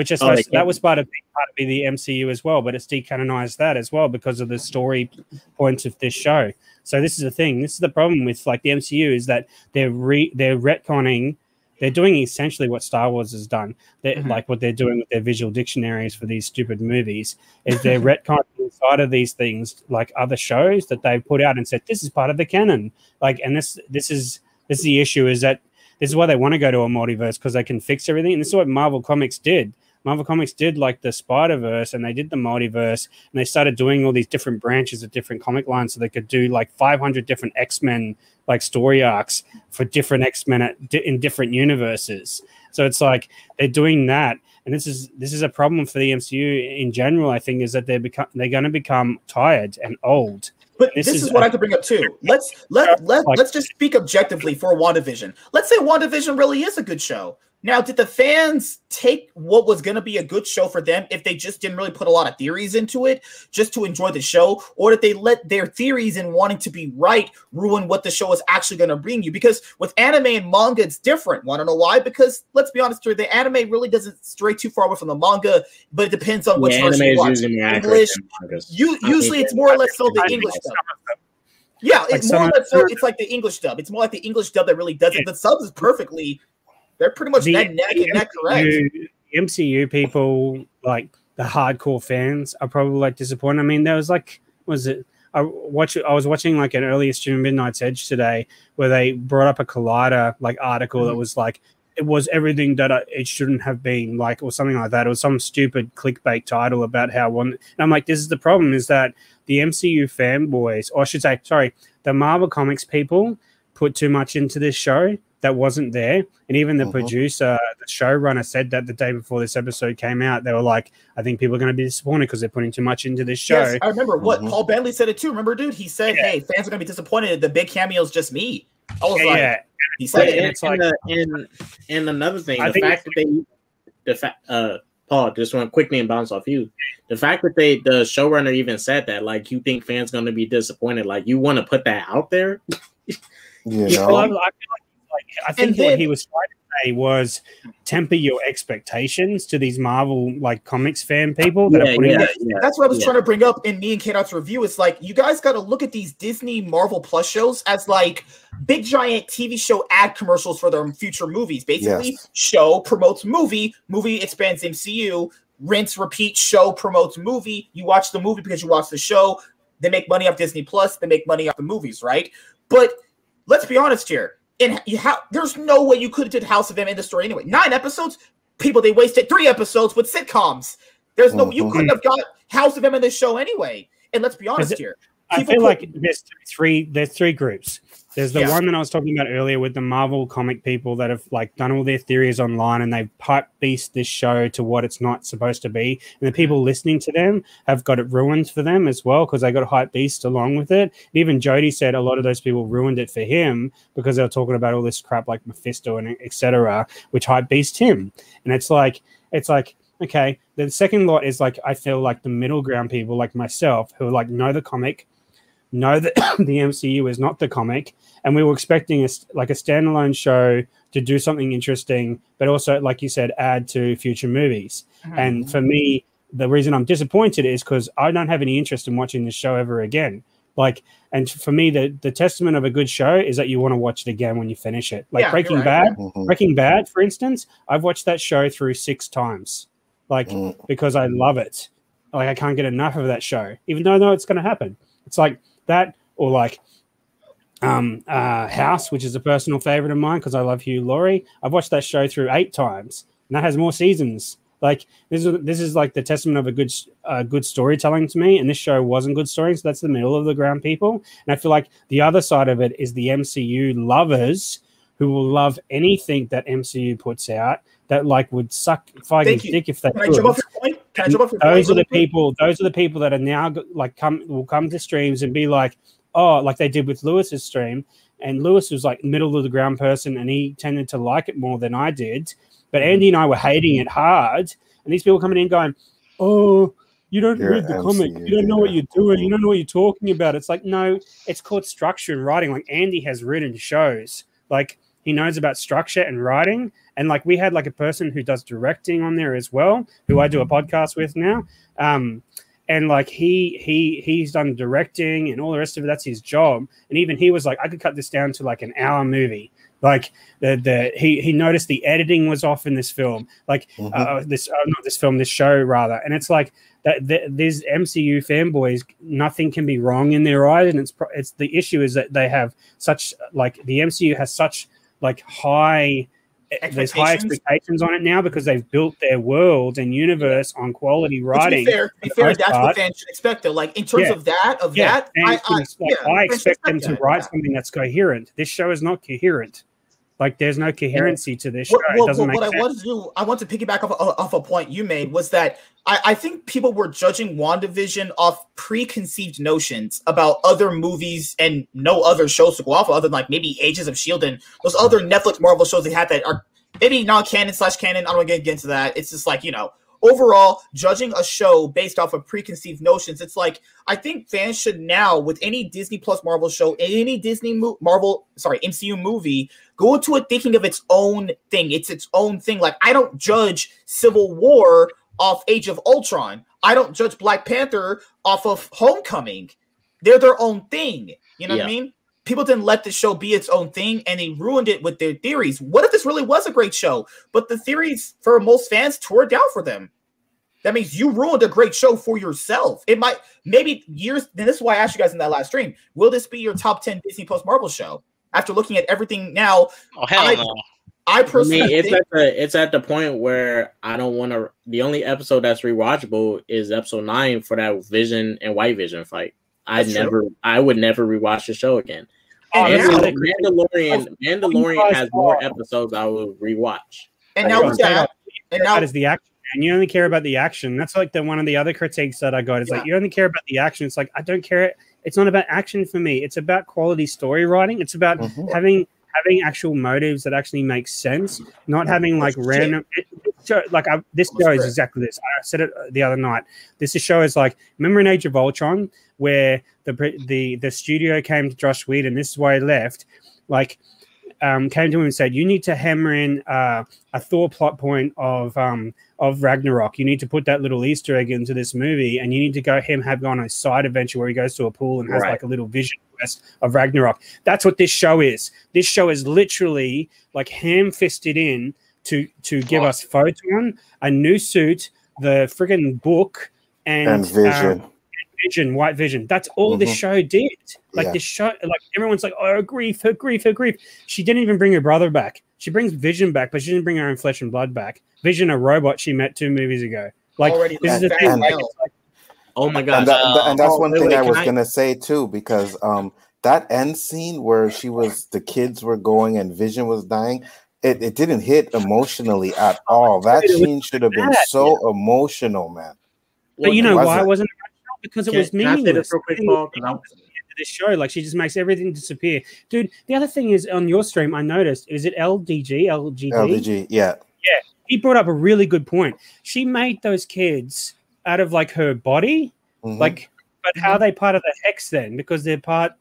which is Oh, they supposed that was part of part of the MCU as well, but it's decanonized that as well because of the story points of this show. So this is the thing. This is the problem with like the MCU is that they're re they're retconning. They're doing essentially what Star Wars has done. Mhm. Like what they're doing with their visual dictionaries for these stupid movies is they're retconning inside of these things like other shows that they've put out and said this is part of the canon. Like, and this this is this is the issue is that this is why they want to go to a multiverse because they can fix everything. And this is what Marvel Comics did. Marvel Comics did like the Spider Verse and they did the multiverse and they started doing all these different branches of different comic lines so they could do like 500 different X Men like story arcs for different X Men in different universes. So it's like they're doing that, and this is this is a problem for the MCU in general. I think is that they're become they're going to become tired and old. But This this, is is, what I to bring up too. Let's let let Like- let's just speak objectively for WandaVision. Let's say WandaVision really is a good show. Now, did the fans take what was going to be a good show for them if they just didn't really put a lot of theories into it just to enjoy the show? Or did they let their theories and wanting to be right ruin what the show is actually going to bring you? Because with anime and manga, it's different. Want to know why? Because let's be honest here, the anime really doesn't stray too far away from the manga, but it depends on which Yeah, version anime you watch. English. You usually it's more or less so the English think dub. some of them- Yeah, it's some more or less so it's like the English dub. It's more like the English dub that really does it. The subs is perfectly they're pretty much The- neck neck and neck correct. MCU, MCU people, like the hardcore fans, are probably like disappointed. I mean, there was like, was it? I watch. I was watching like an earlier stream of Midnight's Edge today, where they brought up a Collider like article that Mhm. was like it was everything that I- it shouldn't have been, like or something like that. It was some stupid clickbait title about how one. And I'm like, this is the problem: is that the MCU fanboys, or I should say, sorry, the Marvel Comics people put too much into this show that wasn't there. And even the Mhm. producer, the showrunner said that the day before this episode came out, they were like, I think people are going to be disappointed because they're putting too much into this show. Yes, I remember what Mhm. Paul Bettany said it too. Remember, dude? He said, Yeah. "Hey, fans are gonna be disappointed. The big cameo is just me." I was yeah, like, yeah. he said and it. and, it's like- and, the, and and another thing, I the fact that they, the fact, uh, Paul, just want quickly and bounce off you. The fact that they, the showrunner even said that, like, you think fans going to be disappointed, like, you want to put that out there. You Yeah, well, I, I feel like, like I think And what he was trying to say was temper your expectations to these Marvel like comics fan people that Yeah, are putting yeah, yeah. That's what I was Yeah. trying to bring up in me and K-Dot's review. It's like you guys got to look at these Disney Marvel Plus shows as like big giant TV show ad commercials for their future movies. Basically, Yes. show promotes movie, movie expands MCU, rinse, repeat, show promotes movie. You watch the movie because you watch the show. They make money off Disney Plus. They make money off the movies, right? But let's be honest here. In you ha- there's no way you could have did House of M in the story anyway. Nine episodes, people they wasted three episodes with sitcoms. There's no you Mhm. couldn't have got House of M in this show anyway. And let's be honest it- here. I feel put- like there's three there's three groups. There's the Yeah. one that I was talking about earlier with the Marvel comic people that have like done all their theories online and they've pipe beast this show to what it's not supposed to be. And the mm. people listening to them have got it ruined for them as well because they got hype beast along with it. Even Jody said a lot of those people ruined it for him because they were talking about all this crap like Mephisto and etc., which hype beast him. And it's like it's like okay. The second lot is like I feel like the middle ground people like myself who like know the comic know that the MCU is not the comic, and we were expecting a, s- like a standalone show to do something interesting, but also, like you said, add to future movies. And for me, the reason I'm disappointed is because I don't have any interest in watching this show ever again. Like, and for me, the the testament of a good show is that you want to watch it again when you finish it. Like Yeah, Breaking right. Bad, Mhm. Breaking Bad, for instance, I've watched that show through six times, like Mm. because I love it. Like I can't get enough of that show, even though I know it's going to happen. It's like that, or like um, uh, House, which is a personal favorite of mine because I love Hugh Laurie. I've watched that show through eight times, and that has more seasons. Like this is this is like the testament of a good uh, good storytelling to me, and this show wasn't good story, so that's the middle of the ground people. And I feel like the other side of it is the MCU lovers who will love anything that MCU puts out that like would suck Feige's dick if they Can could. Jump off your point? Can I jump off your those are the people. Those are the people that are now like come will come to streams and be like, oh, like they did with Lewis's stream. And Lewis was like middle of the ground person, and he tended to like it more than I did. But Andy and I were hating it hard, and these people coming in going, oh. You don't You're read the comic. You don't know what you're doing. You don't know what you're talking about. It's like, no, it's called structure and writing. Like Andy has written shows. Like he knows about structure and writing, and like we had like a person who does directing on there as well, who I do a podcast with now. Um, and like he he he's done directing and all the rest of it. That's his job. And even he was like, I could cut this down to like an hour movie. Like the the he he noticed the editing was off in this film, like Mhm. uh, this uh, not this film, this show rather. And it's like that th- these MCU fanboys, nothing can be wrong in their eyes, and it's it's the issue is that they have such like the MCU has such like high there's high Expectations? expectations on it now because they've built their world and universe on quality But to writing. be fair, to be fair, most that's what fans should expect. Though, like in terms Yeah. of that, of Yeah, that, and I, it's like, yeah, I fans expect them to that, write yeah. something that's coherent. This show is not coherent. Like there's no coherency to this show. What, it what, doesn't what, make what I want to do, I want to piggyback off, uh, off a point you made was that I, I think people were judging WandaVision off preconceived notions about other movies and no other shows to go off of, other than like maybe Agents of Shield and those other Netflix Marvel shows they had that are maybe not canon slash canon. I don't want to get into that. It's just like you know, overall judging a show based off of preconceived notions. It's like I think fans should now with any Disney Plus Marvel show, any Disney mo- Marvel sorry MCU movie go into it thinking of its own thing. It's its own thing. Like I don't judge Civil War off Age of Ultron. I don't judge Black Panther off of Homecoming. They're their own thing. You know what I mean? People didn't let the show be its own thing and they ruined it with their theories. What if this really was a great show? But the theories for most fans tore it down for them. That means you ruined a great show for yourself. It might maybe years. And this is why I asked you guys in that last stream. Will this be your top 10 Disney Plus Marvel show? After looking at everything now, Oh hell I- no! I I personally mean, it's think at the it's at the point where I don't want to. The only episode that's rewatchable is episode nine for that Vision and White Vision fight. I That's true. never, I would never rewatch the show again. Oh, and, that's now, really Mandalorian, Mandalorian guys has more episodes I will rewatch. and now was with gonna say that, and now is the action. And you only care about the action. That's like the one of the other critiques that I got. Is like you only care about the action. It's like I don't care. It's not about action for me. It's about quality story writing. It's about Mhm. having having actual motives that actually make sense, not having like Shit. random. It, show, like I, this show is exactly this. I said it the other night. This show is like remember in Age of Ultron where the the the studio came to Josh Whedon. And this is why he left. Like um, came to him and said, "You need to hammer in uh, a Thor plot point of um, of Ragnarok. You need to put that little Easter egg into this movie, and you need to go him have on a side adventure where he goes to a pool and has Right. like a little vision quest of Ragnarok. That's what this show is. This show is literally like ham fisted in to to give Right. us Photon, a new suit, the friggin' book, and, and Vision. um, Vision, White Vision. That's all this Mhm. show did. Like Yeah. this show, like everyone's like, oh, her grief, her grief, her grief. She didn't even bring her brother back. She brings Vision back, but she didn't bring her own flesh and blood back. Vision, a robot she met two movies ago. Like already this is let the thing. Like, it's like, Oh my god! and, that, that- and that's Oh, one wait, thing wait, I was I- gonna say too, because um that end scene where she was the kids were going and Vision was dying, it, it didn't hit emotionally at all. That scene should have been bad, so emotional, man. but you know why wasn't. it wasn't emotional? because it Can- was can I say meaningless. this real quick, Paul? was 'Cause this show. Like she just makes everything disappear. Dude, the other thing is on your stream, I noticed, is it LDG? LGD? LDG, yeah, yeah. He brought up a really good point. She made those kids out of like her body, Mhm. like, but how are they part of the hex then? Because they're part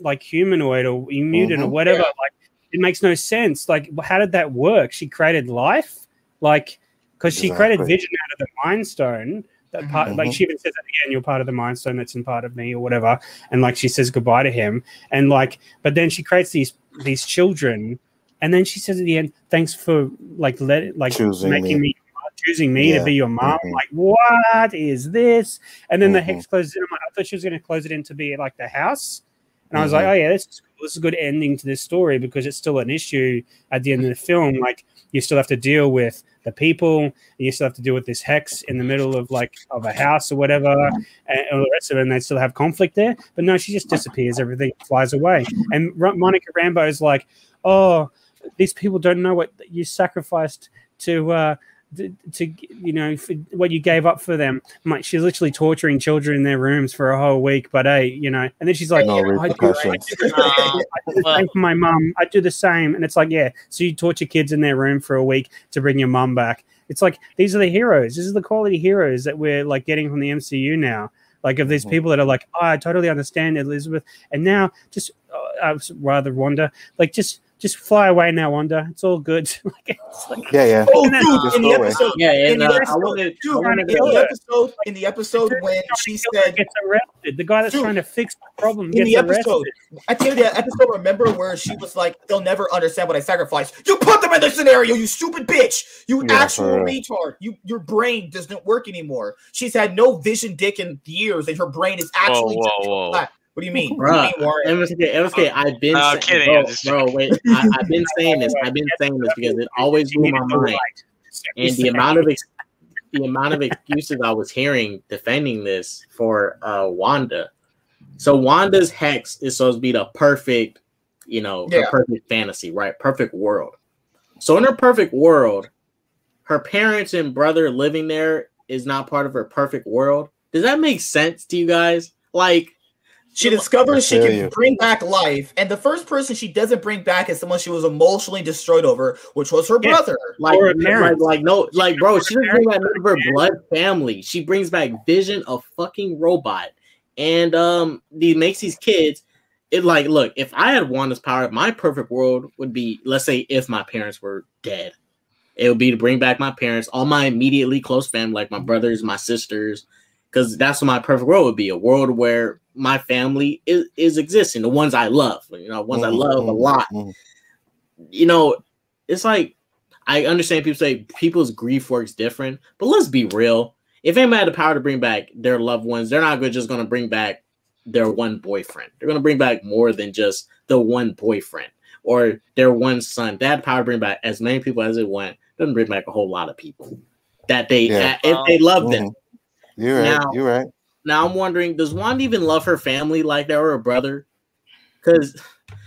like humanoid or mutant or Mhm. whatever. Yeah. Like, it makes no sense. Like, how did that work? She created life, like, because she created vision out of the Mind Stone. That part, like Mhm. she even says at the end, "You're part of the Mind Stone that's in part of me," or whatever. And like she says goodbye to him, and like, but then she creates these these children, and then she says at the end, "Thanks for like let like Choosing making me." me." Choosing me Yeah. to be your mom, Mhm. like what is this? And then the Mhm. hex closes in. I'm like, I thought she was going to close it in to be like the house, and I was like, oh yeah, this is cool. This is a good ending to this story because it's still an issue at the end of the film. Like you still have to deal with the people, and you still have to deal with this hex in the middle of like of a house or whatever, and all the rest of it. And they still have conflict there. But no, she just disappears. Everything flies away. And Monica Rambeau is like, oh, these people don't know what you sacrificed to. uh to, to you know for what you gave up for them. I'm like she's literally torturing children in their rooms for a whole week but hey you know and then she's like No "I do- I do the same. I do the same for my mum. I do the same. And it's like yeah so you torture kids in their room for a week to bring your mum back. It's like these are the heroes. This is the quality heroes that we're like getting from the MCU now. Like of these Mhm. people that are like oh, I totally understand Elizabeth. And now just uh, uh, rather Wanda like just just fly away now, Wanda. It's all good. like, it's like, Yeah, yeah. Oh, dude, Just in the go episode, Yeah, in and the episode, wanted, dude, in the episode, in the episode when she said gets arrested. The guy that's Dude, trying to fix the problem in gets the episode, arrested. at the end of the episode, remember where she was like, "They'll never understand what I sacrificed." You put them in the scenario, you stupid bitch, you Yeah, actual for retard. You, your brain doesn't work anymore. She's had no vision dick in years, and her brain is actually. whoa, whoa. flat. What do you mean? Bruh, What do you mean, Warren? MSK, MSK, I've been No, I'm saying, kidding, bro, bro, wait, I, I've been saying this. I've been saying this because it always blew my mind. and the amount of ex- the amount of excuses I was hearing defending this for uh Wanda. So Wanda's hex is supposed to be the perfect, you know, her Yeah. perfect fantasy, right? Perfect world. So in her perfect world, her parents and brother living there is not part of her perfect world. Does that make sense to you guys? Like, She discovers she can you. bring back life, and the first person she doesn't bring back is someone she was emotionally destroyed over, which was her Yeah. brother. like, Or her like, parents. like, no, like, bro, she doesn't bring back none of her blood family. She brings back Vision, a fucking robot, and um, he makes these kids. It like, look, if I had Wanda's power, my perfect world would be, let's say, if my parents were dead, it would be to bring back my parents, all my immediately close family, like my brothers, my sisters, because that's what my perfect world would be—a world where my family is, is existing, the ones I love, you know, ones I Mhm, love a lot mhm. you know, it's like I understand people say people's grief works different, but let's be real. If anybody had the power to bring back their loved ones, they're not just going to bring back their one boyfriend. They're going to bring back more than just the one boyfriend or their one son. That power to bring back as many people as they want. Doesn't bring back a whole lot of people that they Yeah. if they love them. Mhm. You're right. Now- You're right. Now I'm wondering, does Wanda even love her family like that or her brother? Because,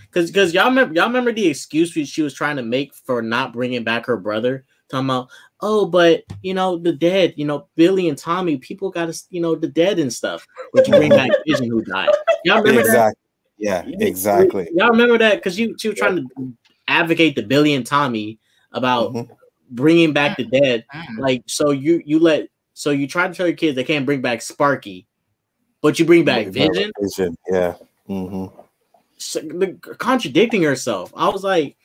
because, because y'all remember, y'all remember the excuse she was trying to make for not bringing back her brother, talking about, oh, but you know the dead, you know Billy and Tommy, people got to, you know, the dead and stuff. But you bring back Vision who died. Y'all remember that? Exactly. Yeah. Exactly. Y'all remember that because you she was trying to advocate the Billy and Tommy about Mhm. bringing back the dead. Mm. Like so you you let so you try to tell your kids they can't bring back Sparky, but you bring back Vision. Vision. Yeah. hmm So, the, contradicting herself. I was like,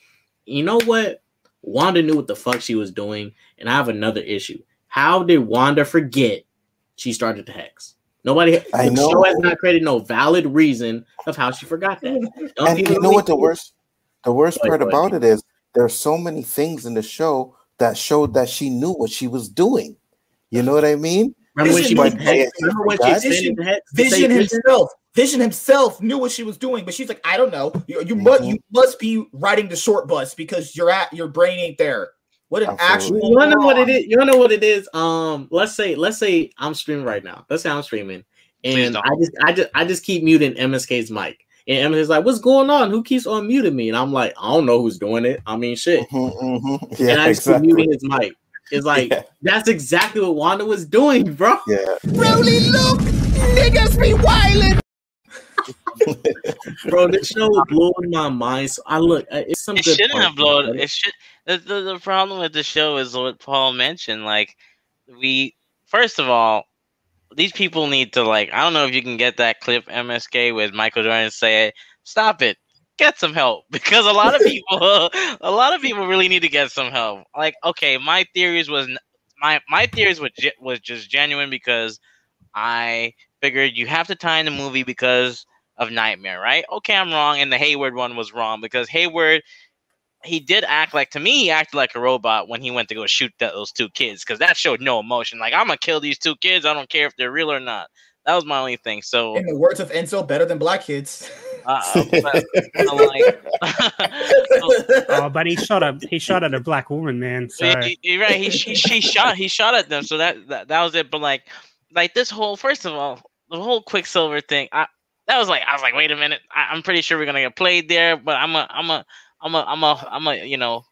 you know what? Wanda knew what the fuck she was doing, and I have another issue. How did Wanda forget she started the hex? Nobody. I know. show has not created no valid reason of how she forgot that. Some And you know what the worst the worst part about it is there's so many things in the show that showed that she knew what she was doing. You know what I mean? Remember when she Vision was was- Remember when she Vision- extended the hex? to say Vision himself, Vision himself knew what she was doing, but she's like, I don't know. You, you must Mhm. you must be riding the short bus because you're at your brain ain't there. What an Absolutely. actual You wanna know what it is. You wanna know what it is? Um, let's say, let's say I'm streaming right now. Let's say I'm streaming, and. I just, I just, I just keep muting MSK's mic, and MSK's like, "What's going on? Who keeps on muting me?" And I'm like, "I don't know who's doing it. I mean, shit." Mhm, mhm. and Yeah, I just keep muting his mic. It's like Yeah. that's exactly what Wanda was doing, bro. Yeah. Broly, look! Niggas be wildin'! Bro, this show is blowing my mind. So I look, uh, it's some It good shouldn't have blown. but It should. The, the the problem with the show is what Paul mentioned. Like, we first of all, these people need to like. I don't know if you can get that clip MSK with Michael Jordan say it. Stop it. Get some help because a lot of people, a lot of people really need to get some help. Like, okay, my theories was my my theories was was just genuine because I figured you have to tie in the movie because of Nightmare, right? Okay, I'm wrong, and the Hayward one was wrong because Hayward he did act like to me he acted like a robot when he went to go shoot those two kids because that showed no emotion. Like I'm gonna kill these two kids. I don't care if they're real or not. That was my only thing. So, In the words of Enzo, better than black kids. uh, but, I'm like, Oh, but he shot a he shot at a black woman, man. So you're right. He, he, he shot he shot at them, so that, that that was it. But like like this whole first of all, the whole Quicksilver thing, I that was like I was like, wait a minute, I, I'm pretty sure we're gonna get played there, but I'm a I'm a I'm a I'm a I'm a you know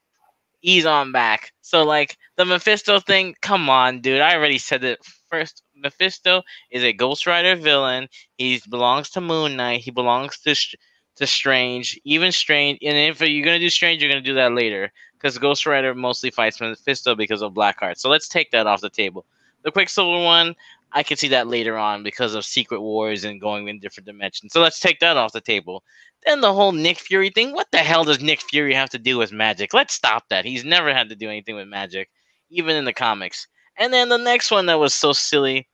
ease on back. So like the Mephisto thing, come on, dude. I already said it first. Mephisto is a Ghost Rider villain. He belongs to Moon Knight. He belongs to to Strange. Even Strange, and if you're gonna do Strange, you're gonna do that later because Ghost Rider mostly fights Mephisto because of Blackheart. So let's take that off the table. The Quicksilver one, I can see that later on because of Secret Wars and going in different dimensions. So let's take that off the table. Then the whole Nick Fury thing. What the hell does Nick Fury have to do with magic? Let's stop that. He's never had to do anything with magic, even in the comics. And then the next one that was so silly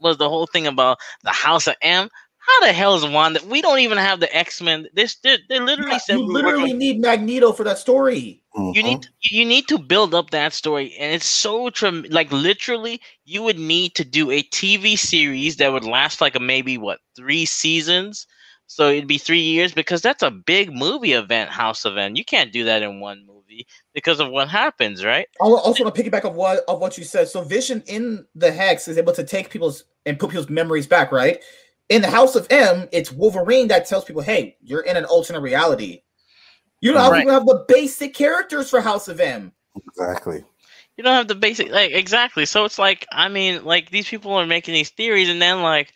was the whole thing about the House of M. How the hell is Wanda? We don't even have the X Men. This they, they literally Yeah, said you literally need Magneto for that story. you need you need to build up that story and it's so trem- like literally you would need to do a tv series that would last like a maybe what three seasons so it'd be three years because that's a big movie event house event you can't do that in one movie because of what happens right I also want to piggyback of what of what you said. So Vision in the Hex is able to take people's and put people's memories back, right? In the House of M, it's Wolverine that tells people, "Hey, you're in an alternate reality." You don't Right. have the basic characters for House of M. Exactly. you don't have the basic like exactly so it's like i mean like these people are making these theories and then like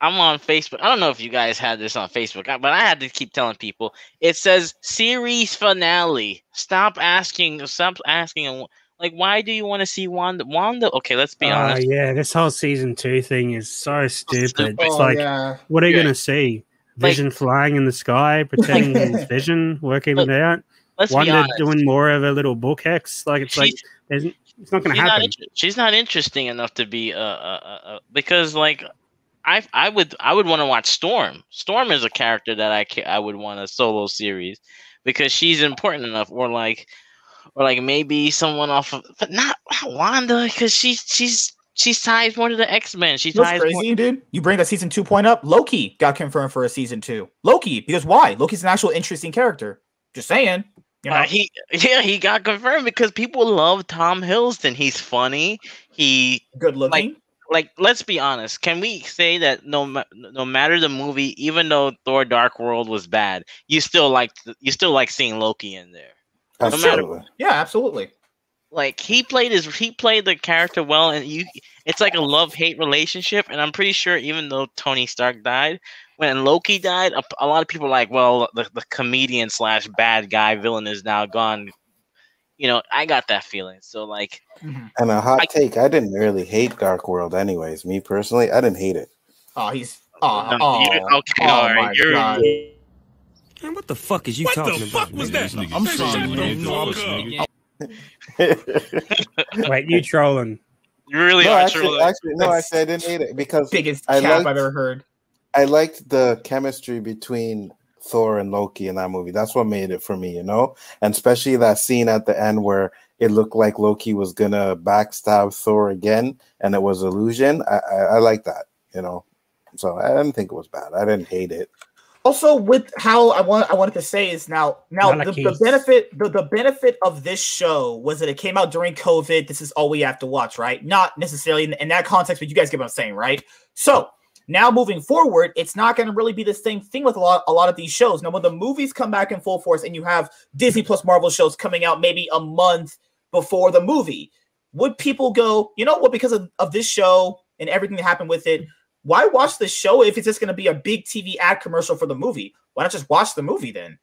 i'm on facebook i don't know if you guys had this on facebook uh, but i had to keep telling people it says series finale stop asking stop asking like why do you want to see wanda wanda okay let's be Oh, honest yeah, this whole season two thing is so stupid. stupid. It's Oh, like, yeah. what are you Yeah. gonna see? Like- Vision flying in the sky, pretending it's Vision, working Look, it out. let's Wanda doing more of a little book hex. Like it's like She's- there's, it's not gonna not, happen. inter- she's not interesting enough to be uh, uh, uh, uh because like I I would I would want to watch Storm. Storm is a character that I ca- I would want a solo series because she's important enough or like or like maybe someone off of but not, Wanda because she's she's she's ties more to the X-Men. She You know what's ties more crazy, dude? You bring that season two point up. Loki got confirmed for a season two. Loki, because why? Loki's an actual interesting character. Just saying. You know, Uh, he yeah he got confirmed because people love Tom Hiddleston. He's funny. He good looking. like let's be honest can we say that no ma- no matter the movie even though thor dark world was bad you still like you still like seeing loki in there No matter- Absolutely. yeah, absolutely. like he played his he played the character well and you it's like a love hate relationship and i'm pretty sure even though tony stark died when loki died a, a lot of people are like well the, the comedian slash bad guy villain is now gone you know i got that feeling so like mm-hmm. And a hot take, I didn't really hate Dark World anyways. Me personally, I didn't hate it. Oh, he's oh, No, oh, you- okay, oh all right, my you're- God. Man, what the fuck is you What talking the about? fuck was nigga? that? I'm sorry, shut man. fuck. Wait, you trolling? you really no, are actually, truly actually, no, actually, I didn't hate it because biggest I cap liked- I've ever heard. I liked the chemistry between Thor and Loki in that movie. That's what made it for me, you know, and especially that scene at the end where it looked like Loki was gonna backstab Thor again, and it was illusion. I, I, I like that, you know. So I didn't think it was bad. I didn't hate it. Also, with how I want I wanted to say is now now the, the benefit the, the benefit of this show was that it came out during COVID. This is all we have to watch, right? Not necessarily in, in that context, but you guys get what I'm saying, right? So now moving forward, it's not going to really be the same thing with a lot a lot of these shows. Now, when the movies come back in full force and you have Disney plus Marvel shows coming out maybe a month before the movie, would people go, you know what, because of, of this show and everything that happened with it, why watch the show if it's just going to be a big TV ad commercial for the movie? Why not just watch the movie then?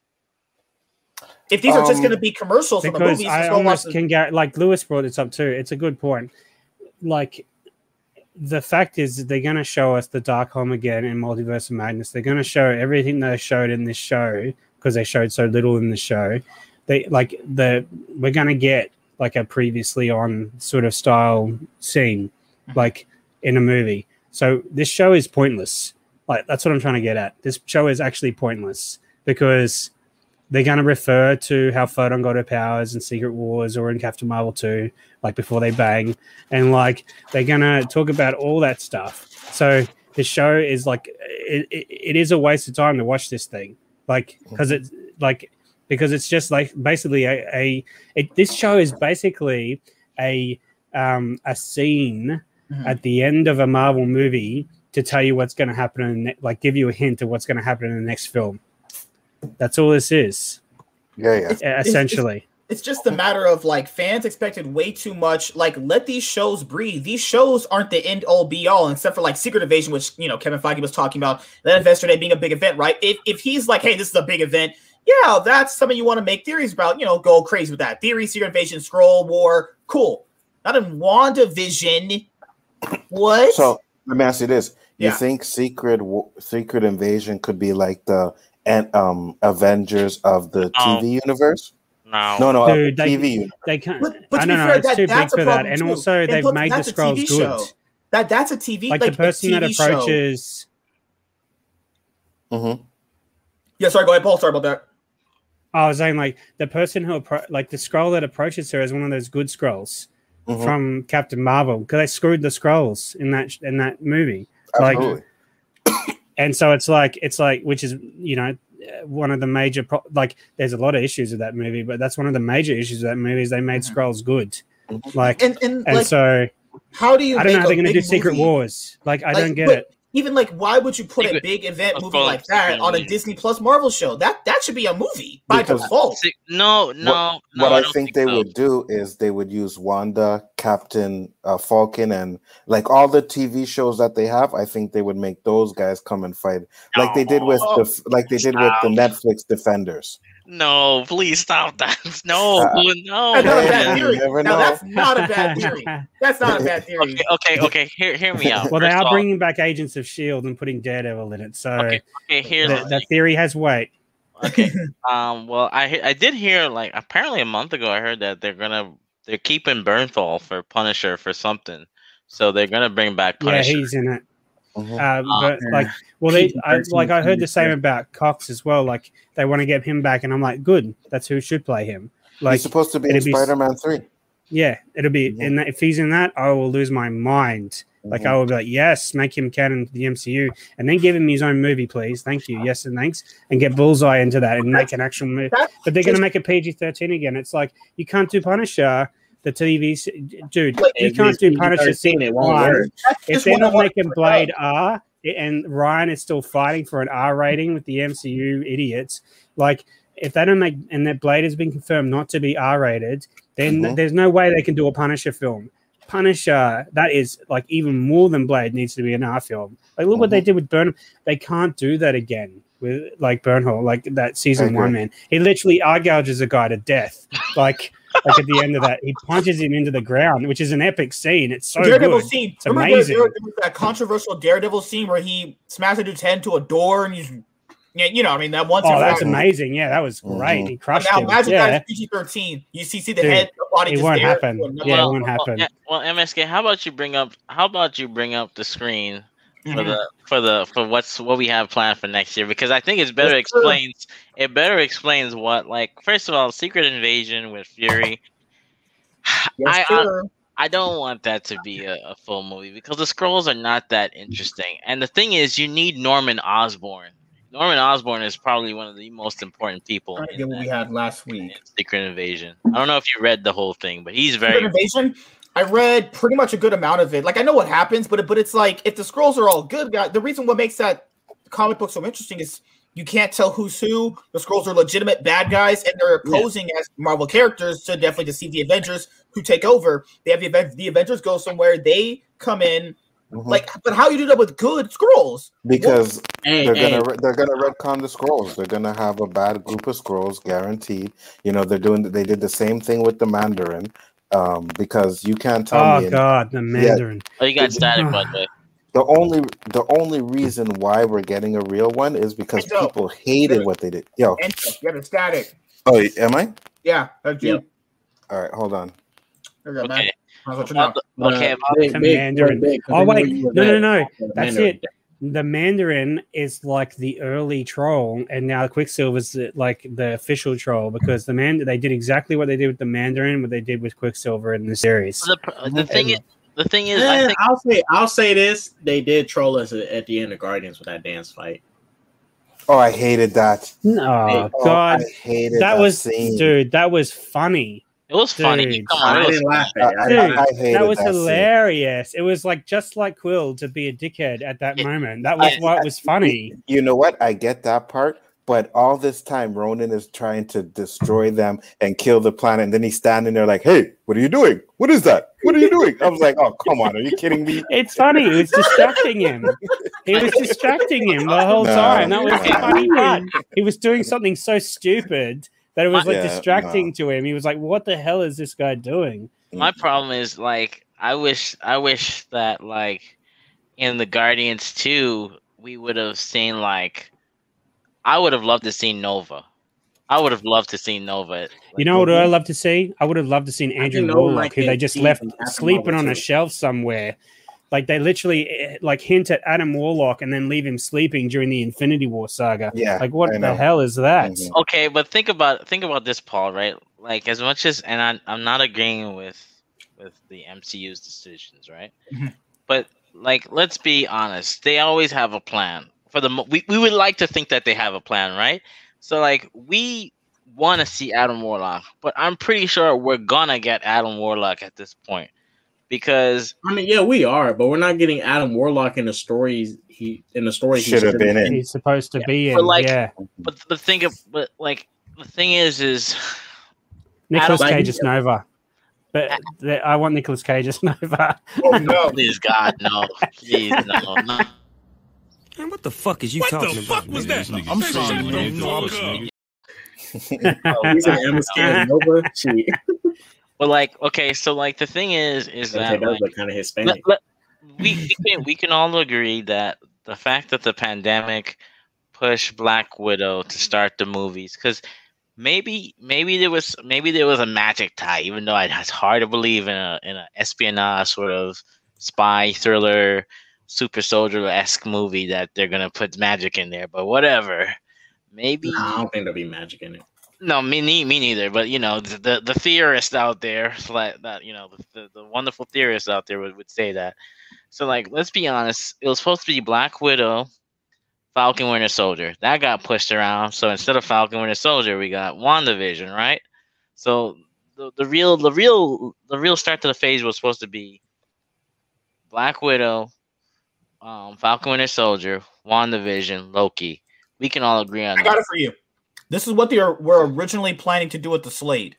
If these are just Um, going to be commercials for the movies, I just go watch almost the- can get like Lewis brought this up too. It's a good point. Like the fact is that they're going to show us the Darkhold again in Multiverse of Madness. They're going to show everything they showed in this show because they showed so little in the show. They like the we're going to get like a previously on sort of style scene, Mm-hmm. like in a movie. So this show is pointless. Like that's what I'm trying to get at. This show is actually pointless because they're going to refer to how Photon got her powers in Secret Wars or in Captain Marvel 2, like before they bang. And like they're going to talk about all that stuff. So the show is like, it, it, it is a waste of time to watch this thing. Like, because it's like, because it's just like basically a, a it, this show is basically a, um, a scene Mhm. at the end of a Marvel movie to tell you what's going to happen ne- like give you a hint of what's going to happen in the next film. That's all this is, Yeah, yeah. It's- e- it's- essentially. it's just a matter of like fans expected way too much. Like, let these shows breathe. These shows aren't the end all be all, except for like Secret Invasion, which you know Kevin Feige was talking about. That Investor Day being a big event, right? If if he's like, hey, this is a big event, yeah, that's something you want to make theories about. You know, go crazy with that. Theory, Secret Invasion, Skrull War, cool. Not in WandaVision. What? So let me ask you this: You Yeah. think Secret Secret Invasion could be like the and um Avengers of the TV universe? No, no, no, Dude, they- TV universe. They can't. But, but I to be don't know. fair, It's that, too big that's a for that, problem and too. also And they've plus, made the Skrulls TV good. show. That that's a TV Like, like, the person that TV show. approaches. Mhm. Yeah, sorry. Go ahead, Paul. Sorry about that. I was saying like the person who appro- like the Skrull that approaches her is one of those good Skrulls Mhm. from Captain Marvel because they screwed the Skrulls in that in that movie. Absolutely. Like, and so it's like it's like which is you know uh, one of the major pro- like there's a lot of issues with that movie, but that's one of the major issues of that movie is they made Skrulls good. Like And and, and like, so how do you? I don't know how they're going to do big Secret Wars. Like I like, don't get but it. Even like, why would you put a big event Let's movie like that on a Disney Plus Marvel show? That that should be a movie by Because- default. No, no, what, no. what I, don't think, they so. would do is they would use Wanda, Captain uh, Falcon, and like all the TV shows that they have. I think they would make those guys come and fight, like they did with the like they did with the Netflix Defenders. No, please stop that. No, Uh, no. That's not a bad theory. Now know. that's not a bad theory. That's not a bad theory. Okay, okay, okay. Hear, hear me out. Well, they are off- bringing back Agents of Shield and putting Daredevil in it, so Okay, okay. Here's the, the theory has weight. okay. Um. Well, I I did hear like apparently a month ago I heard that they're gonna they're keeping Bernthal for Punisher for something, so they're gonna bring back Punisher. Yeah, Punisher. he's in it. Oh, but like, well, they I, like I heard the same about Cox as well. Like they want to get him back, and I'm like, good. That's who should play him. Like, He's supposed to be in it'd be Spider-Man Three. yeah, it'll be. Mhm. In that, if he's in that, I will lose my mind. Like Mhm. I will be like, yes, make him canon to the MCU, and then give him his own movie, please. Thank you, yes, and thanks, and get Bullseye into that and make an actual movie. But they're going to make a PG-13 again. It's like you can't do Punisher. The TV, dude, Like, you can't do Punisher. PG-13, season it won't one. work. If they're not making Blade R and Ryan is still fighting for an R rating with the MCU idiots, like if they don't make and that Blade has been confirmed not to be R rated, then Mhm. there's no way they can do a Punisher film. Punisher, that is like even more than Blade needs to be an R film. Like look what they did with Bernthal. They can't do that again with like Bernthal, like that season one man. He literally eye gouges a guy to death. Like like at the end of that, he punches him into the ground, which is an epic scene. It's so Daredevil good. scene. It's Remember amazing. there was that controversial Daredevil scene where he smashed a dude's head into a door and he's, yeah, you know, I mean that one. Oh, that's was- amazing. Yeah, that was great. Mm-hmm. He crushed now him. imagine Yeah. that PG thirteen. You see, see the Dude, head, the body it just won't there. happen. Well, Yeah, it won't well, happen. yeah, well, MSK, how about you bring up? How about you bring up the screen for the for the for what's what we have planned for next year? Because I think it's better sir. explains it better explains what like first of all, Secret Invasion with Fury. I, I. I don't want that to be a, a full movie because the Skrulls are not that interesting. And the thing is, you need Norman Osborn. Norman Osborn is probably one of the most important people Trying to in, get what we had last in week. Secret Invasion. I don't know if you read the whole thing, but he's Secret very Invasion. I read pretty much a good amount of it. Like I know what happens, but but it's like if the Skrulls are all good, guy. The reason what makes that comic book so interesting is you can't tell who's who. The Skrulls are legitimate bad guys, and they're Yeah. posing as Marvel characters to definitely deceive the Avengers who take over. They have the the Avengers go somewhere. They come in. Mhm. Like, but how you do that with good Skrulls? because Hey, they're hey, gonna re- they're gonna retcon the Skrulls. They're gonna have a bad group of Skrulls, guaranteed. You know they're doing. They did the same thing with the Mandarin, um, because you can't tell Oh me god, the Mandarin. Oh, you got static, by the way. the only the only reason why we're getting a real one is because Hey, Joe. people hated what they did. Yo, And you a static. oh, am I? Yeah, that's you. Yeah. All right, hold on. There you go, man. Okay. That's what you know. About okay, uh, about- big- The big- Mandarin. Oh, wait. you No, no, no. That's Mandarin. it. The Mandarin is like the early troll, and now Quicksilver's the- like the official troll because the man they did exactly what they did with the Mandarin, what they did with Quicksilver in the series. the, the thing is, the thing is, I Eh, think I'll say I'll say this: they did troll us at, at the end of Guardians with that dance fight. Oh, I hated that. Oh Oh, god, I hated that was scene. dude, that was funny. It was funny. Dude. Come on, I was didn't laugh at it. I I, Dude. I hated That was scene. hilarious. It was like just like Quill to be a dickhead at that Yeah. moment. That was Yeah. what was funny. You know what? I get that part, but all this time Ronan is trying to destroy them and kill the planet, and then he's standing there like, "Hey, what are you doing? What is that? What are you doing?" I was like, "Oh, come on, are you kidding me?" It's funny. It was distracting him. He was distracting him the whole No, time. That was the no. funny part. He was doing something so stupid that it was like Yeah, distracting to him. He was like, "What the hell is this guy doing?" my problem is like I wish I wish that like in the Guardians 2 we would have seen like I would have loved to see Nova. I would have loved to see Nova. You know what mhm. I love to see? I would have loved to see Andrew think Warlock, might who they just left sleeping Marvel on a shelf somewhere. Like they literally eh, like hint at Adam Warlock and then leave him sleeping during the Infinity War saga. Yeah, Like what I the know. hell is that? Mhm. Okay, but think about think about this, Paul. Right? Like as much as, and I, I'm not agreeing with with the MCU's decisions, right? Mhm. But like, let's be honest. They always have a plan. For the we we would like to think that they have a plan, right? So like we want to see Adam Warlock, but I'm pretty sure we're gonna get Adam Warlock at this point because I mean, yeah, we are, but we're not getting Adam Warlock in the stories. He in the story Should have been in. He's supposed to be but in. like- yeah, but the thing of but like the thing is is Nicolas Cage is Nova. But the, I want Nicolas Cage as Nova. Oh no. please God no please no, no. Man, what the fuck is you What the talking fuck about? was nigga? that? I'm sorry, man. No, I the was- Oh, he's an MSK and Nova. But like, okay, so like the thing is, is that like, kind of Hispanic. let- we we can we can all agree that the fact that the pandemic pushed Black Widow to start the movies, because maybe maybe there was maybe there was a magic tie, even though it's hard to believe in a in a espionage sort of spy thriller, super soldier esque movie that they're gonna put magic in there. But whatever, maybe I don't think there'll be magic in it. No, me, me neither. But you know, the the, the theorists out there, like that, you know, the, the, wonderful theorists out there would, would say that. So, like, let's be honest. It was supposed to be Black Widow, Falcon Winter Soldier. That got pushed around. So instead of Falcon Winter Soldier, we got WandaVision, right? So the, the real the real the real start to the phase was supposed to be Black Widow, um, Falcon Winter Soldier, WandaVision, Loki. We can all agree on that. I got that. it for you. This is what they are, were originally planning to do with the slate,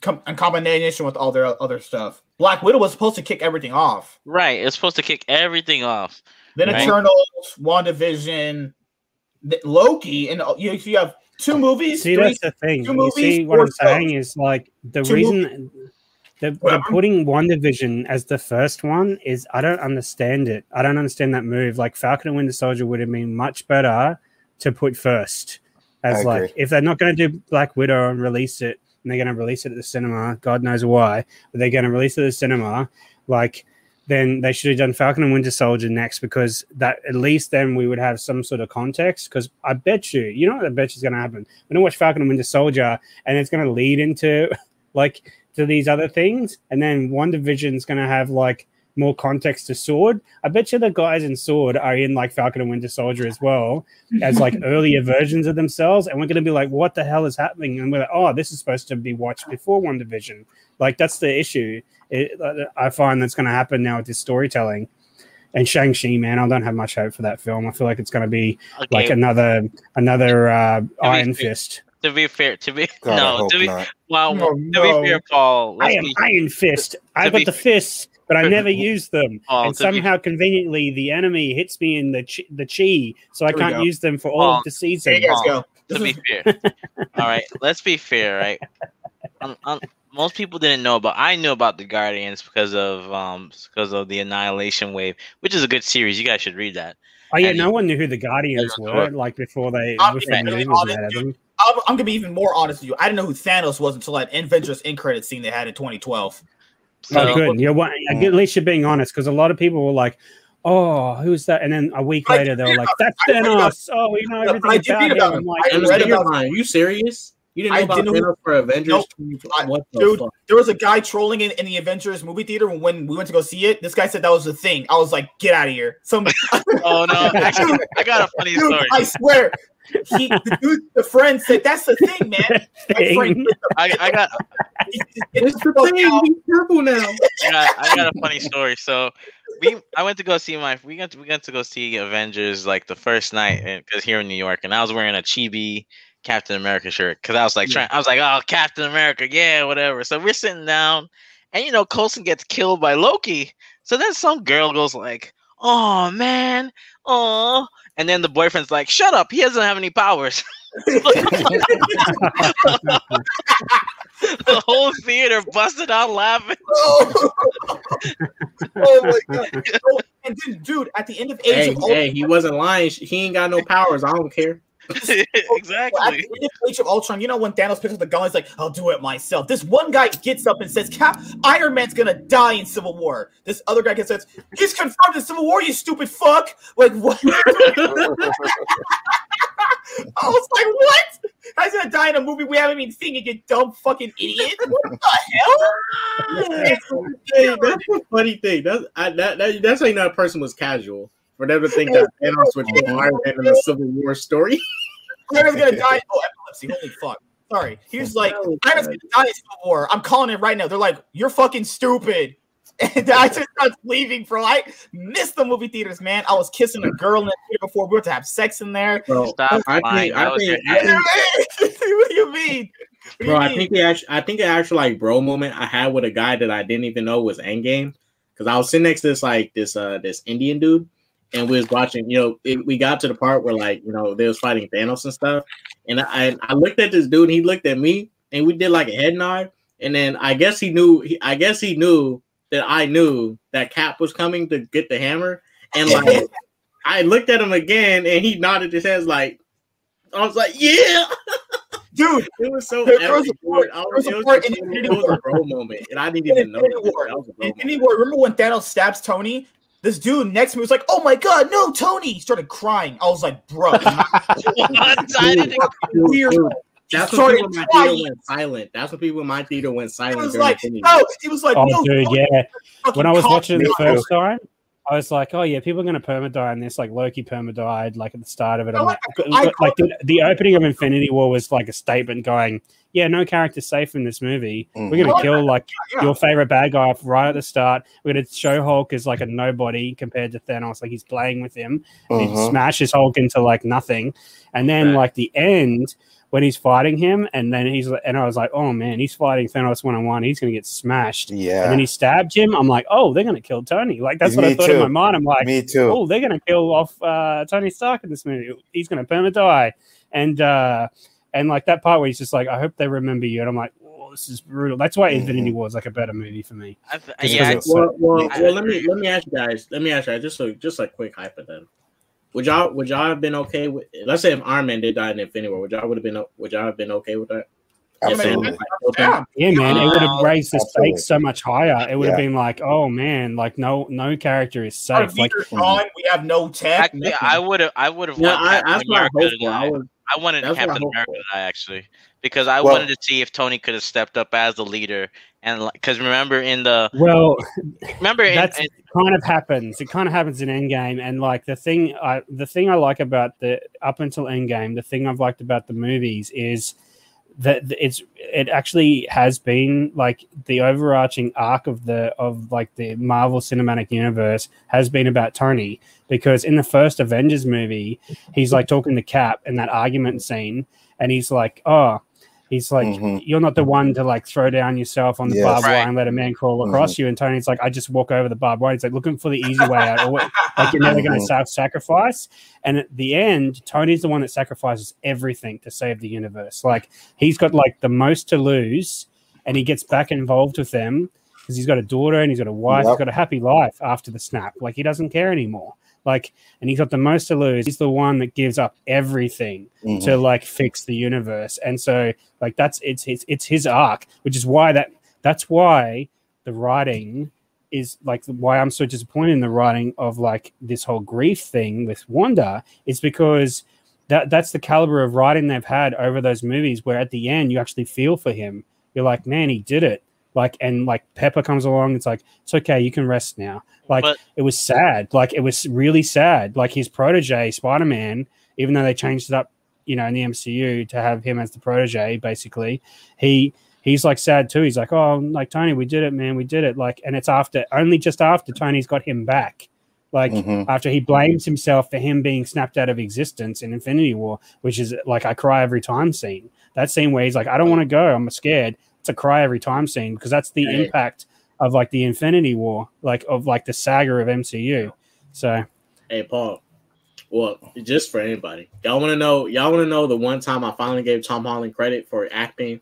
Com- in combination with all their other stuff. Black Widow was supposed to kick everything off. Right. It's supposed to kick everything off. Then Right. Eternals, WandaVision, th- Loki, and uh, you, you have two movies. See, three, that's the thing. two You movies, see, what I'm saying shows. is like the Two reason they're, they're putting WandaVision as the first one is I don't understand it. I don't understand that move. Like Falcon and Winter Soldier would have been much better to put first. As like if they're not going to do Black Widow and release it, and they're going to release it at the cinema, God knows why, but they're going to release it at the cinema, like then they should have done Falcon and Winter Soldier next because that at least then we would have some sort of context. Because I bet you, you know what I bet you is going to happen. We're gonna watch Falcon and Winter Soldier, and it's going to lead into like to these other things, and then WandaVision's going to have like more context to Sword. I bet you the guys in Sword are in like Falcon and Winter Soldier as well as like earlier versions of themselves, and we're going to be like, what the hell is happening? And we're like, oh, this is supposed to be watched before WandaVision. Like that's the issue. It, I find that's going to happen now with this storytelling. And Shang Chi, man, I don't have much hope for that film. I feel like it's going to be Okay. like another another uh, Iron fair- Fist. to be fair, to be God, no, to be not. well, Oh, to no. be fair, Paul. I am be, Iron Fist. I to got the fair- fists, but I never use them. Paul, and to be- somehow, conveniently, the enemy hits me in the chi, the chi, so I can't go. use them for all Paul, of the There season. you guys go. to be fair. All right, let's be fair, right? Um, um, most people didn't know about. I knew about the Guardians because of um because of the Annihilation Wave, which is a good series. You guys should read that. Oh yeah, And- no one knew who the Guardians were sure. like before they I'm before being the really movies honest, had dude. them. I'm, I'm gonna be even more honest with you. I didn't know who Thanos was until that Avengers in credit scene they had in 2012. So, oh, good. You're one, at least you're being honest because a lot of people were like, "Oh, who's that?" And then a week I later, they were like, "That's I Thanos." Oh, you know everything I did about read him. about I'm him. like, I read ready about- Are you serious? You didn't know I about didn't know- Thanos for Avengers? Nope. What the Dude, fuck? there was a guy trolling in, in the Avengers movie theater when we went to go see it. This guy said that was the thing. I was like, get out of here. Some oh no, actually, I got a funny dude, story. I swear. He, the dude, the friend said, that's the thing, man. My friend, thing. I, I got It's the thing. Be careful now. I got I got a funny story. So we I went to go see my we got to, we got to go see Avengers like the first night because here in New York, and I was wearing a chibi Captain America shirt because I was like trying I was like oh Captain America yeah whatever. So we're sitting down, and you know Coulson gets killed by Loki. So then some girl goes like oh man oh, and then the boyfriend's like shut up he doesn't have any powers. the whole theater busted out laughing. oh, oh my god! Oh, and then, dude, at the end of Age Hey, of Ultron, hey, he wasn't lying. He ain't got no powers. I don't care. Well, at exactly. the end of Age of Ultron, you know when Thanos picks up the gun, he's like, "I'll do it myself." This one guy gets up and says, Cap- "Iron Man's gonna die in Civil War." This other guy gets says, "He's confirmed in Civil War, you stupid fuck!" Like what? I was like, "What? How's gonna die in a movie we haven't even seen? You dumb fucking idiot! What the hell?" Hey, that's the funny thing. That's I, that, that that's like that person was casual for them to think that Thanos would kill Iron Man in a Civil War story. Iron's gonna die. Oh, epilepsy! Holy fuck! Sorry. He was like, Iron's gonna die in Civil War. I'm calling it right now. They're like, "You're fucking stupid." And I just started leaving, bro. I missed the movie theaters, man. I was kissing a girl in the theater before we were to have sex in there. Bro, Stop I lying. think, I think, I think, what do you mean? What do bro, you I mean? think the actual, I think the actual like bro moment I had with a guy that I didn't even know was Endgame because I was sitting next to this like this uh this Indian dude and we was watching. You know, it, we got to the part where like you know they was fighting Thanos and stuff, and I I looked at this dude and he looked at me and we did like a head nod, and then I guess he knew he, I guess he knew that I knew that Cap was coming to get the hammer, and like I looked at him again and he nodded his head like I was like yeah. dude, It was so There- was a part- dude. I there was was, a it was, part just- it was a bro moment, and I didn't even know Infinity that. War. That was a bro In moment. Infinity War, remember when Thanos stabs Tony? This dude next to me was like, "Oh my god, no, Tony!" He started crying. I was like, "Bro, you're What? I didn't Dude, weird." dude, That's He when started people in my theater went silent. That's when people in my theater went He silent. was like, "No," oh, War. he was like, Oh, "No." dude, Tony, yeah. When I was watching the first time, I was like, oh yeah, people are gonna perma die in this. Like Loki perma died, like at the start of it. I'm No, like, I- like the, the opening of Infinity War was like a statement going, yeah, no character's safe in this movie. We're gonna Mhm. kill like Yeah. your favorite bad guy off right at the start. We're gonna show Hulk as like a nobody compared to Thanos, like he's playing with him. And he Mhm. smashes Hulk into like nothing, and then Right. like the end when he's fighting him, and then he's and I was like, oh man, he's fighting Thanos one on one. He's gonna get smashed. Yeah. And then he stabbed him. I'm like, oh, they're gonna kill Tony. Like that's what I Me thought in my mind. I'm like, Me too. oh, they're gonna kill off uh, Tony Stark in this movie. He's gonna perma die. And uh, and like that part where he's just like, I hope they remember you. And I'm like, oh, this is brutal. That's why Infinity Mhm. War is like a better movie for me. I th- Just yeah, 'cause so- Well, well, I well, let me let me ask you guys. Let me ask you guys just a just a quick hypothetical. Would y'all would y'all have been okay with? Let's say if Iron Man did die in Infinity War, would y'all would have been would y'all have been okay with that? Absolutely. were, like, killed him? Yeah, Yeah, man, it would have raised the absolutely. stakes so much higher. It would have been like, oh man, like no no character is safe. Like leader's. We have no tech. actually. I would have. I would have. Yeah, I, Captain that's what I America hoped to for. I die. was I wanted That's Captain America for. actually because I Well- wanted to see if Tony could have stepped up as the leader and because remember in the well, remember in, that's in- kind of happens. It kind of happens in Endgame, and like the thing, I the thing I like about the up until Endgame, the thing I've liked about the movies is that it's it actually has been like the overarching arc of the of like the Marvel Cinematic Universe has been about Tony because in the first Avengers movie, he's like talking to Cap in that argument scene, and he's like, oh. He's like, Mhm. you're not the one to like throw down yourself on the Yes. barbed wire Right. and let a man crawl across you. And Tony's like, I just walk over the barbed wire. He's like looking for the easy way out. Or, like you're never going to self sacrifice. And at the end, Tony's the one that sacrifices everything to save the universe. Like he's got like the most to lose, and he gets back involved with them because he's got a daughter and he's got a wife. Yep. He's got a happy life after the snap. Like he doesn't care anymore. Like, and he's got the most to lose. He's the one that gives up everything Mhm. to like fix the universe. And so like that's it's it's it's his arc, which is why that that's why the writing is like why I'm so disappointed in the writing of like this whole grief thing with Wanda is because that that's the caliber of writing they've had over those movies where at the end you actually feel for him. You're like, man, he did it. Like and like Pepper comes along, it's like, it's okay, you can rest now. Like But- it was sad. Like it was really sad. Like his protege, Spider Man, even though they changed it up, you know, in the MCU to have him as the protege, basically, he he's like sad too. He's like, oh, like Tony, we did it, man, we did it. Like, and it's after only just after Tony's got him back, like Mhm. after he blames himself for him being snapped out of existence in Infinity War, which is like I cry every time scene. That scene where he's like, I don't want to go, I'm scared. It's a cry every time scene because that's the Right. impact of like the Infinity War, like of like the saga of MCU. So Hey Paul. Well, just for anybody, y'all want to know? Y'all want to know the one time I finally gave Tom Holland credit for acting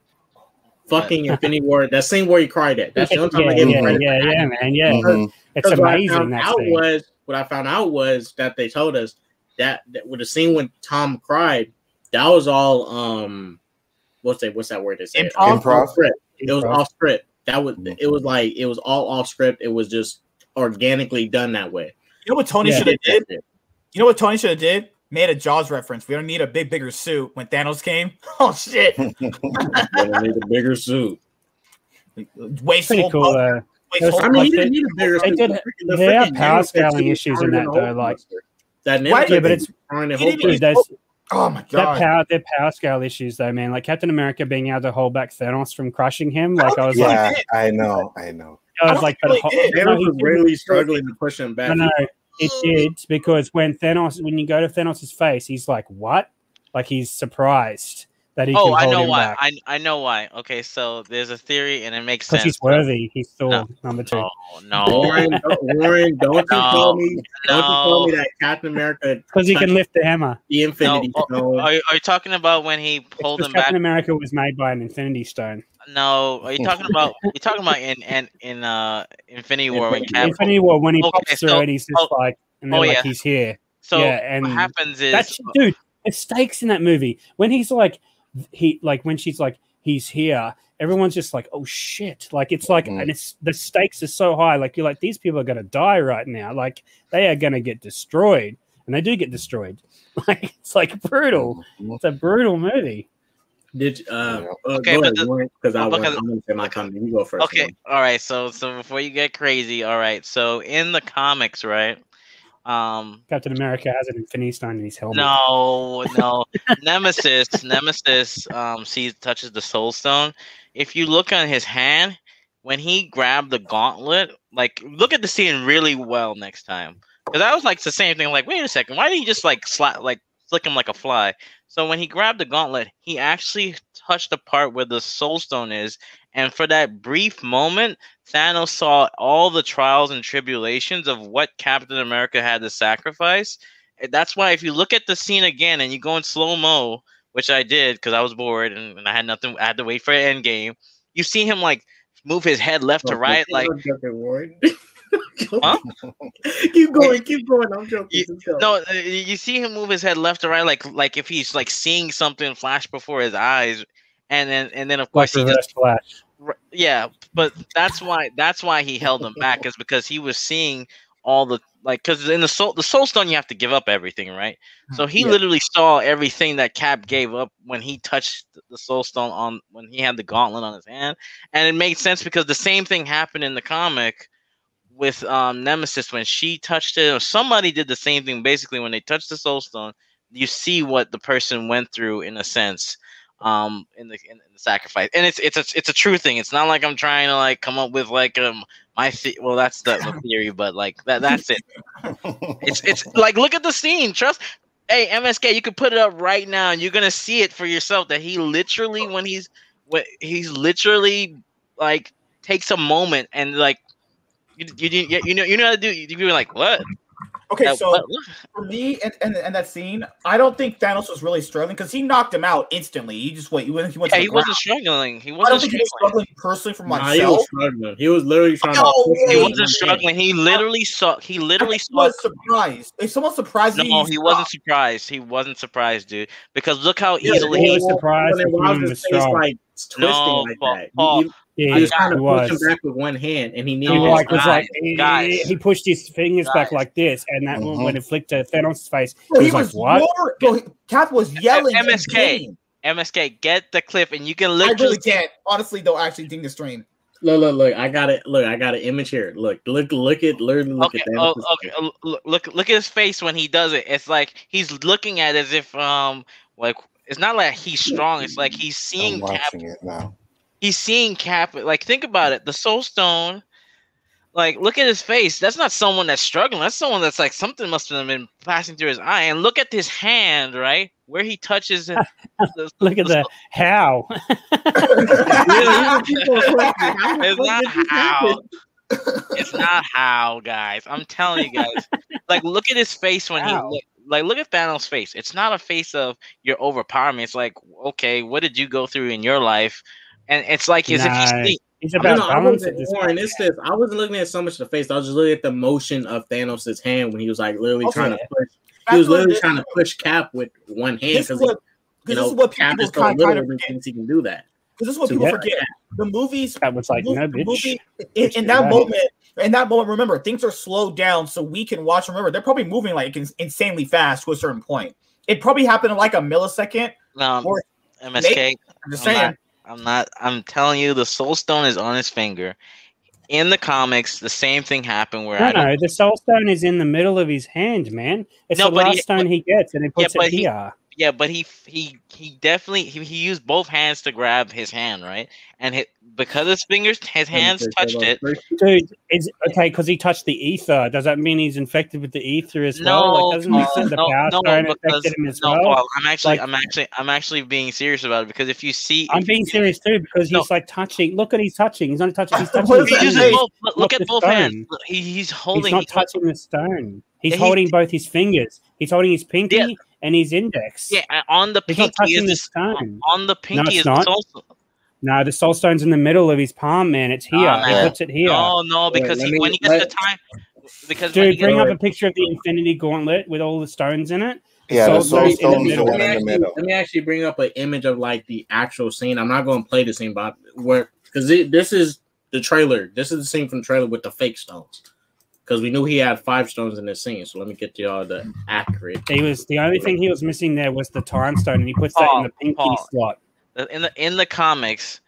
fucking Infinity War. That scene where he cried at. That's the only time I yeah, him yeah, credit. yeah, yeah, man, yeah. Mhm. It's Because what I amazing found that out scene. was what I found out was that they told us that, that with the scene when Tom cried, that was all um what's that what's that word they say? Improv? Improv? Off script. It was off script. That was Mhm. it was like it was all off script. It was just organically done that way. You know what Tony Yeah. should have did? That's. You know what Tony should have did? Made a Jaws reference. We don't need a big, bigger suit when Thanos came. Oh shit! They need a bigger suit. Wasteful. Pretty cool. Uh, wasteful- I mean, Like he they- didn't need a bigger they suit. did- The freaking- they have power scaling issues in that, though, like- Hulkbuster. that Why did- Yeah, but it's- stronger than he didn't Hulkbuster. dude, those, oh my that god! power, their power scale issues, though, man. Like Captain America being able to hold back Thanos from crushing him. Like I was Yeah. like, yeah, I know, I know. I I was don't like, think but he ho- no, Thanos was really struggling to push him back. No, no, it did because when Thanos, when you go to Thanos' face, he's like, "What?" Like he's surprised that he Oh, can I know him why. back I I know why. Okay, so there's a theory and it makes because sense. he's worthy. He's Thor No. number two. Oh no, Warren, don't, Warren, don't you tell me, don't you tell me that Captain America Because he can lift the hammer. the Infinity No, Stone. Are, you- are you talking about when he pulled because him back? Captain America was made by an Infinity Stone. No, are you talking about? You're talking about in in in uh Infinity War when Cap. Infinity War when he Okay, pops through so- it, he's just oh, like, and they're oh, like, yeah. he's here. So yeah, and what happens is That's dude. The stakes in that movie when he's like, he like when she's like, he's here. Everyone's just like, oh shit! Like it's like, Mhm. and it's the stakes are so high. Like you're like, these people are gonna die right now. Like they are gonna get destroyed, and they do get destroyed. Like it's like brutal. Mhm. It's a brutal movie. Did uh, uh Okay, go but ahead, the- Warren, because I but was because- I'm gonna say my comment. You go first. Okay, all right. So so before you get crazy, all right. So in the comics, right? Um, Captain America has an Infinity Stone in his helmet. no, no. Nemesis, Nemesis, um, sees touches the Soul Stone. If you look on his hand, when he grabbed the gauntlet, like look at the scene really well next time, because I was like the same thing. Like, wait a second, why did he just like slap, like flick him like a fly? So when he grabbed the gauntlet, he actually touched the part where the Soul Stone is, and for that brief moment, Thanos saw all the trials and tribulations of what Captain America had to sacrifice. That's why if you look at the scene again and you go in slow mo, which I did because I was bored and, and I had nothing, I had to wait for an end game. You see him like move his head left to right, like I'm joking, Warren. Huh? keep going, keep going. I'm joking. You- no, uh, you see him move his head left to right, like like if he's like seeing something flash before his eyes, and then and then of course he just Flash. Yeah but that's why that's why he held him back is because he was seeing all the like because in the soul the soul stone you have to give up everything right so he Yeah. literally saw everything that cap gave up when he touched the soul stone on when he had the gauntlet on his hand and it made sense because the same thing happened in the comic with um nemesis when she touched it or somebody did the same thing basically when they touched the soul stone you see what the person went through in a sense um in the in, in the sacrifice. And it's it's a it's a true thing. It's not like i'm trying to like come up with like um my the- well that's the, the theory but like that that's it. It's it's like look at the scene. Trust hey msk you can put it up right now and you're gonna see it for yourself that he literally when he's when he's literally like takes a moment and like you you, you, you know you know how to do you you're like what Okay, so for me and, and, and that scene, I don't think Thanos was really struggling because he knocked him out instantly. He just went. He went. He went yeah to he wasn't struggling he I don't wasn't think he was struggling struggling personally for Nah, he myself. was struggling. He was literally trying No to. push he wasn't one struggling he literally sucked. he literally think he was surprised. If someone surprised me, No, he he wasn't surprised. He wasn't surprised, dude. Because look how Yeah, easily he he. was surprised When that it was his face like twisting No, like Paul- that. He- Paul, he, Yeah, he was he trying to push him back with one hand, and he He needed. No, like was like he, he pushed his fingers back like this, and that Mhm. when it flicked to Thanos' face, Bro, he he was was like, "What?" roaring- bro, Cap was yelling. MSK. MSK, get the clip, and you can I literally. really can't. Honestly, though, actually, ding the stream. Look, look, look! I got it. Look, I got an image here. Look, look, look at, learn, look Okay, at that. oh, okay. uh, Look, look, look at his face when he does it. It's like he's looking at it as if, um, like it's not like he's strong. It's like he's I'm seeing Cap. watching it now. He's seeing Cap. Like think about it. The Soul Stone. Like look at his face. That's not someone that's struggling. That's someone that's like something must have been passing through his eye. And look at his hand, right where he touches it. the- Look at the the how. it's not how. It's not how, guys. I'm telling you guys. Like, look at his face when How? he look, like look at Thanos' face. It's not a face of you're overpowering me. It's like, okay, what did you go through in your life? And it's like as if you No. see. He's I about don't know, I balance wasn't at this Warren, it's this. I wasn't looking at so much the face. I was just looking at the motion of Thanos' hand when he was like literally Okay. trying to push. He was literally this- trying to push Cap with one hand because you because know this is what Cap people is so kind, little of and he forget. thinks he can do that. Because this is what So people yeah. forget. The movies, That was like, mo- no, bitch. movie in, in that moment, in that moment, remember things are slowed down so we can watch. Remember, they're probably moving like ins- insanely fast to a certain point. It probably happened in like a millisecond. Um, Or MSK. I'm just I'm saying. I'm not. I'm telling you, the Soul Stone is on his finger. In the comics, the same thing happened where I No, don't. no, the soul stone is in the middle of his hand, man. It's No, the last he- stone he gets, and he puts but it he- here. Yeah, but he he he definitely he, he used both hands to grab his hand, right? And hit because his fingers, his hands touched it. Dude, is okay because he touched the ether. Does that mean he's infected with the ether as well? No, Like, doesn't he Paul, say the no, power no, stone because him as no, well? Paul, I'm actually, Like- I'm actually, I'm actually being serious about it because if you see, I'm if you being serious too because No. he's like touching. Look at he's touching. He's not touching. He's touching. What his does He uses both. Look, look at both hands. stone. Look, He, he's He's not he- touching the stone. He's Yeah, he- holding both his fingers. He's holding his pinky Yeah. And his index. yeah, on the He's not pinky touching is the the stone. on the pinky it's is not. the soul. stone. No, the soul stone's in the middle of his palm, man. It's here. Nah, he oh, puts it here. No, no, because let he, me- when he gets let- the time, because Dude, bring up a picture of the Infinity Gauntlet with all the stones in it. Yeah, Soul the soul Stone's in the middle. Let me, actually, let me actually bring up an image of like the actual scene. I'm not going to play the scene, but where because this is the trailer. This is the scene from the trailer with the fake stones. Because we knew he had five stones in his scene. So let me get you all the accurate. He was the only thing he was missing there was the time stone, and he puts that in the pinky Paul. slot. in the in the comics,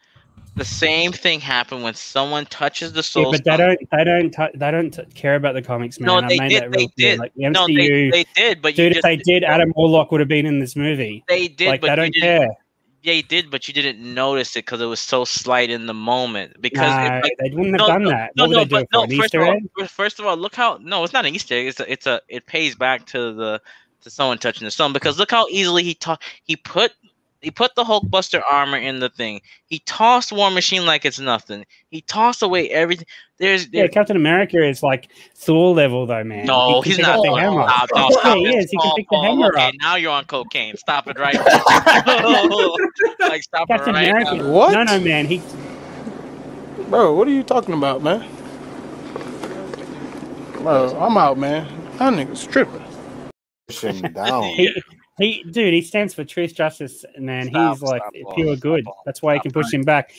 the same thing happened when someone touches the soul. Yeah, but they stone. don't, they don't, t- they don't t- care about the comics, man. No, I've they made did. that They clear. did. Like the No, they, MCU, they did. But you dude, if they did, Adam Warlock would have been in this movie. They did, like but they don't didn't. care. They did, but you didn't notice it because it was so slight in the moment. Because it, like, they wouldn't have no, done no, that. no, no, but no. First of all, first of all, look how no, it's not an Easter egg. It's a, it's a, it pays back to the to someone touching the stone because look how easily he to- he put he put the Hulkbuster armor in the thing. He tossed War Machine like it's nothing. He tossed away everything. There's, Yeah, Captain America is like Thor level though, man. no, He he's pick not. the hammer. Stop, no, Yeah, he it. is. He can pick the Paul, hammer okay, up. now you're on cocaine. Stop it right now. like stop it Captain right America. now. What? No, no, man. He Bro, what are you talking about, man? Bro, I'm out, man. That nigga's tripping. Push him down. he, he, dude, he stands for truth, justice, man. Stop, he's like stop, pure stop, good. Paul. That's why he can push him back.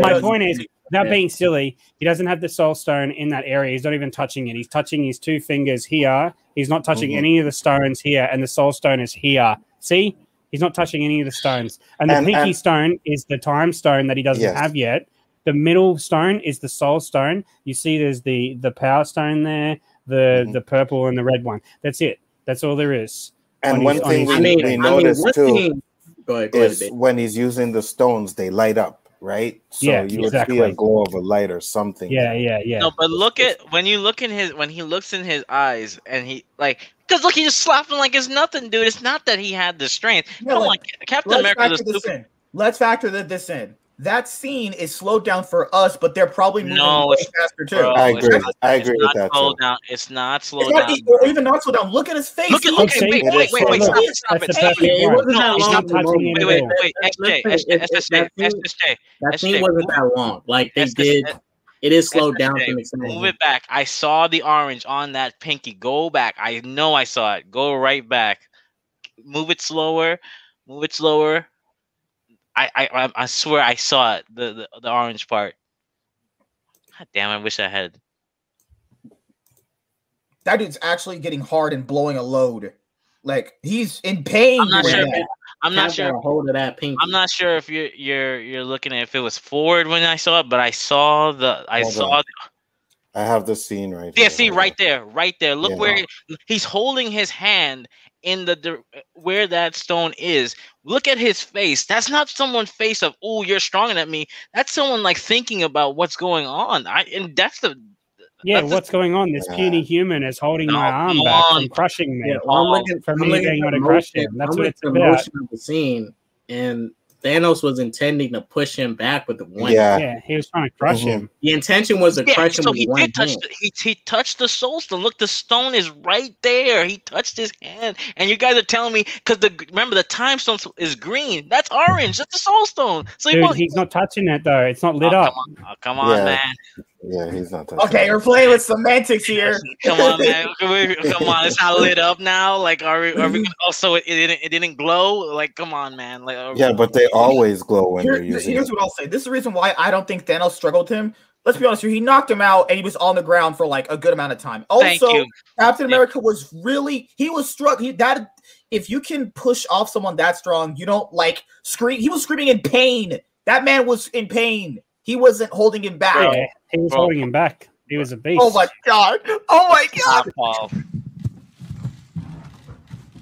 My point is, without Yeah. being silly, he doesn't have the soul stone in that area. He's not even touching it. He's touching his two fingers here. He's not touching Mhm. any of the stones here, and the soul stone is here. See, he's not touching any of the stones. And the And- pinky and- stone is the time stone that he doesn't Yes. have yet. The middle stone is the soul stone. You see, there's the the power stone there, the Mhm. the purple and the red one. That's it. That's all there is. And one thing we, I mean, we I mean, noticed too thing. Go ahead, go is babe. when he's using the stones, they light up, right? So Yeah, you would see exactly. a glow of a light or something. Yeah, yeah, yeah. No, but look at when you look in his when he looks in his eyes and he like because look he just slapped him like it's nothing, dude. It's not that he had the strength. Yeah, Come like, on, Captain Let's America factor is this super. in. Let's factor th- this in. That scene is slowed down for us, but they're probably moving No, way it's- faster too. Bro, I agree. not- I agree with that slowed too. down. It's not It's slowed not, down. or even not slow down. Look at his face. Look at look at Okay, wait It wait wait wait stop it stop it. the Hey, it wasn't that long. not touching moment. wait wait wait SJ SJ it- it- SJ that scene- SJ That scene SJ wasn't that long. Like they did. It is slowed down SJ. Move it back. I saw the orange on that pinky. Go back. I know I saw it. Go right back. Move it slower. Move it slower. I I I- I swear I saw it. The the, the orange part. God damn! I wish I had. that dude's actually getting hard and blowing a load. Like he's in pain. I'm not doing sure. If, I'm not sure. hold of that pinky. I'm not sure if you're you're you're looking at if it was forward when I saw it, but I saw the I Hold saw on. I have the scene right Yeah, here. see right there, right there. Look Yeah. where he- he's holding his hand in the dir- where that stone is. Look at his face. That's not someone's face of "Oh, you're stronger than me." That's someone like thinking about what's going on. I and that's the Yeah, that's the- what's going on? This Yeah. puny human is holding No, my arm back on. from crushing me. Yeah, well, I'm looking for I'm me looking being at able to crush motion- him. That's I'm what it's at the about. of the scene, and Thanos was intending to push him back with the one. Yeah. Yeah, he was trying to crush Mhm. him. The intention was to Yeah, crush him so with he one did touch. The, he he touched the soul stone. Look, the stone is right there. He touched his hand, and you guys are telling me because the remember the time stone is green. That's orange. That's the soul stone. So Dude, won't- he's not touching it though. It's not lit Oh, up. Come on, oh, come on Yeah. man. Yeah, he's not touching Okay, we're playing with semantics here. Come on, man. Come on, come on. It's not lit up now. Like, are we? Are we? Also, it, it didn't. It didn't glow. Like, come on, man. Like, are we- Yeah, but they always glow when Here- they're using here's it. what I'll say. This is the reason why I don't think Thanos struggled him. Let's be honest here. He knocked him out and he was on the ground for like a good amount of time. Also, you. Captain Yeah. America was really he was struck. He that if you can push off someone that strong, you don't like scream. He was screaming in pain. That man was in pain. He wasn't holding him back. Yeah, he was Bro. holding him back. He was a beast. Oh my god. Oh my god. Stop,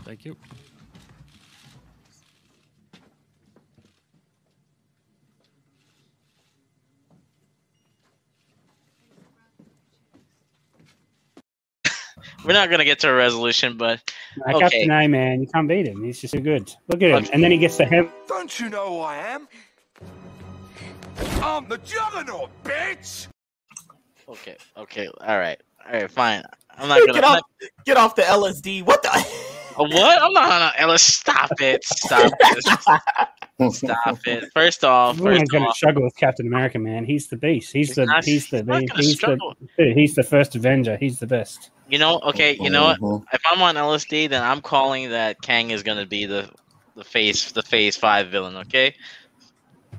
Thank you. We're not gonna get to a resolution, but Nah, okay. Captain A, man, you can't beat him. He's just too good. Look at him, Okay. and then he gets the head. Don't you know who I am? I'm the Juggernaut, bitch! Okay, okay, all right, all right, fine. I'm not gonna. Get off, get off the LSD. What the? Uh, What? I'm not on Ella. Stop it. Stop it. Stop it. First off, Everyone's first going to off, struggle with Captain America, man. He's the beast. He's, He's the not- he's the he's not beast. gonna He's the struggle. dude, he's the first Avenger. He's the best. you know, okay, you know what? Mhm. If I'm on LSD, then I'm calling that Kang is gonna be the the face the phase five villain. Okay,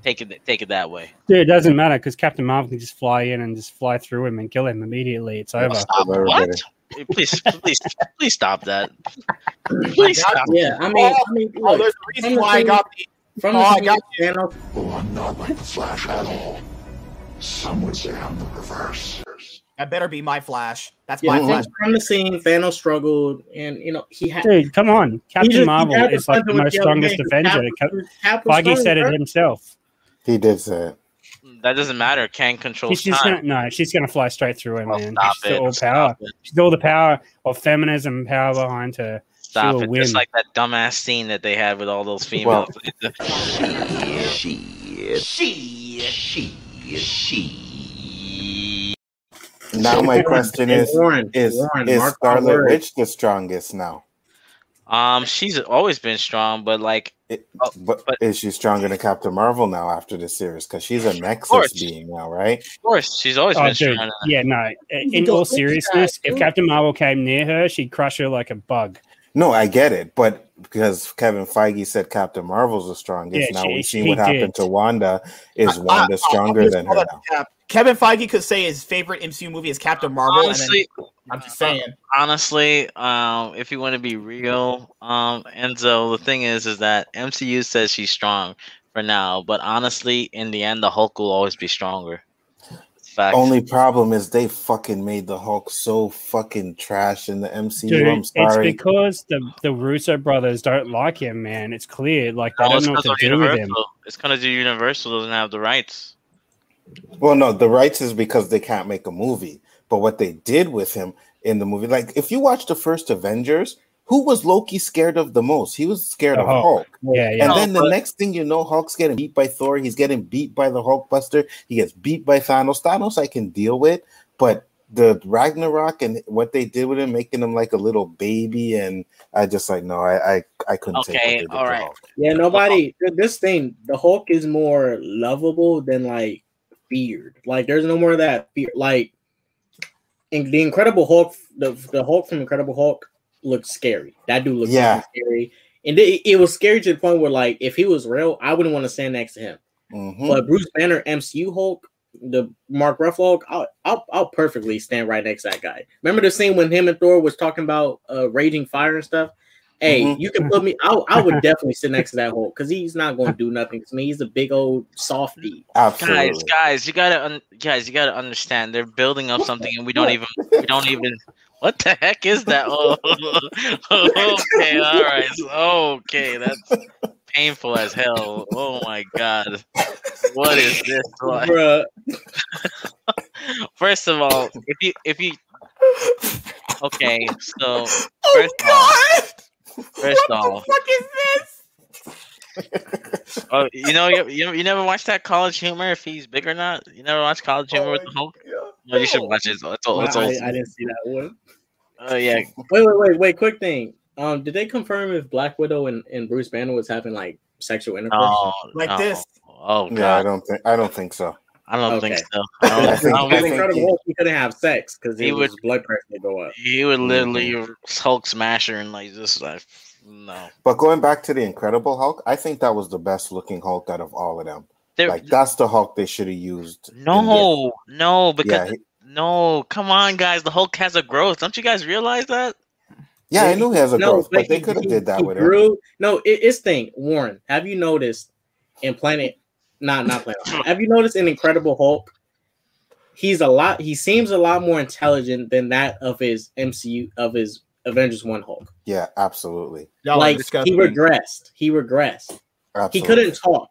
take it take it that way. Dude, it doesn't matter because Captain Marvel can just fly in and just fly through him and kill him immediately. It's over. Stop. What? Please, please, please stop that. Please stop. Yeah, I mean, I mean, Oh, look, there's a reason why I got the. from Oh, the I scene got Thanos, Oh, I'm not like the Flash at all. Some would say I'm the reverse. That better be my flash. That's yeah, my flash. from the scene, Thanos struggled, and you know he had. Dude, come on. Captain just- Marvel is like the most strongest hand, 'cause Avenger. Cap- Cap was Feige said it himself. He did say it. That doesn't matter. Kang controls She's time. gonna no, she's gonna fly straight through him, Oh, man. stop She's it. all Stop power. it. She's all the power of feminism and power behind her. Stop will it. win. Just like that dumbass scene that they had with all those females. She, she, she, she. she. Now my question is: Warren, Is Warren, is mark Scarlet. Witch the strongest now? um, she's always been strong, but like, It, Oh, but, but- is she stronger than Captain Marvel now after the series? Because she's a Nexus being now, right? of course, she's always Oh, been dude. strong. Yeah, no. In all seriousness, if. Captain Marvel came near her, she'd crush her like a bug. No, I get it, but because Kevin Feige said Captain Marvel's the strongest, Yeah, now she- we've seen what happened to Wanda. Is I- Wanda I- stronger I'll than her now? cap. Kevin Feige could say his favorite MCU movie is Captain Marvel, Honestly, and then, I'm just saying. honestly, um, if you want to be real, um, Enzo, the thing is, is that MCU says she's strong for now, but honestly, in the end, the Hulk will always be stronger. It's fact. Only problem is they fucking made the Hulk so fucking trash in the MCU. Dude, I'm it's because the the Russo brothers don't like him, man. It's clear. Like they No, don't it's know what to of do with him. Universal. It's because Universal doesn't have the rights. Well, no, the rights is because they can't make a movie. But what they did with him in the movie, like if you watch the first Avengers, who was Loki scared of the most? He was scared The of Hulk. Hulk. Yeah, yeah. And No, then the but- next thing you know, Hulk's getting beat by Thor. He's getting beat by the Hulkbuster. He gets beat by Thanos. Thanos, I can deal with, but the Ragnarok and what they did with him, making him like a little baby, and I just like no, I I, I couldn't take what Okay, they did to all right. Hulk. Yeah, nobody. This thing, the Hulk is more lovable than like feared. Like, there's no more of that fear. Like, in the Incredible Hulk, the the Hulk from Incredible Hulk looks scary. That dude looks Yeah. scary, and it, it was scary to the point where, like, if he was real, I wouldn't want to stand next to him. Mhm. But Bruce Banner, MCU Hulk, the Mark Ruffalo I'll, I'll I'll perfectly stand right next to that guy. Remember the scene when him and Thor was talking about uh, raging fire and stuff? Hey, Mhm. you can put me. I, I would definitely sit next to that Hulk because he's not going to do nothing to me. He's a big old softy. Absolutely. Guys, guys, you gotta, un- guys, you gotta understand. They're building up something, and we don't even, we don't even. What the heck is that? Oh, okay, all right, okay, that's painful as hell. Oh my god, what is this like? Bruh. First of all, if you, if you, okay, so Oh first of all, God! First what off, the fuck is this? Oh, you know, you, you you never watched that College Humor if he's big or not. You never watched College Humor with the Hulk? No, you should watch it. It's, it's, old- it's I. I didn't see that one. Oh yeah, Wait, wait, wait, wait. Quick thing. Um, did they confirm if Black Widow and, and Bruce Banner was having like sexual intercourse? Oh, Like no. this. Oh god, Yeah, I don't think I don't think so. I don't think so. I don't, I I don't think think Incredible he- Hulk, he couldn't have sex because He his would- blood pressure would go up. he would literally Mm-hmm. Hulk smasher and like just like no. But going back to the Incredible Hulk, I think that was the best looking Hulk out of all of them. There, Like that's the Hulk they should have used. in no, no, because Yeah, he- no, come on, guys. The Hulk has a growth. Don't you guys realize that? yeah, I knew he has a growth, but they could have did that he with him. grew. No, it, it's thing. Warren, have you noticed in Planet? Not not Planet. have you noticed in Incredible Hulk? He's a lot. He seems a lot more intelligent than that of his MCU of his Avengers One Hulk. Yeah, absolutely. Y'all like he regressed. He regressed. Absolutely. He couldn't talk.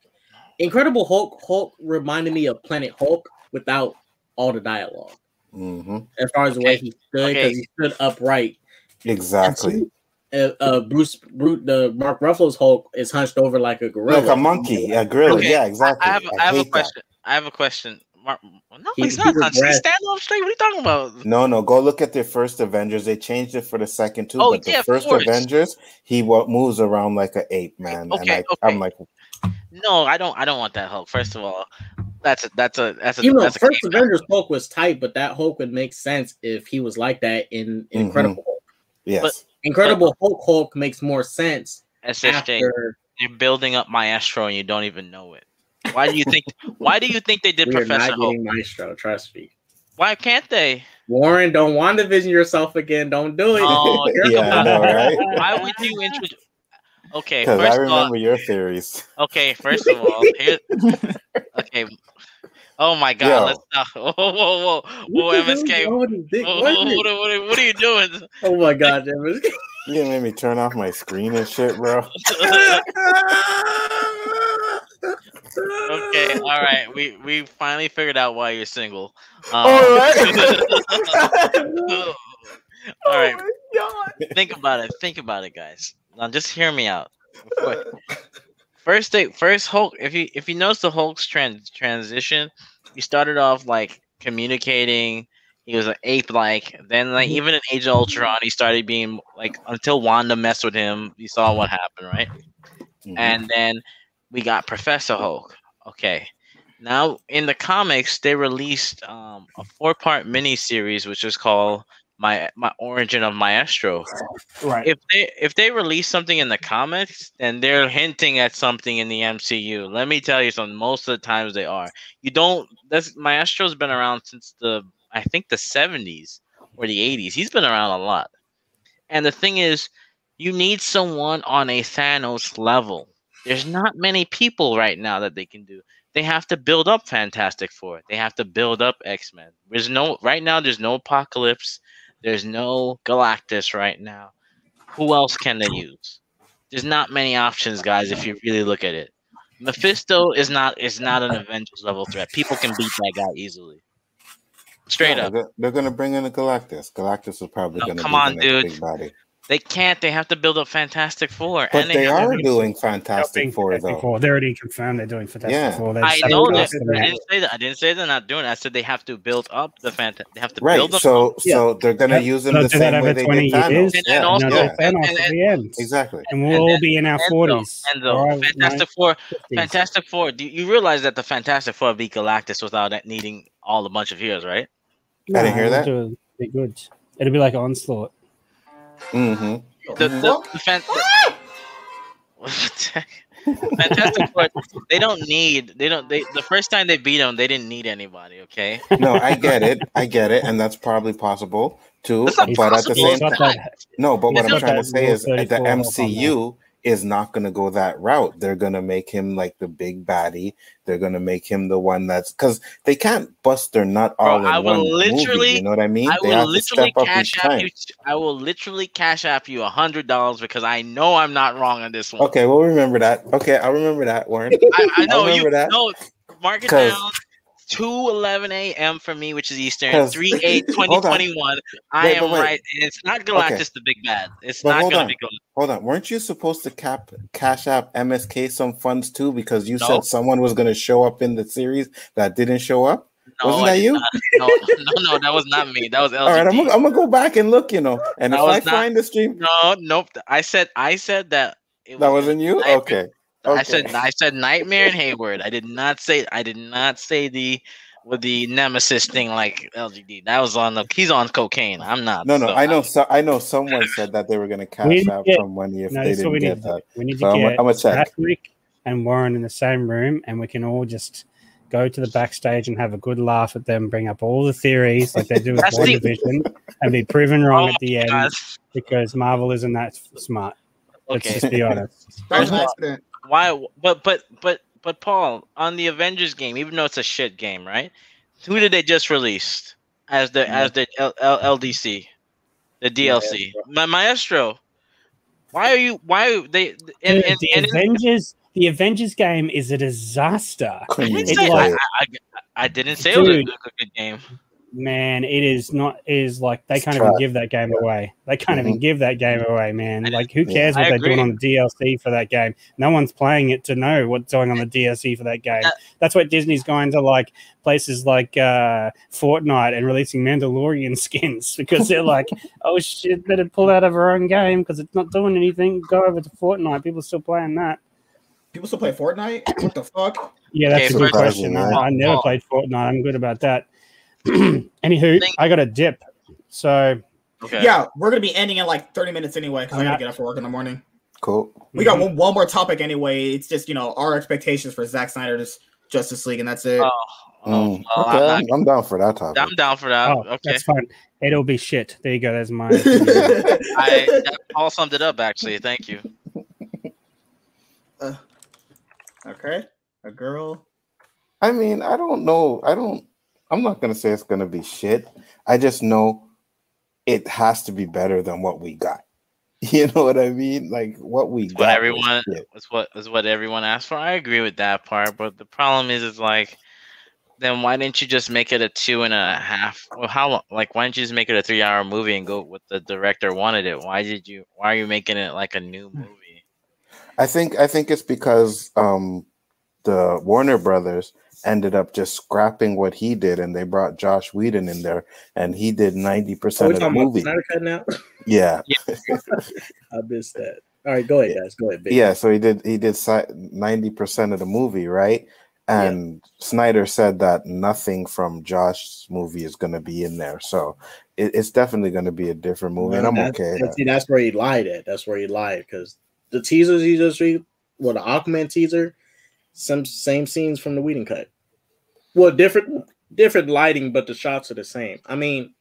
Incredible Hulk Hulk reminded me of Planet Hulk without all the dialogue. hmm As far as the way he stood, because Okay. he stood upright. Exactly. Uh, uh, Bruce, Bruce, the Mark Ruffalo's Hulk is hunched over like a gorilla, Like a monkey, a gorilla. Okay, Yeah, exactly. I have, I have a hate that. question. I have a question. Mar- no, He- he's not. Hunched. He's regressed. standing up straight. What are you talking about? No, no, go look at their first Avengers. They changed it for the second too, Oh, but the yeah, of first. Avengers, he moves around like an ape, man. and Okay, I, okay. I'm like, No, I don't. I don't want that Hulk. First of all, that's a that's a that's a You know, that's a first. Avengers Hulk was tight, but that Hulk would make sense if he was like that in, in Mhm. Incredible Hulk. Yes, But- Incredible Hulk Hulk makes more sense SSJ. after You're building up Maestro and you don't even know it. Why do you think? why do you think they did we are Professor not Hulk? Maestro. Trust me, Why can't they? Warren. Don't want to vision yourself again. Don't do it. Oh, You're yeah, I know, right? Why would you introduce? Okay, Because first I of all, remember your theories. okay, first of all, here, okay. Oh my God! Yo. Let's stop. Whoa, whoa, whoa, whoa, What the MSK. wrong with his dick? Whoa, What whoa, what, are- what are- what are you doing? Oh my god, MSK. You made me turn off my screen and shit, bro. okay, all right. We we finally figured out why you're single. Um, All right. all right. Oh my God. think about it. Think about it, guys. Now, just hear me out. First, they, first Hulk. If you if you notice the Hulk's trans transition, he started off like communicating. He was an ape like. Then like even in Age of Ultron, he started being like until Wanda messed with him. You saw what happened, right? Mhm. And then we got Professor Hulk. Okay. Now in the comics, they released um, a four-part miniseries, which was called "My My Origin of Maestro." Right. if they if they release something in the comics, then they're hinting at something in the MCU. Let me tell you something. Most of the times they are. You don't. That's Maestro's been around since the I think the seventies or the eighties. He's been around a lot. And the thing is, you need someone on a Thanos level. There's not many people right now that they can do. They have to build up Fantastic Four. They have to build up X Men. There's no right now. There's no Apocalypse. There's no Galactus right now. Who else can they use? There's not many options, guys. If you really look at it, Mephisto is not is not an Avengers level threat. People can beat that guy easily. Straight No, up, They're, they're gonna bring in a Galactus. Galactus is probably No, gonna come be on, dude. Big body. they can't. They have to build up Fantastic Four. But and they have- are doing Fantastic Four Fantastic though. Four. They're already confirmed they're doing Fantastic Yeah. Four. They've I know they're that. I didn't say that. I didn't say they're not doing it. I said they have to build up the fant. They have to Right. build up. So so they're gonna Yeah, use them they'll the same way they did Thanos. years. And Yeah, And also- yeah, Thanos and- at the end. exactly. And we'll And all be in our and 40s. and the or our Fantastic Four, Fantastic Four. Do you realize that the Fantastic Four beat Galactus without needing all a bunch of heroes, right? I didn't hear that. Be good. It'll be like Onslaught. Mm-hmm. The the, the, fan, the Fantastic Four. They don't need. They don't. They the first time they beat them, they didn't need anybody. Okay. No, I get it. I get it, and that's probably possible too. That's not But at the same time, no. But what I'm trying to say Rule is the 34 up on MCU is not going to go that route. They're going to make him like the big baddie. They're going to make him the one that's because they can't bust their nut all Bro, I will one literally- movie. You know what I mean? I they will literally cash time. you. I will literally cash app you a hundred dollars because I know I'm not wrong on this one. Okay, we'll remember that. Okay, I'll remember that, Warren. I, I know you. that. No, mark it down. 2 11 a.m. for me, which is Eastern, 3 8 2021. I am wait. right. It's not Galactus Okay. the Big Bad. It's But not going to be Galactus. Hold on, weren't you supposed to cap cash app MSK some funds too? Because you No. said someone was going to show up in the series that didn't show up. No, Wasn't I that you? No, no, no, that was not me. That was. All right, I'm gonna, I'm gonna go back and look, you know, and That if I not- find the stream, No, nope. I said I said that. It that was wasn't you. Nightmare. Okay, I said. I said Nightmare and Hayward. I did not say I did not say the with the Nemesis thing like LGD. That was on the he's on cocaine. I'm not. No, no, so I know. So I know someone said that they were gonna cash out get- some money if No, they this is what didn't we get need. that. To, we need to So I'm get gonna check. Patrick and Warren in the same room, and we can all just go to the backstage and have a good laugh at them, bring up all the theories like they do with One the- Division, and be proven wrong Oh at the end God. because Marvel isn't that smart. Let's just be honest. That was an accident. Why? But but but but Paul on the Avengers game, even though it's a shit game, right? Who did they just release as the as the L- L- LDC, the DLC? Ma- Maestro. Why are you? Why are they? And, and, the and Avengers, the Avengers game is a disaster. I didn't even It's say I, like- I, I, I didn't say it was a good, good game. Man, it is not. It is like they It's can't even give that game away. They can't even give that game away, man. Like, who Yeah. cares what they're doing on the DLC for that game? No one's playing it to know what's going on the DLC for that game. Uh, That's why Disney's going to like places like uh, Fortnite and releasing Mandalorian skins because they're like, oh shit, better pull out of our own game because it's not doing anything. Go over to Fortnite. People are still playing that. People still play Fortnite. What the fuck? Yeah, that's Okay, a good question. Surprising, I, I never yeah. played Fortnite. I'm good about that. Anywho, I got a dip. So Okay. Yeah, we're gonna be ending in like 30 minutes anyway because I gotta get up for work in the morning. Cool. We got one, one more topic anyway. It's just you know our expectations for Zack Snyder's Justice League, and that's it. Oh, oh, Mm, well, okay, I'm, I'm, I'm down for that topic. I'm down for that. Oh, okay. that's fine. It'll be shit. There you go. That's my. I that Paul summed it up actually. Thank you. okay, a girl. I mean, I don't know. I don't. I'm not gonna say it's gonna be shit. I just know it has to be better than what we got. You know what I mean? Like what we got. What everyone was what is what everyone asked for. I agree with that part, but the problem is, is like, then why didn't you just make it a two and a half? Well, how long? Like, why didn't you just make it a three-hour movie and go with what the director wanted it? Why did you? Why are you making it like a new movie? I think I think it's because um the Warner Brothers ended up just scrapping what he did, and they brought Joss Whedon in there, and he did ninety Are percent we of the movie. Now? Yeah, I missed that. All right, go ahead, guys. Go ahead. Big. yeah. So he did he did ninety percent of the movie, right? And Snyder said that nothing from Joss's movie is going to be in there, so it, it's definitely going to be a different movie, and I'm That's- okay. that's- See, that's where he lied at. That's where he lied because the teasers he just read, well, the Aquaman teaser, some same scenes from the Whedon cut. Well, different different lighting, but the shots are the same. I mean,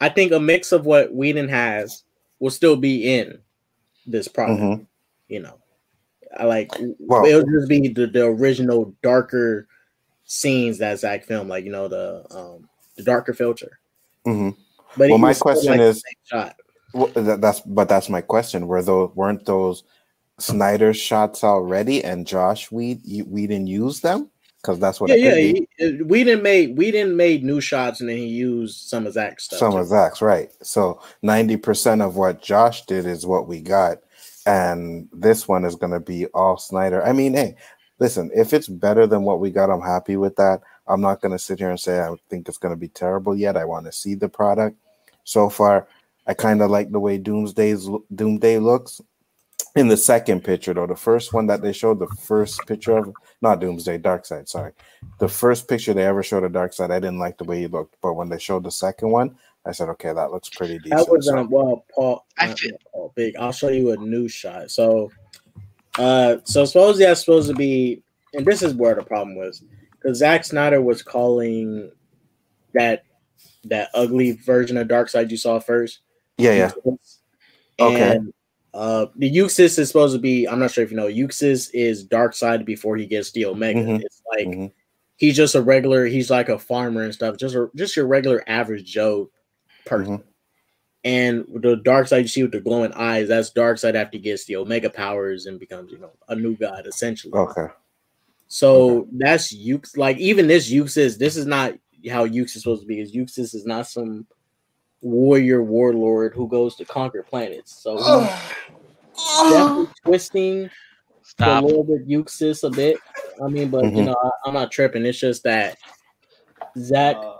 I think a mix of what Whedon has will still be in this product. Mhm. You know, I like Well- it'll just be the, the original darker scenes that Zack filmed, like you know the um the darker filter. hmm But Well, my question like, is- shot. Well, that, that's but that's my question. Were those weren't those Snyder shots already, and Joss we we didn't use them because that's what yeah, it yeah. He, we didn't make we didn't made new shots, and then he used some of Zack's stuff. Some too. of Zack's right. So ninety percent of what Joss did is what we got, and this one is going to be all Snyder. I mean, hey, listen, if it's better than what we got, I'm happy with that. I'm not going to sit here and say I think it's going to be terrible yet. I want to see the product. So far, I kind of like the way Doomsday's Doomsday looks. In the second picture, though, the first one that they showed, the first picture of not Doomsday, Darkseid, sorry, the first picture they ever showed of Darkseid, I didn't like the way he looked. But when they showed the second one, I said, okay, that looks pretty decent. That was So- um well Paul, I feel- Paul Big. I'll show you a new shot. So uh so supposedly that's supposed to be and this is where the problem was because Zack Snyder was calling that that ugly version of Darkseid you saw first. yeah, yeah. Uxas. Okay. Uh the Uxas is supposed to be I'm not sure if you know Uxas is Darkseid before he gets the Omega. Mhm. It's like Mhm. he's just a regular, he's like a farmer and stuff, just a just your regular average Joe person. Mhm. And the Darkseid you see with the glowing eyes, that's Darkseid after he gets the Omega powers and becomes, you know, a new god essentially. Okay. So that's Ukes. Like even this Ukes this is not how Ukes is supposed to be. Is Ukes is not some warrior warlord who goes to conquer planets. So definitely twisting Stop. a little bit Ukes a bit. I mean, but you Mhm. know, I, I'm not tripping. It's just that Zack. Uh,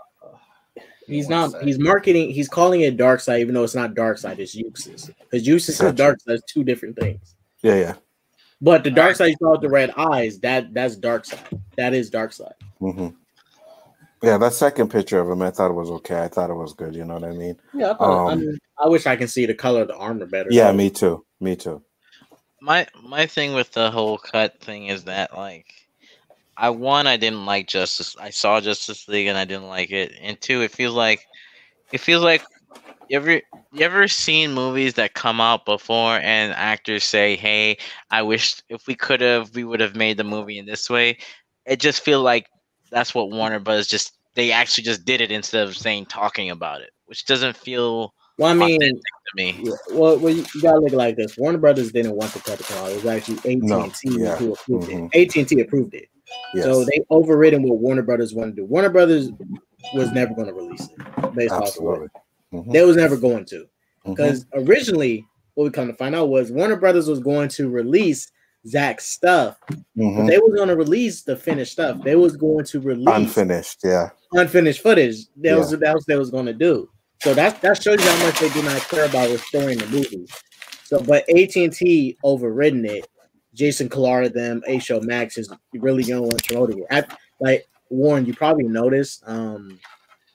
He's not. sec. He's marketing. He's calling it Darkseid, even though it's not Darkseid. It's uses because uses and Gotcha. Darkseid is two different things. Yeah, yeah. But the Darkseid you saw with the red eyes, that that's Darkseid. That is Darkseid. hmm Yeah, that second picture of him, I thought it was okay. I thought it was good. You know what I mean? Yeah, I, thought, I, Um, mean, I wish I can see the color of the armor better. Yeah, though. me too. Me too. my my thing with the whole cut thing is that like I one I didn't like Justice I saw Justice League and I didn't like it and two it feels like it feels like you ever you ever seen movies that come out before and actors say hey I wish if we could have we would have made the movie in this way it just feel like that's what Warner Brothers just they actually just did it instead of saying talking about it which doesn't feel Well, I mean, authentic to me yeah, well, well, you, you gotta look like this. Warner Brothers didn't want the cut to come out. It was actually AT and No, T yeah. who approved Mhm. it. AT and T approved it. Yes. So they overridden what Warner Brothers wanted to do. Warner Brothers was never going to release it based off of Absolutely. it. Mhm. They was never going to. Mhm. Because originally, what we come to find out was Warner Brothers was going to release Zack's stuff, but Mhm. they was going to release the finished stuff. They was going to release Unfinished. Yeah. unfinished footage. That was that was they was going to do. So that that shows you how much they do not care about restoring the movie. So, but AT and T overridden it. Jason Kilar, them, HBO Max is really going to want to promoting it. I, like Warren, you probably noticed. Um,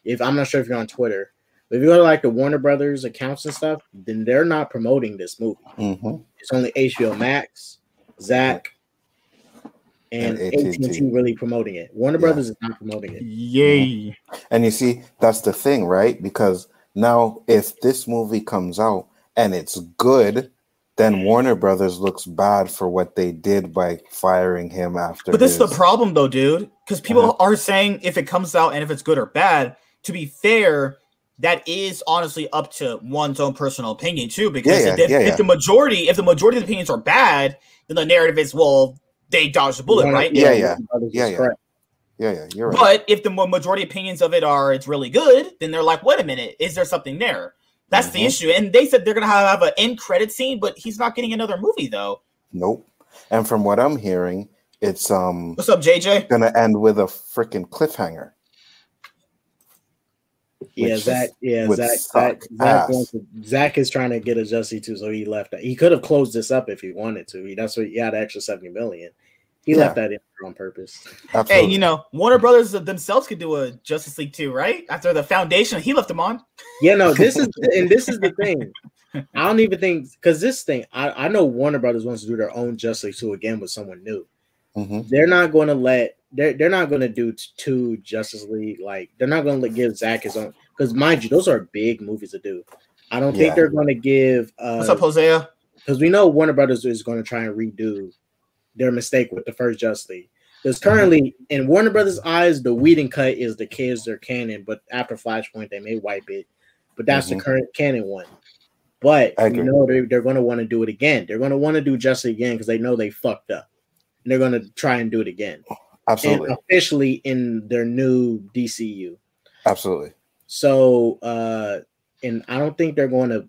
if I'm not sure if you're on Twitter, but if you go to like the Warner Brothers accounts and stuff, then they're not promoting this movie. hmm It's only HBO Max, Zack, and And AT&T AT&T. really promoting it. Warner Yeah. Brothers is not promoting it. Yay. And you see, that's the thing, right? Because now, if this movie comes out and it's good, then Warner Brothers looks bad for what they did by firing him after. But this is the problem, though, dude. Because people Uh-huh. are saying if it comes out and if it's good or bad. To be fair, that is honestly up to one's own personal opinion too. Because Yeah, if, yeah, if, yeah, if yeah. the majority, if the majority of the opinions are bad, then the narrative is well, they dodged the bullet, Warner- right? Yeah, yeah. Warner Brothers Yeah, yeah. Yeah, yeah, you're right. But if the majority opinions of it are it's really good, then they're like, wait a minute, is there something there? That's the Mhm. issue. And they said they're gonna have, have an end credit scene, but he's not getting another movie though. Nope. And from what I'm hearing, it's um What's up, JJ? gonna end with a freaking cliffhanger. Yeah, Zack. Yeah, Zack. Zack, Zack, wants to, Zack is trying to get a Jussie too, so he left. That. He could have closed this up if he wanted to. He, that's what he had extra seventy million. He Yeah. left that in on purpose. Absolutely. Hey, you know, Warner Brothers themselves could do a Justice League too, right? After the foundation, he left them on. Yeah, no, this is and this is the thing. I don't even think because this thing, I, I know Warner Brothers wants to do their own Justice League two again with someone new. Mhm. They're not going to let they're they're not going to do two Justice League like they're not going to give Zack his own because mind you, those are big movies to do. I don't Yeah. think they're going to give uh What's up, Hosea? because we know Warner Brothers is going to try and redo their mistake with the first Justice League. Because currently, in Warner Brothers' eyes, the Whedon cut is the kids their canon, but after Flashpoint, they may wipe it. But that's Mhm. the current canon one. But I you know they're, they're going to want to do it again. They're going to want to do Justice again because they know they fucked up, and they're going to try and do it again, Absolutely. and officially in their new DCU. Absolutely. So, uh, and I don't think they're going to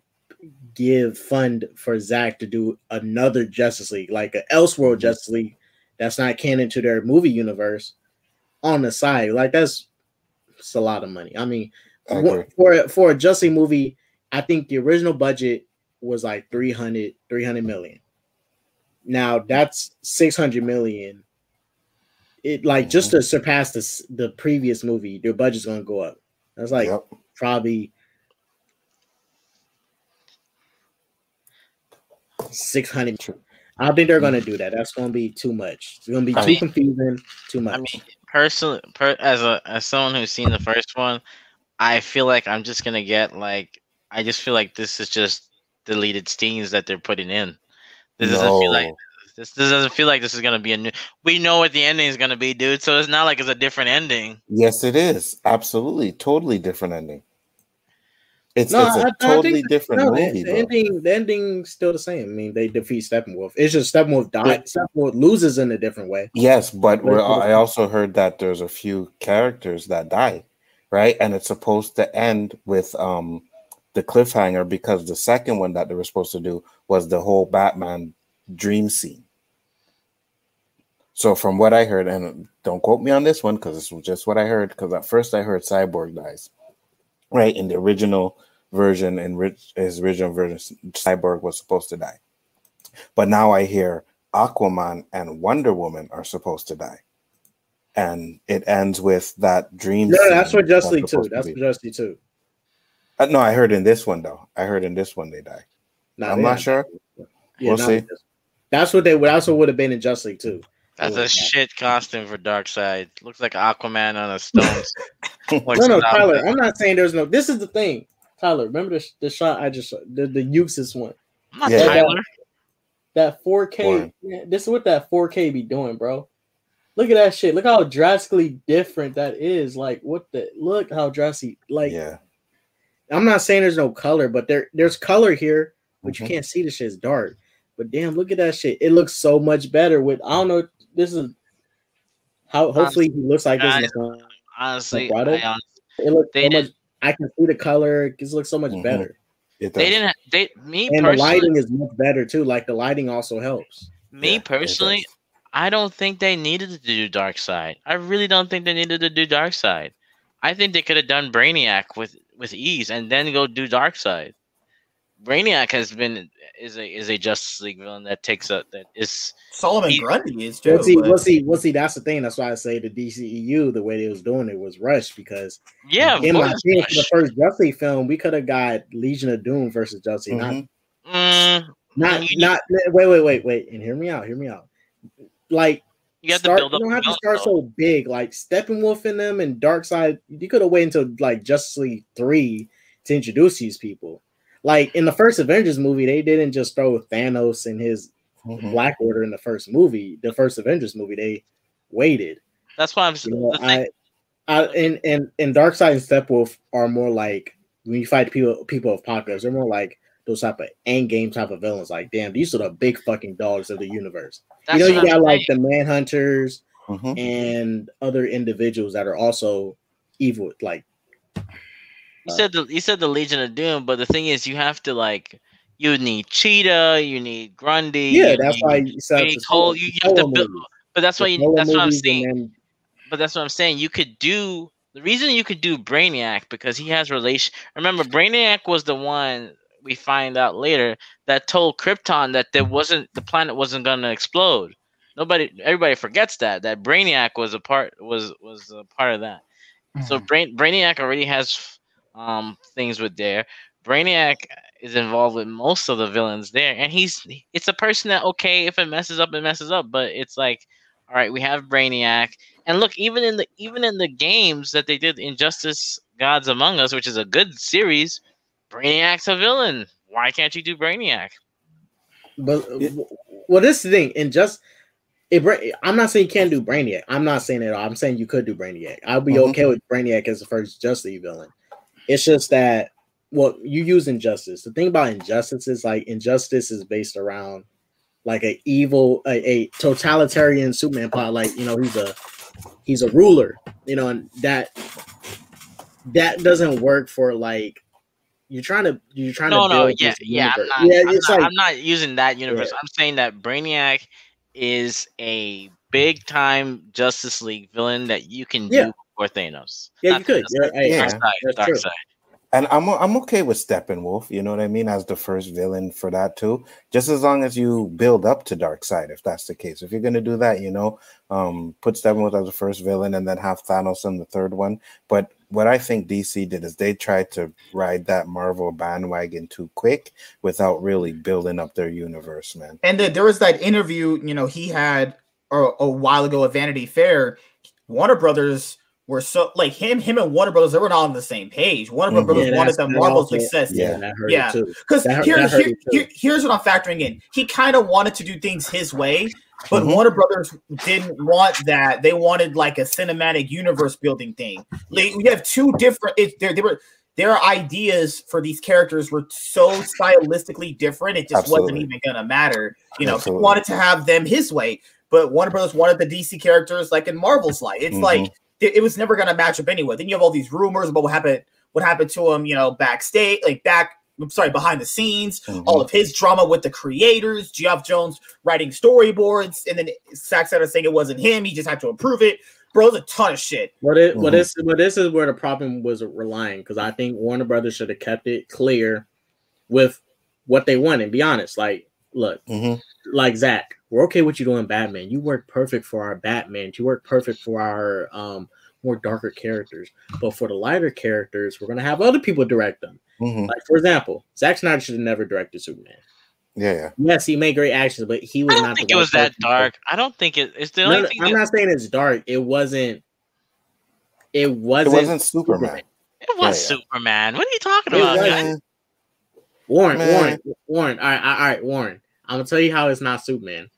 give fund for Zack to do another Justice League, like an Elseworld Mhm. Justice League that's not canon to their movie universe on the side. Like that's it's a lot of money. I mean, for for a Justice League movie, I think the original budget was like 300, 300 million. Now that's 600 million. It like just Mm-hmm. to surpass this the previous movie, their budget's gonna go up. That's like yep. probably 600 I don't think they're gonna do that. That's gonna be too much. It's gonna be I too mean- confusing, too much. I mean, personally, per, as a as someone who's seen the first one, I feel like I'm just gonna get like I just feel like this is just deleted scenes that they're putting in. This doesn't feel like No. This, this doesn't feel like this is gonna be a new. We know what the ending is gonna be, dude. So it's not like it's a different ending. Yes, it is. Absolutely. Totally different ending. It's, No, it's a I- I totally think- different no, movie, the, bro. ending, the ending's still the same. I mean, they defeat Steppenwolf. It's just Steppenwolf died. Steppenwolf loses in a different way. Yes, but But we're, I also heard that there's a few characters that die, right? And it's supposed to end with um the cliffhanger because the second one that they were supposed to do was the whole Batman dream scene. So from what I heard, and don't quote me on this one because this was just what I heard. Because at first I heard Cyborg dies, right? In the original version, in Rich, his original version, Cyborg was supposed to die, but now I hear Aquaman and Wonder Woman are supposed to die, and it ends with that dream. No, that's for Justice League too. That's for Justice League too. Uh, no, I heard in this one though. I heard in this one they die. Nah, I'm they not sure. Yeah, we'll see. That's what they. That's what would have been in Justice League too. That's a shit costume for Darkseid. Looks like Aquaman on a stone. No, no, Tyler. I'm not saying there's no. This is the thing, Tyler. Remember the, the shot I just the the Uxas one. I'm not Yeah. Tyler. That 4K. Warren. yeah, this is what that 4K be doing, bro. Look at that shit. Look how drastically different that is. Like what the look how drastic. Like Yeah, I'm not saying there's no color, but there there's color here, but Mhm. you can't see the shit's dark. But damn, look at that shit. It looks so much better with I don't know. This is how hopefully he looks like this. in. Honestly, I don't- It looks They so much. I can see the color. It looks so much Mhm. better, it they didn't. They me and the lighting is much better too. Like the lighting also helps. me Yeah, personally. I don't think they needed to do Darkseid. I really don't think they needed to do Darkseid. I think they could have done Brainiac with with ease and then go do Darkseid. Brainiac has been is a is a Justice League villain that takes a that is Solomon He- Grundy is too. Well, see, but- well, see, well, see. That's the thing. That's why I say the DCEU, the way they was doing it, was rushed because, yeah. in my opinion, for the first Justice League film, we could have got Legion of Doom versus Justice League, Mhm. Mm, not, You not, not. Wait, wait, wait, wait, and hear me out. Hear me out. Like you have start, to build up. You don't have to start though. so big. Like Steppenwolf in them and Darkseid. You could have waited until like Justice League three to introduce these people. Like in the first Avengers movie, they didn't just throw Thanos and his Mhm. Black Order in the first movie. The first Avengers movie, they waited. That's why I'm. s- You know, thing- I, I and and and Darkseid and Steppenwolf are more like when you fight people people of apocalypse, they're more like those type of end game type of villains. Like, damn, these are the big fucking dogs of the universe. that's you know, you I'm got like the Manhunters Mhm. and other individuals that are also evil. Like, You said the you said the Legion of Doom, but the thing is, you have to like you need Cheetah, you need Grundy. yeah, you that's need, why you set you need the Cole. You, you have to build, movies. but that's The why you. That's what I'm saying. then- But that's what I'm saying. You could do the reason you could do Brainiac because he has relation. Remember, Brainiac was the one we find out later that told Krypton that there wasn't the planet wasn't gonna explode. Nobody, everybody forgets that that Brainiac was a part was was a part of that. So hmm. Brain, Brainiac already has um things with there. Brainiac is involved with most of the villains there, and he's it's a person that okay if it messes up, it messes up, but it's like, all right, we have Brainiac, and look, even in the even in the games that they did Injustice Gods Among Us, which is a good series, Brainiac's a villain. Why can't you do Brainiac? But well, this is the thing, and just it. Bra- I'm not saying you can't do Brainiac. I'm not saying it. I'm saying you could do Brainiac. I'll be Mhm. okay with Brainiac as the first Justice League villain. It's just that well, you use Injustice. The thing about Injustice is like Injustice is based around like a evil, a, a totalitarian Superman plot. Like you know, he's a he's a ruler. You know, and that that doesn't work for like you're trying to you're trying No, to no, build yeah, yeah. I'm not, yeah, I'm, not like I'm not using that universe. I'm saying that Brainiac is a big time Justice League villain that you can Yeah. do before Thanos. Yeah, Not you could. Thanos, You're- hey, Yeah. Darkseid, that's true. Darkseid. And I'm I'm okay with Steppenwolf, you know what I mean, as the first villain for that too. Just as long as you build up to Darkseid, if that's the case. If you're gonna do that, you know, um, put Steppenwolf as the first villain and then have Thanos in the third one. But what I think DC did is they tried to ride that Marvel bandwagon too quick without really building up their universe, man. And the, there was that interview, you know, he had a, a while ago at Vanity Fair. Warner Brothers were so like him, him and Warner Brothers, they were not on the same page. Warner Mhm. Brothers Yeah, wanted the Marvel success. Yeah. Yeah. Because hurt- here, here, here- here's what I'm factoring in. He kind of wanted to do things his way, but Mhm. Warner Brothers didn't want that. They wanted like a cinematic universe building thing. Like, we have two different. It, they, they were their ideas for these characters were so stylistically different, it just wasn't even gonna matter. You know, he wanted to have them his way, but Warner Brothers wanted the DC characters like in Marvel's light. It's Mhm. like it, it was never gonna match up anyway. Then you have all these rumors about what happened, what happened to him, you know, backstage, like back. I'm sorry, behind the scenes, Mhm. all of his drama with the creators, Geoff Johns writing storyboards, and then Zack Snyder saying it wasn't him, he just had to approve it. Bro, there's a ton of shit. But it, but Mhm. this, but this is where the problem was relying because I think Warner Brothers should have kept it clear with what they wanted. Be honest, like, look, Mhm. like Zack, we're okay with you doing Batman. You work perfect for our Batman. You work perfect for our um more darker characters. But for the lighter characters, we're gonna have other people direct them. Mhm. Like for example, Zack Snyder should have never directed Superman. Yeah, yeah. Yes, he made great actions, but he was I not. don't think the it right was that person. dark. I don't think it, it's the No, only no, thing. I'm that- not saying it's dark. It wasn't. It It wasn't. wasn't Superman. it was yeah, yeah. Superman. What are you talking It about? guys? Warren, Man. Warren, Warren. All right, all right, Warren. I'm gonna tell you how it's not Superman.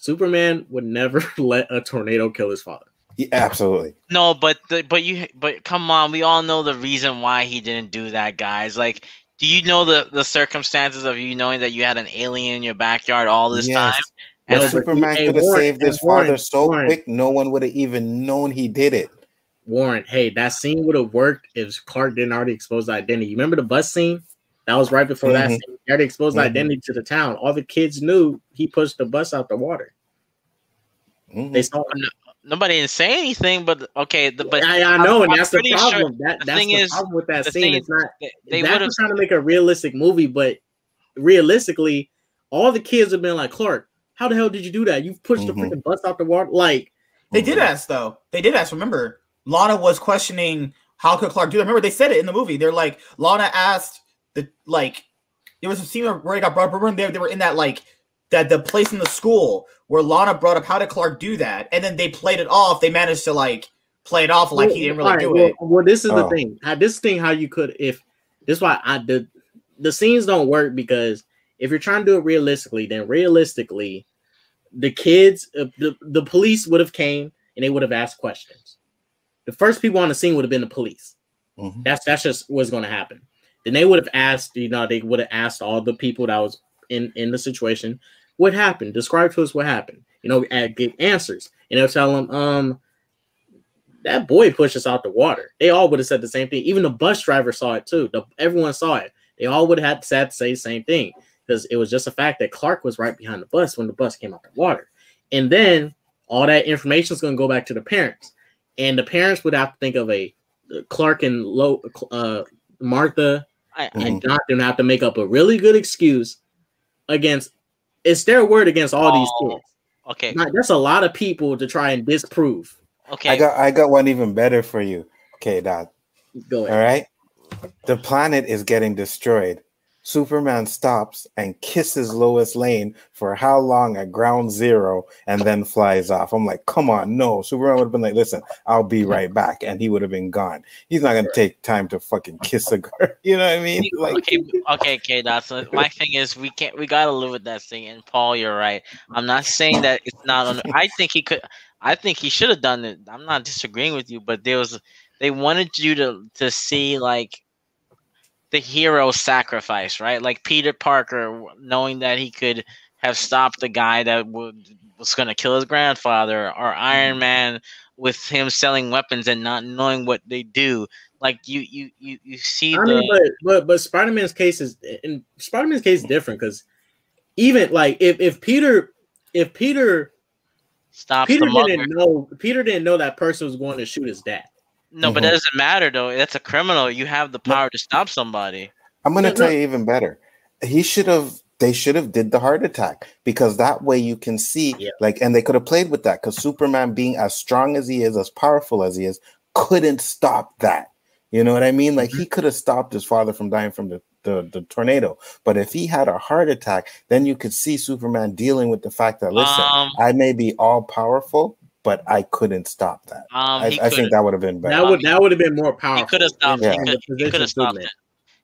Superman would never let a tornado kill his father. yeah, absolutely. No, but the, but you but come on, we all know the reason why he didn't do that, guys. Like, do you know the the circumstances of you knowing that you had an alien in your backyard all this Yes. time? And No, but Superman could have saved his Warren, father so Warren. quick, no one would have even known he did it. Warren, hey, that scene would have worked if Clark didn't already expose the identity. You remember the bus scene? That was right before that Mhm. scene. He already exposed the Mhm. identity to the town. All the kids knew he pushed the bus out the water. Mhm. They saw Nobody didn't say anything, but okay, the, but I, I know, and I'm that's the pretty sure problem. that, the that's thing the is- problem with that the scene. It's not they, they Zack would have was trying to make a realistic movie, but realistically, all the kids have been like, Clark, how the hell did you do that? You pushed the freaking bus out the water. Like, They did Mhm. ask though. They did ask. Remember, Lana was questioning how could Clark do that. Remember, they said it in the movie. They're like, Lana asked the like. There was a scene where it got brought up. Remember, they, they were in that like that the place in the school where Lana brought up how did Clark do that, and then they played it off. They managed to like play it off like he didn't really Alright, do well, it. Well, this is the Oh. thing. How this thing how you could if this is why I the the scenes don't work because if you're trying to do it realistically, then realistically, the kids, uh, the, the police would have came and they would have asked questions. The first people on the scene would have been the police. Mhm. That's that's just what's going to happen. Then they would have asked, you know, they would have asked all the people that was in in the situation, what happened? Describe to us what happened. You know, and give answers, and they'll tell them, um, that boy pushed us out the water. They all would have said the same thing. Even the bus driver saw it too. The, everyone saw it. They all would have had to, say the same thing because it was just a fact that Clark was right behind the bus when the bus came out the water. And then all that information is going to go back to the parents, and the parents would have to think of a Clark and Lo, uh, Martha I, Mhm. and Jonathan have to make up a really good excuse against. It's their word against all Oh, these kids. okay, Now, that's a lot of people to try and disprove. okay. I got I got one even better for you. Okay, Dad. Go ahead. right. The planet is getting destroyed. Superman stops and kisses Lois Lane for how long at ground zero and then flies off. I'm like, come on, no. Superman would have been like, listen, I'll be right back. And he would have been gone. He's not going to take time to fucking kiss a girl. You know what I mean? Like, okay, okay, okay. That's uh, my thing. Is we can't. We gotta live with that thing. And Paul, you're right. I'm not saying that it's not. On, I think he could. I think he should have done it. I'm not disagreeing with you, but there was. They wanted you to to see like the hero sacrifice, right? Like Peter Parker, knowing that he could have stopped the guy that would was going to kill his grandfather, or Iron mm-hmm. Man with him selling weapons and not knowing what they do. Like you, you, you, you see I the. mean, but but but Spider Man's case is in Spider Man's case is different because even like if if Peter if Peter stops Peter the didn't know Peter didn't know that person was going to shoot his dad. No, but Mhm. that doesn't matter though. That's a criminal. You have the power to stop somebody. I'm going to No, tell no. you even better. He should have. They should have did the heart attack because that way you can see Yeah. like, and they could have played with that because Superman, being as strong as he is, as powerful as he is, couldn't stop that. You know what I mean? Like he Mm-hmm. could have stopped his father from dying from the, the the tornado, but if he had a heart attack, then you could see Superman dealing with the fact that listen, Um, I may be all powerful, but I couldn't stop that. Um, I, I think that would have been better. That would that would have been more powerful. he could have stopped. Yeah. He could. He position could have stopped it.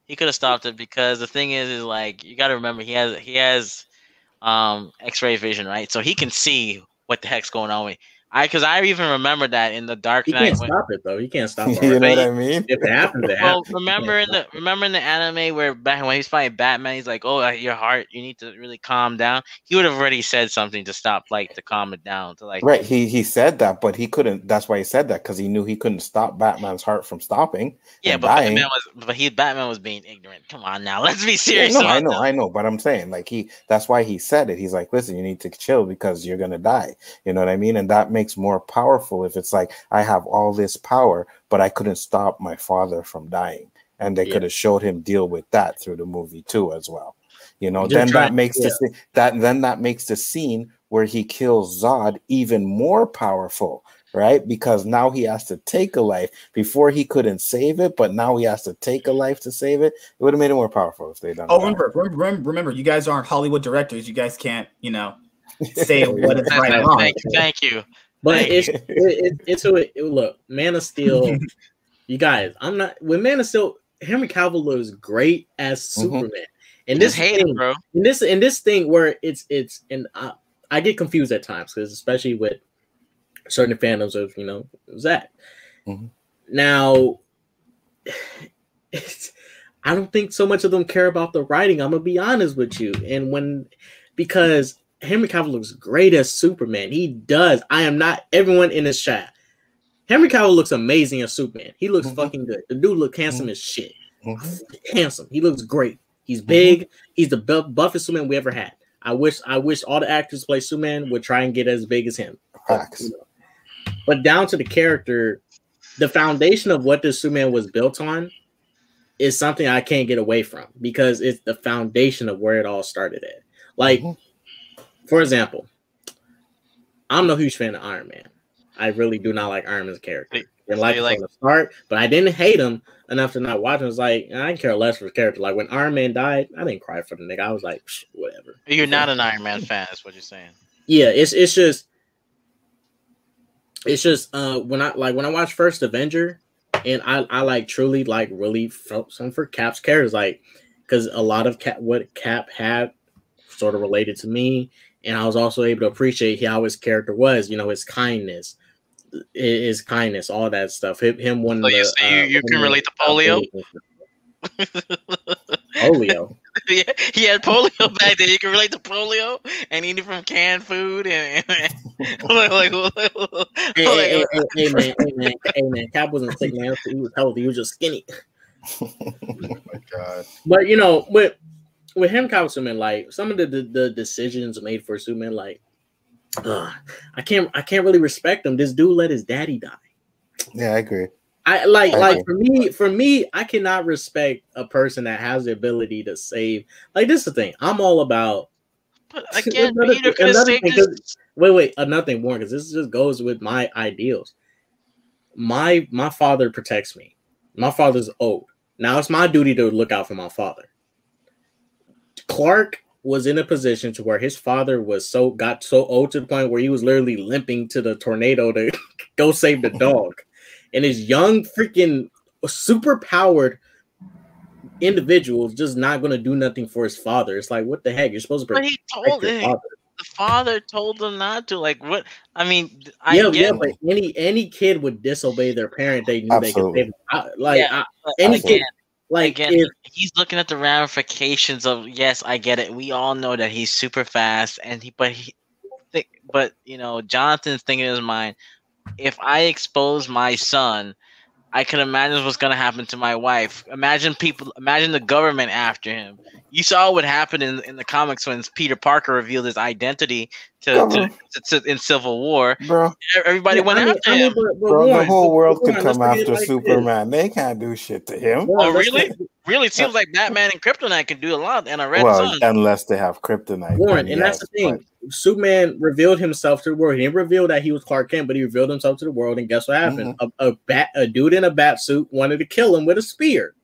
He could have stopped it because the thing is, is like you got to remember he has he has um X-ray vision, right? So he can see what the heck's going on with. I because I even remember that in the Dark He can't when- stop it though. He can't stop it. you know what I mean? If it happens, it well, happens. remember in the remember in the anime where back when he's fighting Batman, he's like, "Oh, uh, your heart, you need to really calm down." He would have already said something to stop, like to calm it down, to like, Right. He he said that, but he couldn't. That's why he said that because he knew he couldn't stop Batman's heart from stopping. yeah, but dying. Batman was, but he Batman was being ignorant. Come on now, let's be Yeah, serious. no, I know, that. I know, but I'm saying like he. That's why he said it. He's like, listen, you need to chill because you're gonna die. You know what I mean? And that makes more powerful if it's like I have all this power, but I couldn't stop my father from dying, and they Yeah. could have showed him deal with that through the movie too as well. You know, Just then try- that makes the yeah. the that then that makes the scene where he kills Zod even more powerful, right? Because now he has to take a life. Before he couldn't save it, but now he has to take a life to save it. It would have made it more powerful if they done. Oh, that. remember, remember, remember, you guys aren't Hollywood directors. You guys can't, you know, say what is Thank- right and wrong. thank, thank you. But Thank it's it, it, it's a it, look, Man of Steel. you guys, I'm not with Man of Steel. Henry Cavill looks great as Mhm. Superman, and this hate thing, him, bro. in this in this thing where it's it's and I, I get confused at times because especially with certain fandoms of you know Zack. Mhm. Now, it's, I don't think so much of them care about the writing. I'm gonna be honest with you, and when because Henry Cavill looks great as Superman, he does. I am not everyone in this chat. Henry Cavill looks amazing as Superman. He looks Mhm. fucking good. The dude look handsome as shit. Mhm. Handsome. He looks great. He's big. He's the bu- buffest Superman we ever had. I wish I wish all the actors who play Superman would try and get as big as him. Facts. But down to the character, the foundation of what this Superman was built on is something I can't get away from because it's the foundation of where it all started at. Like, Mhm. For example, I'm no huge fan of Iron Man. I really do not like Iron Man's character. Didn't So like like- from the start, but I didn't hate him enough to not watch him. It's like I didn't care less for his character. Like when Iron Man died, I didn't cry for the nigga. I was like, "Psh, whatever. You're not an Iron Man fan, is what you're saying. Yeah, it's it's just it's just uh when I like when I watched First Avenger and I I like truly like really felt some for Cap's characters like because a lot of Cap what Cap had sort of related to me and I was also able to appreciate how his character was you know his kindness his kindness all that stuff. Him, him when So you the, you- uh, you can relate to polio? polio. Yeah, he had polio back then. You can relate to polio and eating from canned food and, and like, like, like, hey, hey, hey, hey, hey, man hey man hey man. Cap wasn't sick man. He was healthy. He was just skinny. Oh my god. But you know, with with him, Kyle Superman, like some of the, the the decisions made for Superman, like ugh, I can't I can't really respect him. This dude let his daddy die. Yeah, I agree. I like I like agree. for me for me I cannot respect a person that has the ability to save. Like this is the thing. I'm all about. But again, Another- Peter another thing, his. 'cause- Wait, wait, uh, another thing more because this just goes with my ideals. My my father protects me. My father's old. Now it's my duty to look out for my father. Clark was in a position to where his father was so got so old to the point where he was literally limping to the tornado to go save the dog. And his young freaking super powered individual is just not gonna do nothing for his father. It's like what the heck? You're supposed to But he told your him. father. The father told him not to. Like what? I mean, I yeah, get. yeah, but any any kid would disobey their parent. They knew they could Absolutely. save. them. I- Like Yeah, I- any again, kid, like again, if he's looking at the ramifications of yes, I get it. We all know that he's super fast, and he, but he, but you know, Jonathan's thinking in his mind, if I expose my son, I can imagine what's gonna happen to my wife. Imagine people, imagine the government after him. You saw what happened in, in the comics when Peter Parker revealed his identity to, to, to, to in Civil War. Bro, Everybody Yeah, went I mean- after I mean, him. but- but bro, the whole world could come let's look at it after like this. Superman. They can't do shit to him. Warren, Oh, really? look- Really, it seems like Batman and Kryptonite can do a lot, and a Red well, Sun. unless they have kryptonite. Warren, then and that's the thing. Superman revealed himself to the world. He didn't reveal that he was Clark Kent, but he revealed himself to the world. And guess what happened? Mm-hmm. A, a bat, a dude in a bat suit wanted to kill him with a spear.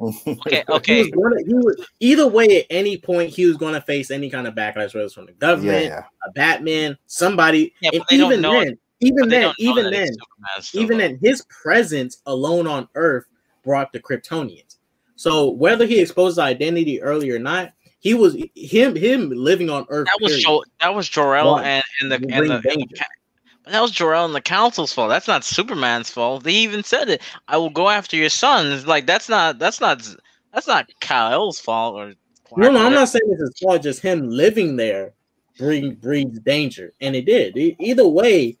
But- Okay, He okay. was gonna, he was, either way, at any point, he was going to face any kind of backlash, whether it's from the government, yeah. a Batman, somebody. Yeah, and but they even then, even then, even then, it's Superman still, even though. then, his presence alone on Earth brought the Kryptonians. So whether he exposed his identity early or not, he was him him living on Earth. that was period, jo- that was Jor-El One, and and the will and the, and the danger. ca- But that was Jor-El and the council's fault. That's not Superman's fault. They even said it. I will go after your sons. Like that's not that's not that's not Kal-El's fault or No, no, I'm not saying it's his fault. Just him living there bring, breeds danger, and it did. Either way,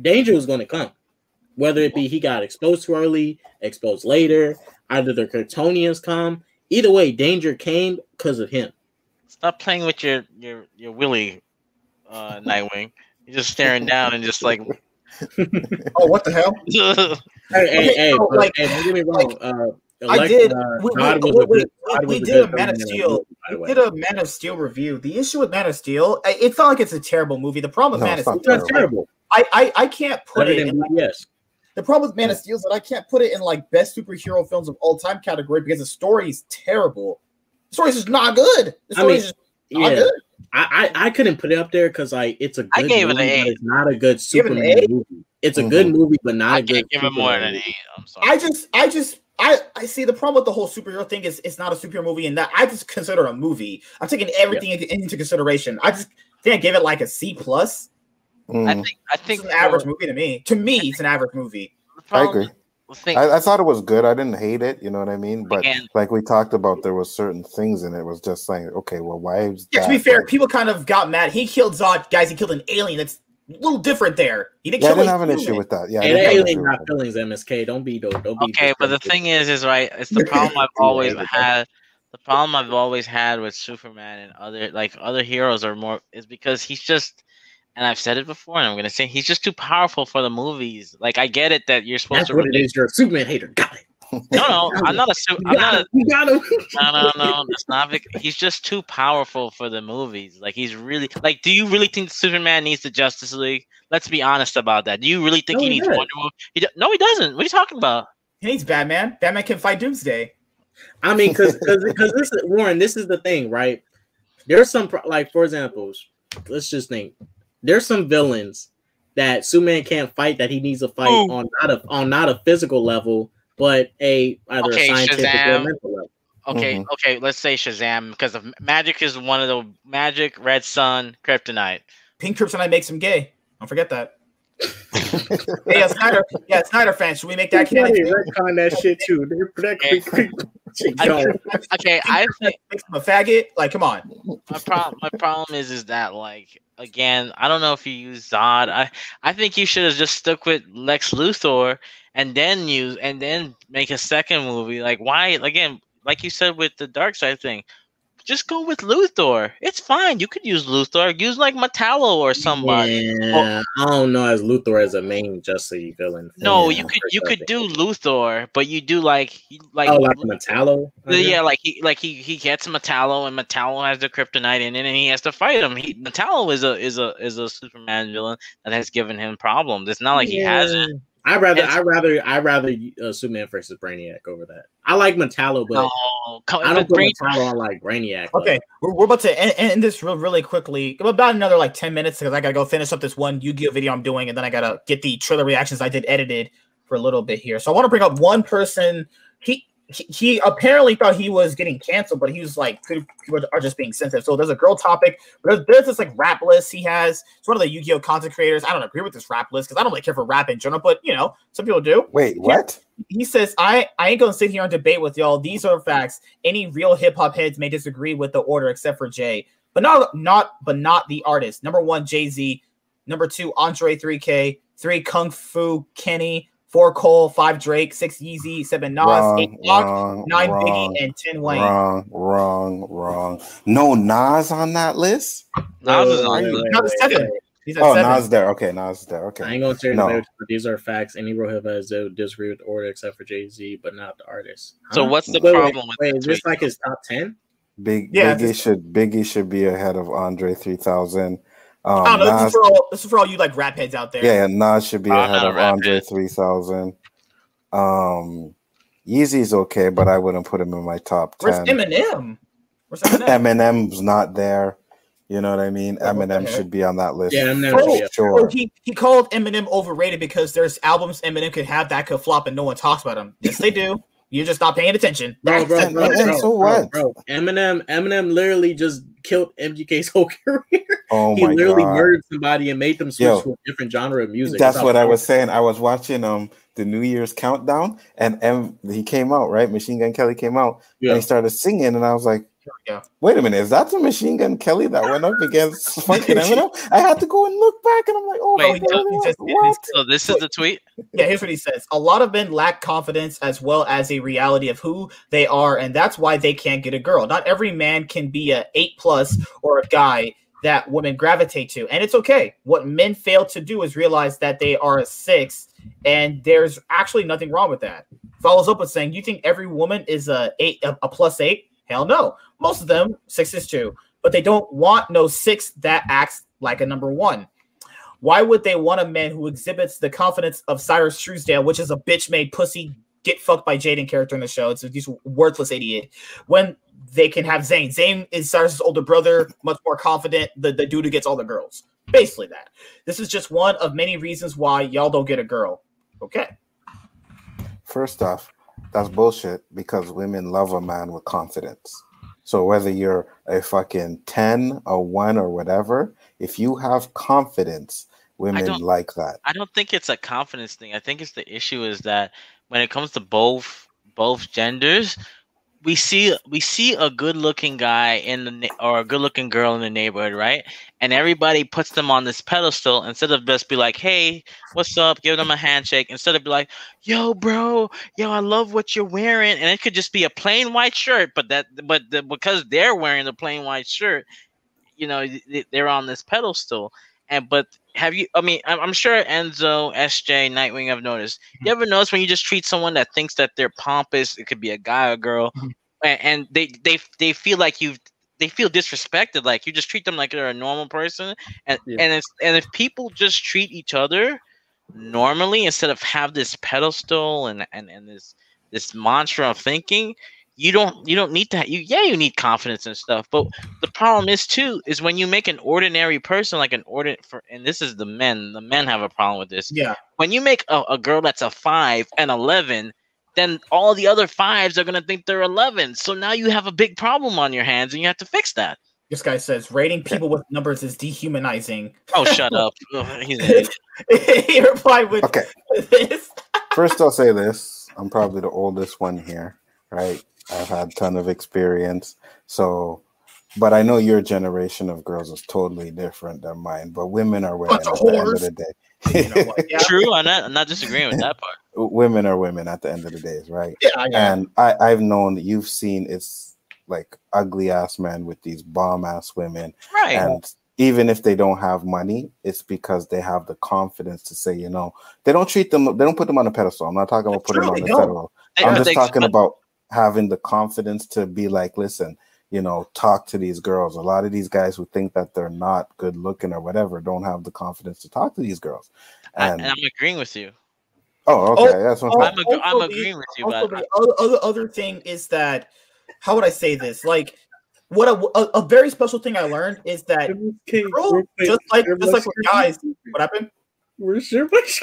danger was going to come. Whether it be he got exposed too early, exposed later, either the Kryptonians come. Either way, danger came because of him. Stop playing with your your your Willy, uh, Nightwing. You're just staring down and just like. oh, what the hell? Hey, hey, Okay, hey, so, like- hey, don't get me wrong. uh, I did. uh, we, we, God we- we- good- we did a good Man of villain in that Steel. movie, We did a Man of Steel review. The issue with Man of Steel, I- it's not like it's a terrible movie. The problem with No, Man it's of Steel, It's not terrible. I, I I can't put Better it than in like, BBS. the problem with Man of Steel is that I can't put it in like best superhero films of all time category because the story is terrible. The story is just not good. The I story mean, is just not yeah, good. I, I I couldn't put it up there because like it's a good I gave it an movie, A. but it's not a good Give it an Superman movie. It's a Mhm. good movie, but not I a good. can't give it more than an eight. I'm sorry. I just I just I I see the problem with the whole superhero thing is it's not a superhero movie and that I just consider a movie. I'm taking everything into, into consideration. I just think I give it like a C plus. I Mm, think I It's think an average movie to me. To me, it's an average movie. I agree. The thing- I, I thought it was good. I didn't hate it. You know what I mean? But Again- like we talked about, there was certain things in it. was just like, okay, well, why is Yeah, to be fair, like- people kind of got mad. He killed Zod, guys. He killed an alien. That's a little different there. He didn't yeah, I didn't have an human. issue with that. Yeah, I Hey, didn't that have an alien issue got feelings, MSK. Don't be don't, don't be. Okay, but the thing is, is right. It's the problem I've always had. The problem I've always had with Superman and other like other heroes are more is because he's just, and I've said it before, and I'm gonna say he's just too powerful for the movies. Like I get it that you're supposed That's to. what it relate- You're a Superman hater. Got it. No, no, I'm not a. Su- You I'm got not a. him. You got him. No, no, no. That's not. Vic- He's just too powerful for the movies. Like he's really like. Do you really think Superman needs the Justice League? Let's be honest about that. Do you really think No, he he needs does. Wonder Woman? He do- no, he doesn't. What are you talking about? He needs Batman. Batman can fight Doomsday. I mean, because because this is Warren. This is the thing, right? There's some like, for example, let's just think. There's some villains that Superman can't fight that he needs to fight Ooh. on not a on not a physical level, but a either Okay, a scientific or Shazam. mental level. Okay, Mhm. okay. Let's say Shazam because of magic is one of the magic, Red Sun, Kryptonite. Pink Kryptonite makes him gay. Don't forget that. hey, yeah, Snyder. Yeah, Snyder fans. Should we make that Somebody canon? retcon that shit too. That creep, creep, shit I- going. Okay, I think Makes him a faggot. Like, come on. my problem my problem is is that like again i don't know if you use zod. I i think you should have just stuck with lex luthor and then use and then make a second movie. Like why again like you said with the Darkseid thing just go with luthor it's fine you could use luthor use like metallo or somebody Yeah, I don't know as Luthor as a main Justice League villain. no Yeah, you could you could do luthor but you do like like oh like Metallo. Yeah, like he like he he gets Metallo and Metallo has the kryptonite in it and he has to fight him. He Metallo is a is a is a Superman villain that has given him problems. It's not like he hasn't. I rather It's- I rather I rather uh, Superman versus Brainiac over that. I like Metallo, but No, come, I don't but put Brain- Metallo on like Brainiac. Okay, we're, we're about to end, end this real, really quickly. About another like 10 minutes because I gotta go finish up this one Yu Gi Oh video I'm doing, and then I gotta get the trailer reactions I did edited for a little bit here. So I want to bring up one person. He, he he apparently thought he was getting canceled, but he was like, people are just being sensitive. So there's a girl topic. There's, there's this like rap list he has. It's one of the Yu Gi Oh content creators. I don't agree with this rap list because I don't really care for rap in general, but you know, some people do Wait, what? he says, I, I ain't gonna sit here and debate with y'all. These are facts. Any real hip hop heads may disagree with the order except for Jay. But not not but not the artist. Number one, Jay-Z. Number two, Andre 3K. Three, Kung Fu Kenny. Four Cole, five Drake, six Yeezy, seven Nas, Wrong, eight Lock, nine wrong, Biggie, and ten Wayne. Wrong, wrong, wrong. No Nas on that list? Nas is Wait, on wait, the- wait, No, wait, it's seven. He's at Oh, seven. Nas there. Okay, Nas is there. Okay. I Okay. ain't gonna say No. no. but these are facts. Any real hip heads that disagree with the order except for Jay Z, but not the artist. So what's the Wait, wait, problem with Wait, is this like his top ten? Big Yeah, Biggie just- should Biggie should be ahead of Andre 3000. Um, I don't know. This is, for all, this is for all you like rap heads out there. yeah, Nas should be I'm ahead of rap Andre head. 3000. Um, Yeezy's okay, but I wouldn't put him in my top Where's 10. Eminem? Where's Eminem? Eminem's not there. You know what I mean? Oh, Eminem heck? should be on that list. Yeah, Eminem for should be Oh, sure. he, he called Eminem overrated because there's albums Eminem could have that could flop and no one talks about them. Yes, they do. You're just not paying attention. Bro, bro, That's- bro, And- and bro, so bro, what? bro. Eminem, Eminem literally just killed MGK's whole career. Oh he literally god. murdered somebody and made them switch Yo, to a different genre of music. That's how what I was powerful- saying. I was watching um the New Year's countdown, and M he came out right. Machine Gun Kelly came out, Yeah. and he started singing, and I was like, Here we go. "Wait a minute, is that the Machine Gun Kelly that went up against fucking Eminem?" I had to go and look back, and I'm like, "Oh, Wait, my God, he just- what?" So this is the tweet. Yeah, here's what he says. A lot of men lack confidence as well as a reality of who they are, and that's why they can't get a girl. Not every man can be a eight plus or a guy that women gravitate to, and it's okay. What men fail to do is realize that they are a six, and there's actually nothing wrong with that. Follows up with saying, "You think every woman is a eight, a, a plus eight? Hell no. Most of them sixes too, but they don't want no six that acts like a number one." Why would they want a man who exhibits the confidence of Syrus Truesdale, which is a bitch made pussy get fucked by Jaden character in the show? It's a this worthless idiot. When they can have Zane. Zane is Syrus's older brother, much more confident. The, the dude who gets all the girls. Basically that. This is just one of many reasons why y'all don't get a girl. Okay. First off, that's bullshit because women love a man with confidence. So whether you're a fucking 10, a 1 or whatever, if you have confidence, women like that. I don't think it's a confidence thing. I think it's the issue is that when it comes to both both genders, we see we see a good looking guy in the or a good looking girl in the neighborhood, right? And everybody puts them on this pedestal instead of just be like, "Hey, what's up?" Give them a handshake instead of be like, "Yo, bro, yo, I love what you're wearing," and it could just be a plain white shirt, but that but the, because they're wearing the plain white shirt, you know, they're on this pedestal. And but have you? I mean, I'm, I'm sure Enzo, SJ, Nightwing have noticed. Mm-hmm. You ever notice when you just treat someone that thinks that they're pompous? It could be a guy or girl, mm-hmm. a- and they they they feel like you they feel disrespected. Like you just treat them like they're a normal person, and Yeah. and it's and if people just treat each other normally instead of have this pedestal and and and this this mantra of thinking you don't you don't need to you yeah you need confidence and stuff but the problem is too is when you make an ordinary person like an ordinary for and this is the men the men have a problem with this Yeah. when you make a, a girl that's a five and 11 then all the other fives are going to think they're 11 so now you have a big problem on your hands and you have to fix that This guy says rating people with numbers is dehumanizing. oh shut up Ugh, he's he replied with Okay. this. First, I'll say this: I'm probably the oldest one here, right? I've had a ton of experience, so. But I know your generation of girls is totally different than mine. But women are women at the end of the day. You know what? Yeah. true i'm not, I'm not disagreeing with that part women are women at the end of the day, right? Yeah, yeah. And I, I've known you've seen it's like ugly ass men with these bomb ass women. right And even if they don't have money, it's because they have the confidence to say, you know, they don't treat them, they don't put them on a pedestal. I'm not talking about putting them on a pedestal. I'm just talking expect- about having the confidence to be like, listen, you know, talk to these girls. A lot of these guys who think that they're not good looking or whatever don't have the confidence to talk to these girls. I, And, and i'm agreeing with you oh, okay, oh, that's what Oh, I'm I'm, ag- I'm also the- agreeing with you also but the other, other other thing is that how would I say this? Like what a, a, a very special thing I learned is that Okay, girls, just like just like with guys, what happened? Where's your voice?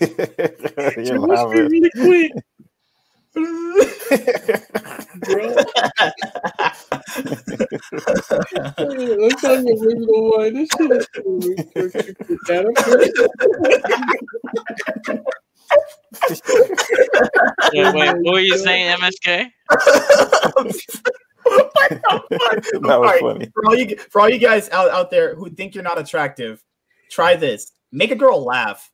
You're Your voice laughing. really quick, bro. Let's talk about original one. This shit is cool. wait, wait, what were you saying msk that was Alright, funny. For all you for all you guys out, out there who think you're not attractive, try this. Make a girl laugh.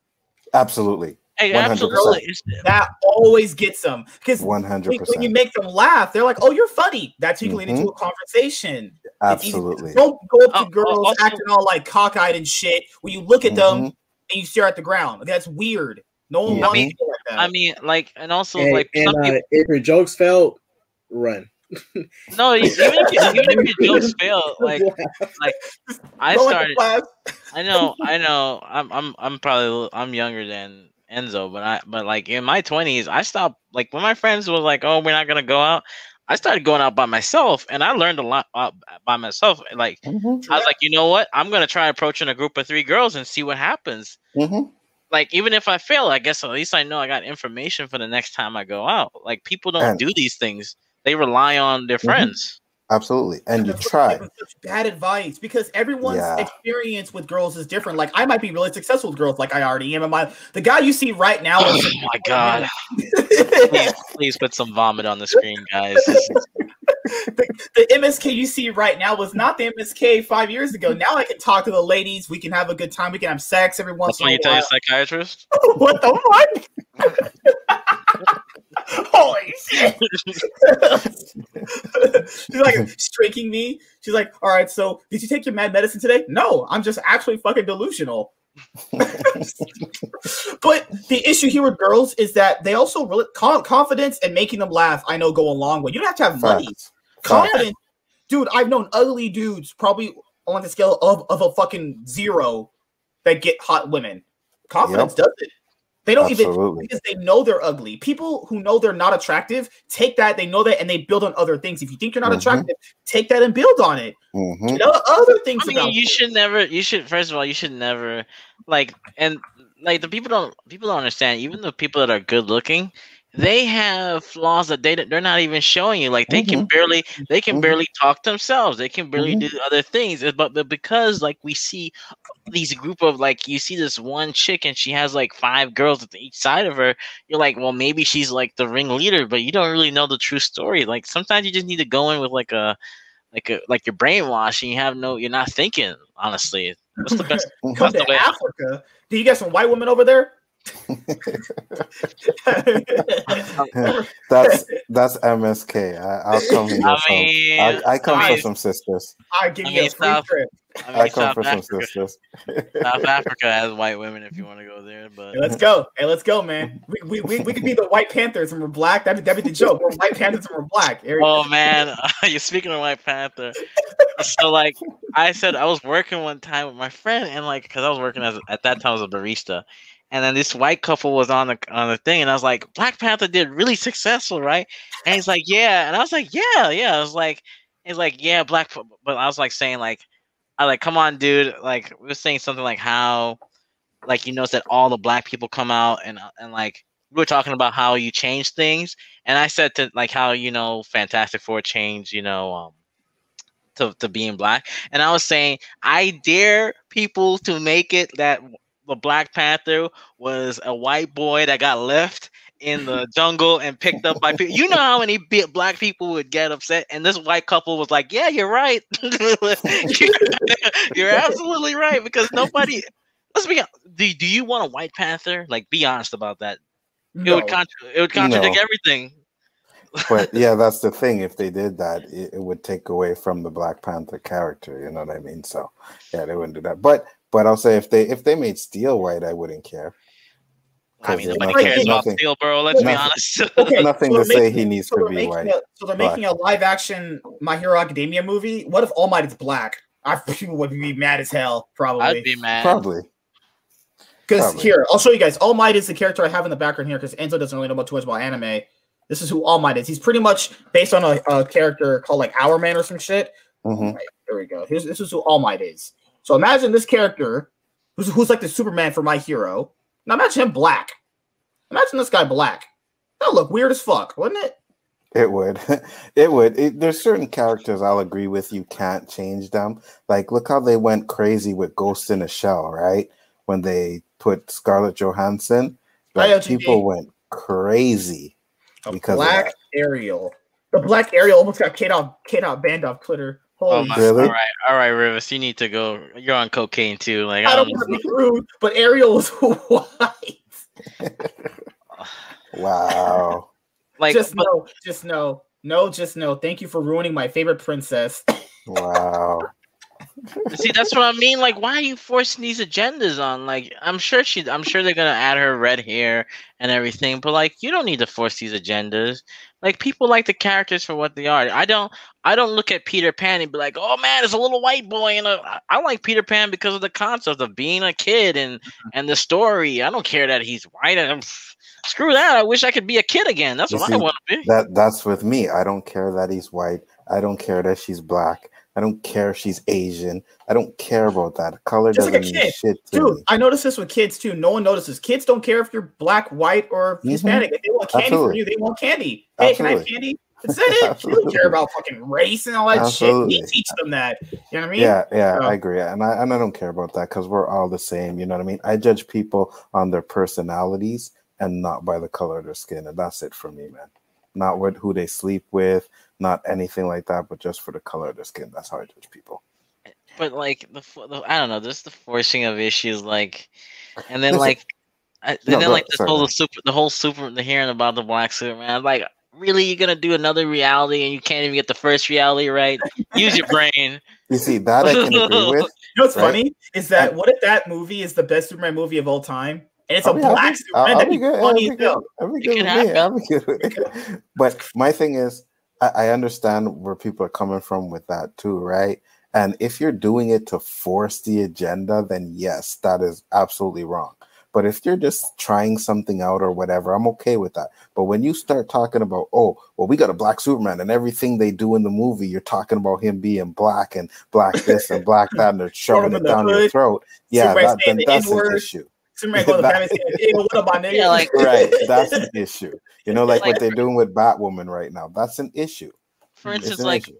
Absolutely. Hey 100%. absolutely That always gets them. Because One hundred when, when you make them laugh, they're like, "Oh, you're funny." That's you can lead into a conversation. Absolutely. Don't go up to oh, girls also- acting all like cockeyed and shit. When you look at them Mhm. and you stare at the ground, that's weird. No one wants I mean- to do like that. i mean like and also And, like and some uh, people if your jokes failed, run. no even if, you, even if your jokes fail like like i started. I know, I know. I'm, I'm, I'm probably, I'm younger than Enzo, but I, but like in my twenties, I stopped. Like when my friends was like, "Oh, we're not gonna go out," I started going out by myself, and I learned a lot uh, by myself. Like Mhm. I was like, you know what? I'm gonna try approaching a group of three girls and see what happens. Mhm. like even if I fail, I guess at least I know I got information for the next time I go out. Like people don't And- do these things; they rely on their Mhm. friends. Absolutely. And you try. such bad advice because everyone's Yeah. experience with girls is different. Like I might be really successful with girls, like I already am. And my the guy you see right now Oh is my god! please, please put some vomit on the screen, guys. This is- the MSK you see right now was not the MSK five years ago. Now I can talk to the ladies. We can have a good time. We can have sex every once That's what in you tell your psychiatrist. what the fuck? Holy shit! She's like streaking me. She's like, "All right, so did you take your mad medicine today?" No, I'm just actually fucking delusional. but the issue here with girls is that they also really con- confidence and making them laugh. I know go a long way. You don't have to have money. Confidence, dude. I've known ugly dudes probably on the scale of, of a fucking zero that get hot women. Confidence does it. They don't even because they know they're ugly. People who know they're not attractive take that, they know that, and they build on other things. If you think you're not Mhm. attractive, take that and build on it. Mhm. You know, other things I mean, about you you. should never. You should first of all, you should never like and like the people don't people don't understand. Even the people that are good looking, they have flaws that they they're not even showing you. Like they can barely they can Mhm. barely talk themselves. They can barely Mhm. do other things. But but because like we see these group of like you see this one chick and she has like five girls at each side of her. You're like, well, maybe she's like the ringleader, but you don't really know the true story. Like sometimes you just need to go in with like a like a like you're brainwashed and you have no you're not thinking honestly what's the best Come to way Africa. Do you get some white women over there? that's that's MSK. I, I'll come here. I some- mean, I, I come I for some sisters. I give I you mean, a free South- trip. I I come South for some Africa, sisters. South Africa has white women if you want to go there but Hey, let's go. Hey, let's go, man. We, we, we, we could be the White Panthers and we're black. That'd be, that'd be the joke. We're White Panthers and we're black. There oh man you're speaking of white panther so like i said i was working one time with my friend and like because i was working as at that time as a barista and then this white couple was on the on the thing and i was like black panther did really successful right and he's like yeah and i was like yeah yeah i was like he's like yeah black but i was like saying like i like come on dude. Like we were saying something like how like you notice that all the black people come out and and like we were talking about how you change things. And I said to like how you know Fantastic Four changed, you know, um, to to being black, and I was saying I dare people to make it that the Black Panther was a white boy that got left in the jungle and picked up by people. You know how many black people would get upset, and this white couple was like, "Yeah, you're right. you're absolutely right." Because nobody. Let's be. Do Do you want a white panther? Like, be honest about that. It would contra- it would contradict No. everything. But yeah, that's the thing. If they did that, it, it would take away from the Black Panther character. You know what I mean? So yeah, they wouldn't do that. But but I'll say if they if they made Steel white, I wouldn't care. I mean, there's nobody nothing- cares about nothing- Steel, bro. Let's be honest. Okay, Nothing so to say making- he needs so to they're be making white. A, so they're making a live action My Hero Academia movie. What if All Might is black? I people would be mad as hell, probably. I'd be mad. Probably. Because here, I'll show you guys. All Might is the character I have in the background here because Enzo doesn't really know about too much about anime. This is who All Might is. He's pretty much based on a, a character called like Our Man or some shit. Mhm. Right, there we go. Here's, this is who All Might is. So imagine this character who's, who's like the Superman for My Hero. Now imagine him black. Imagine this guy black. That look weird as fuck, wouldn't it? It would. It would. It, there's certain characters I'll agree with you can't change them. Like look how they went crazy with Ghost in a Shell, right? When they put Scarlett Johansson, like, people went crazy A because black. Ariel. The black Ariel almost got Kate off Kate out banned off Twitter. Oh my, Really? All right, all right, Rivers, you need to go. You're on cocaine too. Like I I don't don't. want to be rude, but Ariel was white. Wow. Like, just but- know, just no, no, just no. Thank you for ruining my favorite princess. Wow. See, that's what I mean. Like, why are you forcing these agendas on? Like, I'm sure she, I'm sure they're gonna add her red hair and everything, but like, you don't need to force these agendas. Like, people like the characters for what they are. I don't, I don't look at Peter Pan and be like, oh man, it's a little white boy, and I like Peter Pan because of the concept of being a kid and mm-hmm. and the story. I don't care that he's white. And screw that. I wish I could be a kid again. That's You what I want to be. That that's with me. I don't care that he's white. I don't care that she's black. I don't care if she's Asian. I don't care about that. Color Just doesn't like a mean kid. shit to Dude, me. I notice this with kids too. No one notices. Kids don't care if you're black, white, or Mhm. Hispanic. If they want candy Absolutely. from you, they want candy. Hey, can I have candy? That's it. You don't care about fucking race and all that Absolutely. shit. We teach them that. You know what I mean? Yeah, yeah, So- I agree, and I and I don't care about that because we're all the same. You know what I mean? I judge people on their personalities and not by the color of their skin, and that's it for me, man. Not with who they sleep with, not anything like that, but just for the color of their skin. That's how I judge people. But like the, the I don't know, just the forcing of issues, like, and then like, I, and No, then like the sorry, whole super, the whole super, the hearing about the black Superman, like. Really, you're gonna do another reality and you can't even get the first reality right? Use your brain. You see that I can agree with. You know what's Right. funny is that what if that movie is the best Superman movie of all time? And it's I'll a be black I'll- Superman. I'll That'd be be good. I'll funny be as hell. good. I'll be It good with me. I'll be good with it. But my thing is, I, I understand where people are coming from with that too, right? And if you're doing it to force the agenda, then yes, that is absolutely wrong. But if you're just trying something out or whatever, I'm okay with that. But when you start talking about, oh, well, we got a black Superman and everything they do in the movie, you're talking about him being black and black this and black that, and they're shoving it down your throat. Yeah, that, that's an issue. Superman going to That- Batman saying, "Hey, what up, my nigga?" Yeah, like right that's an issue you know like, Like- what they're doing with batwoman right now that's an issue For It's instance, an like issue.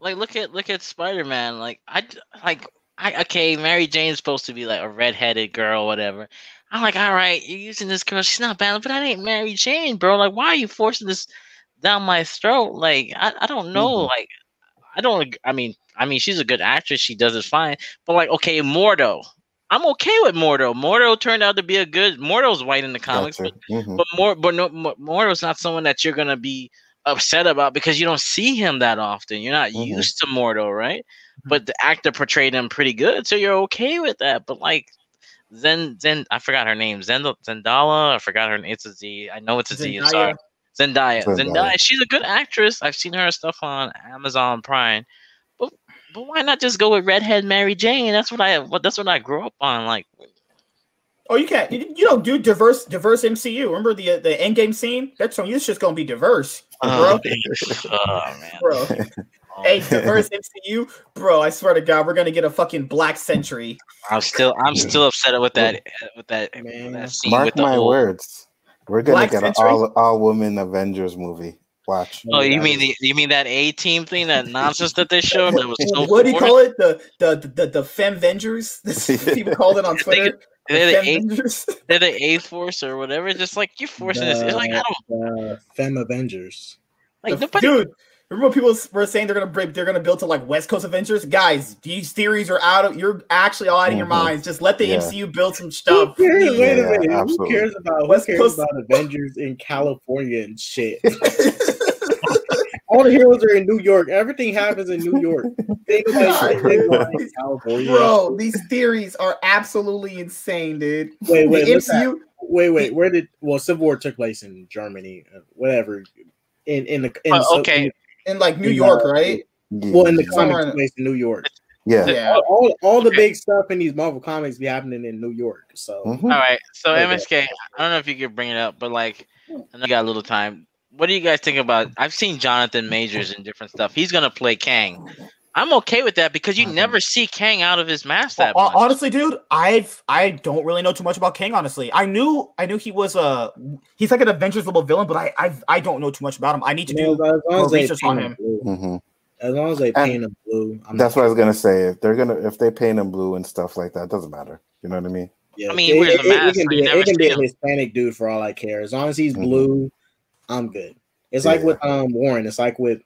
like look at look at Spider Man. Like I like I okay, Mary Jane's supposed to be like a redheaded girl, whatever. I'm like, all right, you're using this girl. She's not bad, but I ain't Mary Jane, bro. Like, why are you forcing this down my throat? Like, I, I don't know. Mhm. Like, I don't. I mean, I mean, she's a good actress. She does it fine. But like, okay, Mordo. I'm okay with Mordo. Mordo turned out to be a good. Mordo's white in the comics, Gotcha. but Mhm. but more, but no, Mo- Mordo's not someone that you're gonna be upset about because you don't see him that often. You're not Mhm. used to Mordo, right? But the actor portrayed him pretty good, so you're okay with that. But like, Zen, Zen, I forgot her name. Zend, Zendala, I forgot her name. It's a Z. I know it's a Z. I'm Zendaya. sorry. Zendaya. Zendaya. Zendaya. She's a good actress. I've seen her stuff on Amazon Prime. But but why not just go with redhead Mary Jane? That's what I. What that's what I grew up on. Like, Oh, you can't. You, you don't do diverse diverse MCU. Remember the uh, the end game scene? That's on. It's just gonna be diverse, bro. oh man. bro. Hey, diverse MCU, bro. I swear to God, we're gonna get a fucking Black Century. I'm still I'm still upset with that with that, Man. that scene mark with my whole- words we're gonna Black get an all all women avengers movie watch Oh, you mean the you mean that A team thing, that nonsense that they showed that was so what do you call it? The the the, the Femvengers? This people called it on Twitter. They're the A, they're the A Force or whatever. It's Just like you're forcing this. It's like I don't the Fem Avengers. like nobody Dude, remember when people were saying they're gonna break, they're gonna build to like West Coast Avengers? Guys, these theories are out of you're actually all out of your Mhm. minds. Just let the Yeah. MCU build some Who stuff. cares? please. Wait a Yeah, minute. Who cares about who West cares Coast- about Avengers in California and shit? All the heroes are in New York. Everything happens in New York. Ain't nobody shit going on in California. Bro, these theories are absolutely insane, dude. Wait, wait, the? MCU, wait, wait. Where did well Civil War took place in Germany, uh, whatever. In in the in, Oh, so- okay. In like New in, York, right? Well, in the Somewhere comics in- place in New York. yeah Yeah. All, all, all the big stuff in these Marvel comics be happening in New York. So Mhm. All right. So MSK, I don't know if you could bring it up, but like I know you got a little time. What do you guys think about I've seen Jonathan Majors in different stuff. He's gonna play Kang. I'm okay with that because you never see Kang out of his mask that Hon- much. Honestly, dude, I've I don't really know too much about Kang. Honestly, I knew I knew he was a he's like an Avengers level villain, but I I I don't know too much about him. I need to You know, do as long more as they research paint on him him. blue, Mhm. as long as they paint him blue, I'm that's what i was gonna say if they're gonna if they paint him blue and stuff like that doesn't matter you know what i mean Yeah, I mean, it, wears a it- it can be, it can be a. Hispanic dude for all I care. As long as he's Mhm. blue, I'm good. It's like with um Warren. It's like with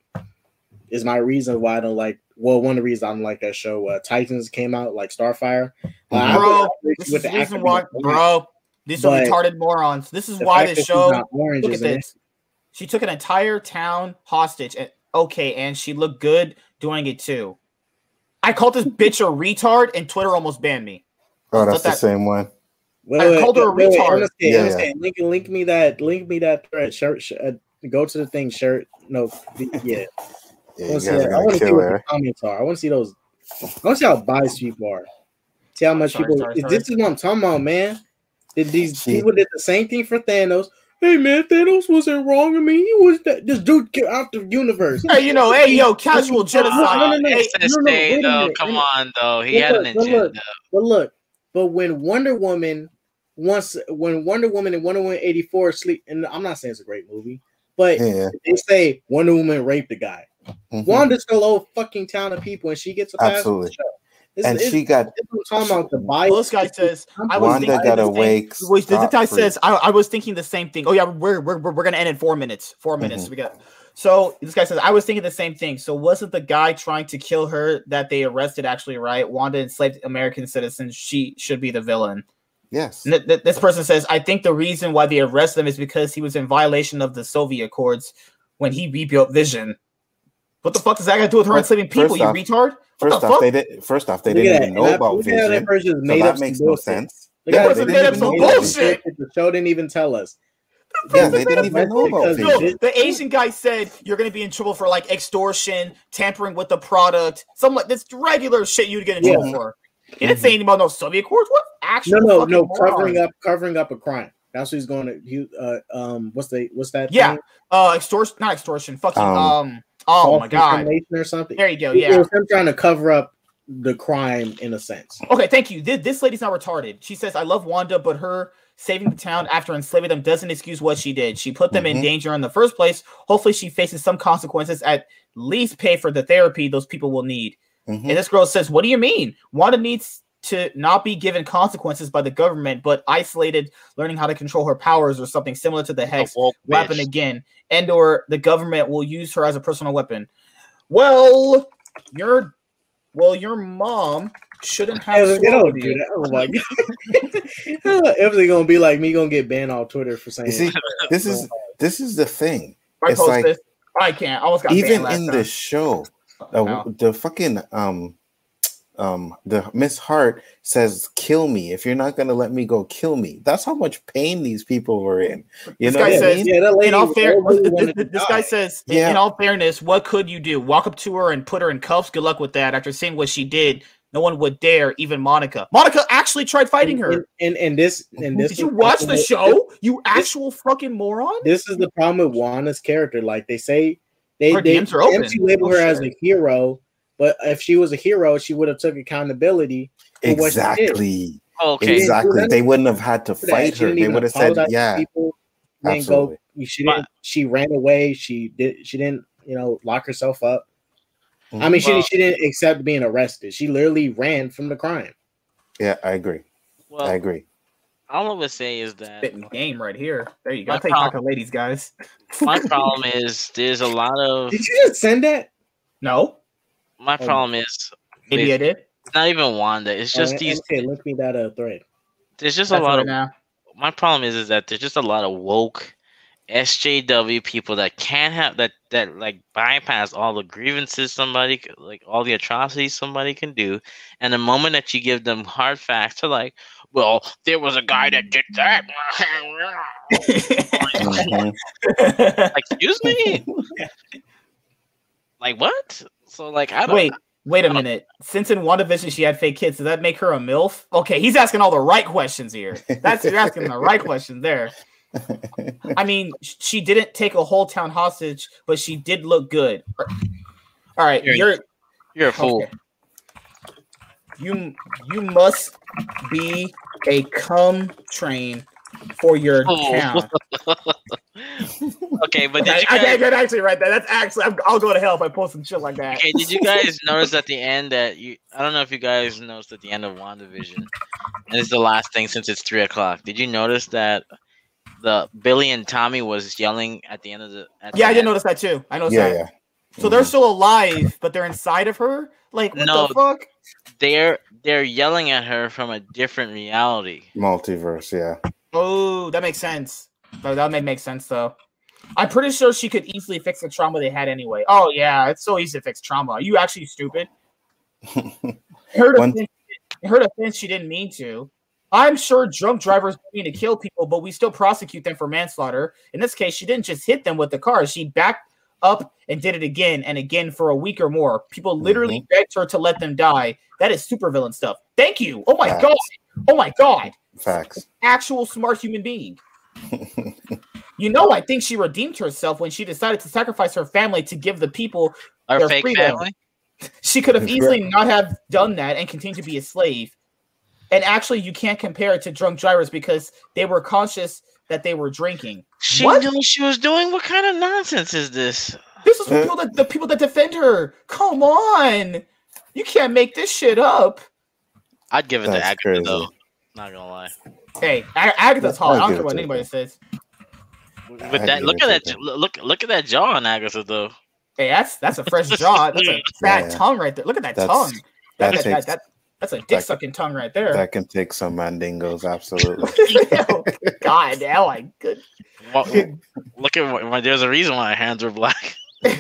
is my reason why I don't like. Well, one of the reasons I don't like that show. Uh, Titans came out like Starfire. Uh, I Bro, would- this is with the the reason why, being bro. These are retarded morons. This is why fact this show. orange Look at isn't it? this. She took an entire town hostage, and okay, and she looked good doing it too. I called this bitch a retard, and Twitter almost banned me. oh Let that's the that- same one Wait, I wait, called her a wait, wait, retard. honestly, Yeah, honestly, yeah. Link, link me that. Link me that thread. Shirt. sh- uh, go to the thing. Shirt. No. the- Yeah. Yeah I want to see, that. I wanna see what the comments are. I want to see those. I want to see how biased people are. See how much Sorry, people. sorry, This is what I'm talking about, man. Did these See- people did the same thing for Thanos? Hey man, Thanos wasn't wrong. I mean, he was that this dude get out the universe. Hey, you know, hey, yo, casual genocide. No, no, no, Hey, This no, no, day, wait a come on, though. He But had an look, but agenda. look, But look, but when Wonder Woman once when Wonder Woman and Wonder Woman 84 sleep, and I'm not saying it's a great movie, but Yeah. they say Wonder Woman raped a guy. Mhm. Wanda's still old fucking town of people, and she gets a pass. on the Absolutely. show. It's- And it's- she got it's what I'm talking about the bias. This guy says, I was Wanda thinking got the away same- Wait, this guy says, I, I was thinking the same thing. Oh, yeah, we're, we're, we're, we're going to end in four minutes. 4 minutes. Mhm. We got. So this guy says, I was thinking the same thing. So wasn't the guy trying to kill her that they arrested actually right? Wanda enslaved American citizens. She should be the villain. Yes. Th- th- this person says, I think the reason why they arrested him is because he was in violation of the Sokovia Accords when he rebuilt Vision. What the fuck does that got to do with her First- enslaving people, first you off- retard? What First the off, fuck? they did. First off, they Look didn't that. even know And I- about look at how that Vision, person so made that up makes no bullshit. sense. Look Yeah, they they didn't made up even some know about bullshit. The show didn't even tell us. Yeah, they didn't even know about Because No, the Asian guy said you're gonna be in trouble for like extortion, tampering with the product, some like this regular shit you'd get in trouble Yeah. for. He didn't say anything about no Sokovia Accords. What actual No, no, no, moron. covering up, covering up a crime. That's what he's going to. He, uh, um, what's the, what's that? Yeah, thing? uh, extortion, not extortion. Fucking um, Um, oh False my god. incrimination or something. There you go. It Yeah. was him trying to cover up the crime in a sense. Okay, thank you. This, this lady's not retarded. She says, I love Wanda, but her saving the town after enslaving them doesn't excuse what she did. She put them in Mhm. danger in the first place. Hopefully, she faces some consequences, at least pay for the therapy those people will need. Mhm. And this girl says, What do you mean? Wanda needs to not be given consequences by the government, but isolated, learning how to control her powers or something similar to the Hex woke weapon again, and or the government will use her as a personal weapon. Well, your well, your mom shouldn't have. They don't do you. that. Oh my god! if they're gonna be like me, gonna get banned off Twitter for saying. You see, this is this is the thing. I It's post like this. I can't. I almost got even banned last in time. the show, uh, Wow. the fucking um um the Miss Hart says, "Kill me if you're not gonna let me go. Kill me." That's how much pain these people were in. You This know guy what I says, mean? Yeah, in all fair, really this, wanted to this guy die. says, in- Yeah. in all fairness, what could you do? Walk up to her and put her in cuffs? Good luck with that. After seeing what she did, no one would dare, even Monica. Monica actually tried fighting her. And, and and this and this. Did you watch the with- show? You actual fucking moron. This is the problem with Wanda's character. Like they say, they Her they DMs are open. MC label Oh, her as a hero, but if she was a hero, she would have took accountability. for what she did. Exactly. Oh, okay. Exactly. She They wouldn't have had to fight her. They would have said, "Yeah, people. She absolutely." go. She didn't. She ran away. She did. She didn't. You know, lock herself up. I mean, she Well- she didn't accept being arrested. She literally ran from the crime. Yeah, I agree. Well, I agree. all I would say is that Spitting game right here. There you go. My I'll take back problem- the ladies, guys. my problem is there's a lot of Did you just send that? No, my Oh. problem is maybe I did. it's not even Wanda. It's just Oh, these. Okay, link me that uh thread. There's just a lot right of now. my problem is is that there's just a lot of woke SJW people that can't have that that like bypass all the grievances somebody like all the atrocities somebody can do, and the moment that you give them hard facts, they're like, "Well, there was a guy that did that." Like, excuse me, like what? So like I don't. Wait, wait a uh, minute. Since in WandaVision she had fake kids, does that make her a MILF? Okay, he's asking all the right questions here. That's you're asking the right question there. I mean, she didn't take a whole town hostage, but she did look good. All right, You're- you're You're a fool. okay. You you must be a cum train for your Fool. town. okay, but did I, you I, guys? I can actually write that. That's actually I'm, I'll go to hell if I post some shit like that. Okay, did you guys notice at the end that you? I don't know if you guys noticed at the end of WandaVision, and it's the last thing since it's three o'clock. Did you notice that the Billy and Tommy was yelling at the end of the? At Yeah, I the did end? notice that too. I noticed Yeah, that. yeah. So they're mm-hmm. still alive, but they're inside of her. Like what No. the fuck? They're they're yelling at her from a different reality. Multiverse, yeah. Oh, that makes sense. That, that may make sense though. I'm pretty sure she could easily fix the trauma they had anyway. Oh yeah, it's so easy to fix trauma. Are you actually stupid? Her One- defense, her defense, she didn't mean to. I'm sure drunk drivers mean to kill people, but we still prosecute them for manslaughter. In this case, she didn't just hit them with the car; she backed up and did it again and again for a week or more. People literally mm-hmm. begged her to let them die. That is supervillain stuff. Thank you. Oh my Facts. god. Oh my god Facts. actual smart human being. You know, I think she redeemed herself when she decided to sacrifice her family to give the people Our their fake freedom. family. She could have easily not have done that and continued to be a slave. And actually, you can't compare it to drunk drivers because they were conscious that they were drinking. She What? knew what she was doing. What kind of nonsense is this? This is people that, the people that defend her. Come on, you can't make this shit up. I'd give it to That's Agatha crazy. though. Not gonna lie. Hey, Ag- Agatha's hot. I don't care what anybody her. says. With that, look at to that. Look, look at that jaw on Agatha though. Hey, that's that's a fresh jaw. That's a fat Yeah. tongue right there. Look at that That's- tongue. That, that that, that, takes- that- that's a dick sucking tongue right there. That can take some mandingos, absolutely. Oh, God, now I good. What, look at what, what- There's a reason why her hands were black. I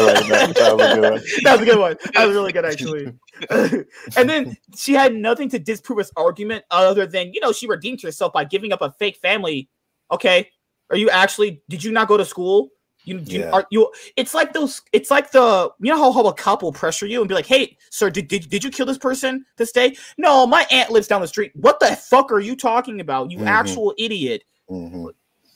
like that. That was a good one. That was a good one. That was really good, actually. and then she had nothing to disprove his argument other than, you know, she redeemed herself by giving up a fake family. Okay. Are you actually, did you not go to school? You, you Yeah. are you it's like those it's like the you know how, how a cop will pressure you and be like hey sir did, did, did you kill this person this day?" no my aunt lives down the street what the fuck are you talking about you Mhm. actual idiot hmm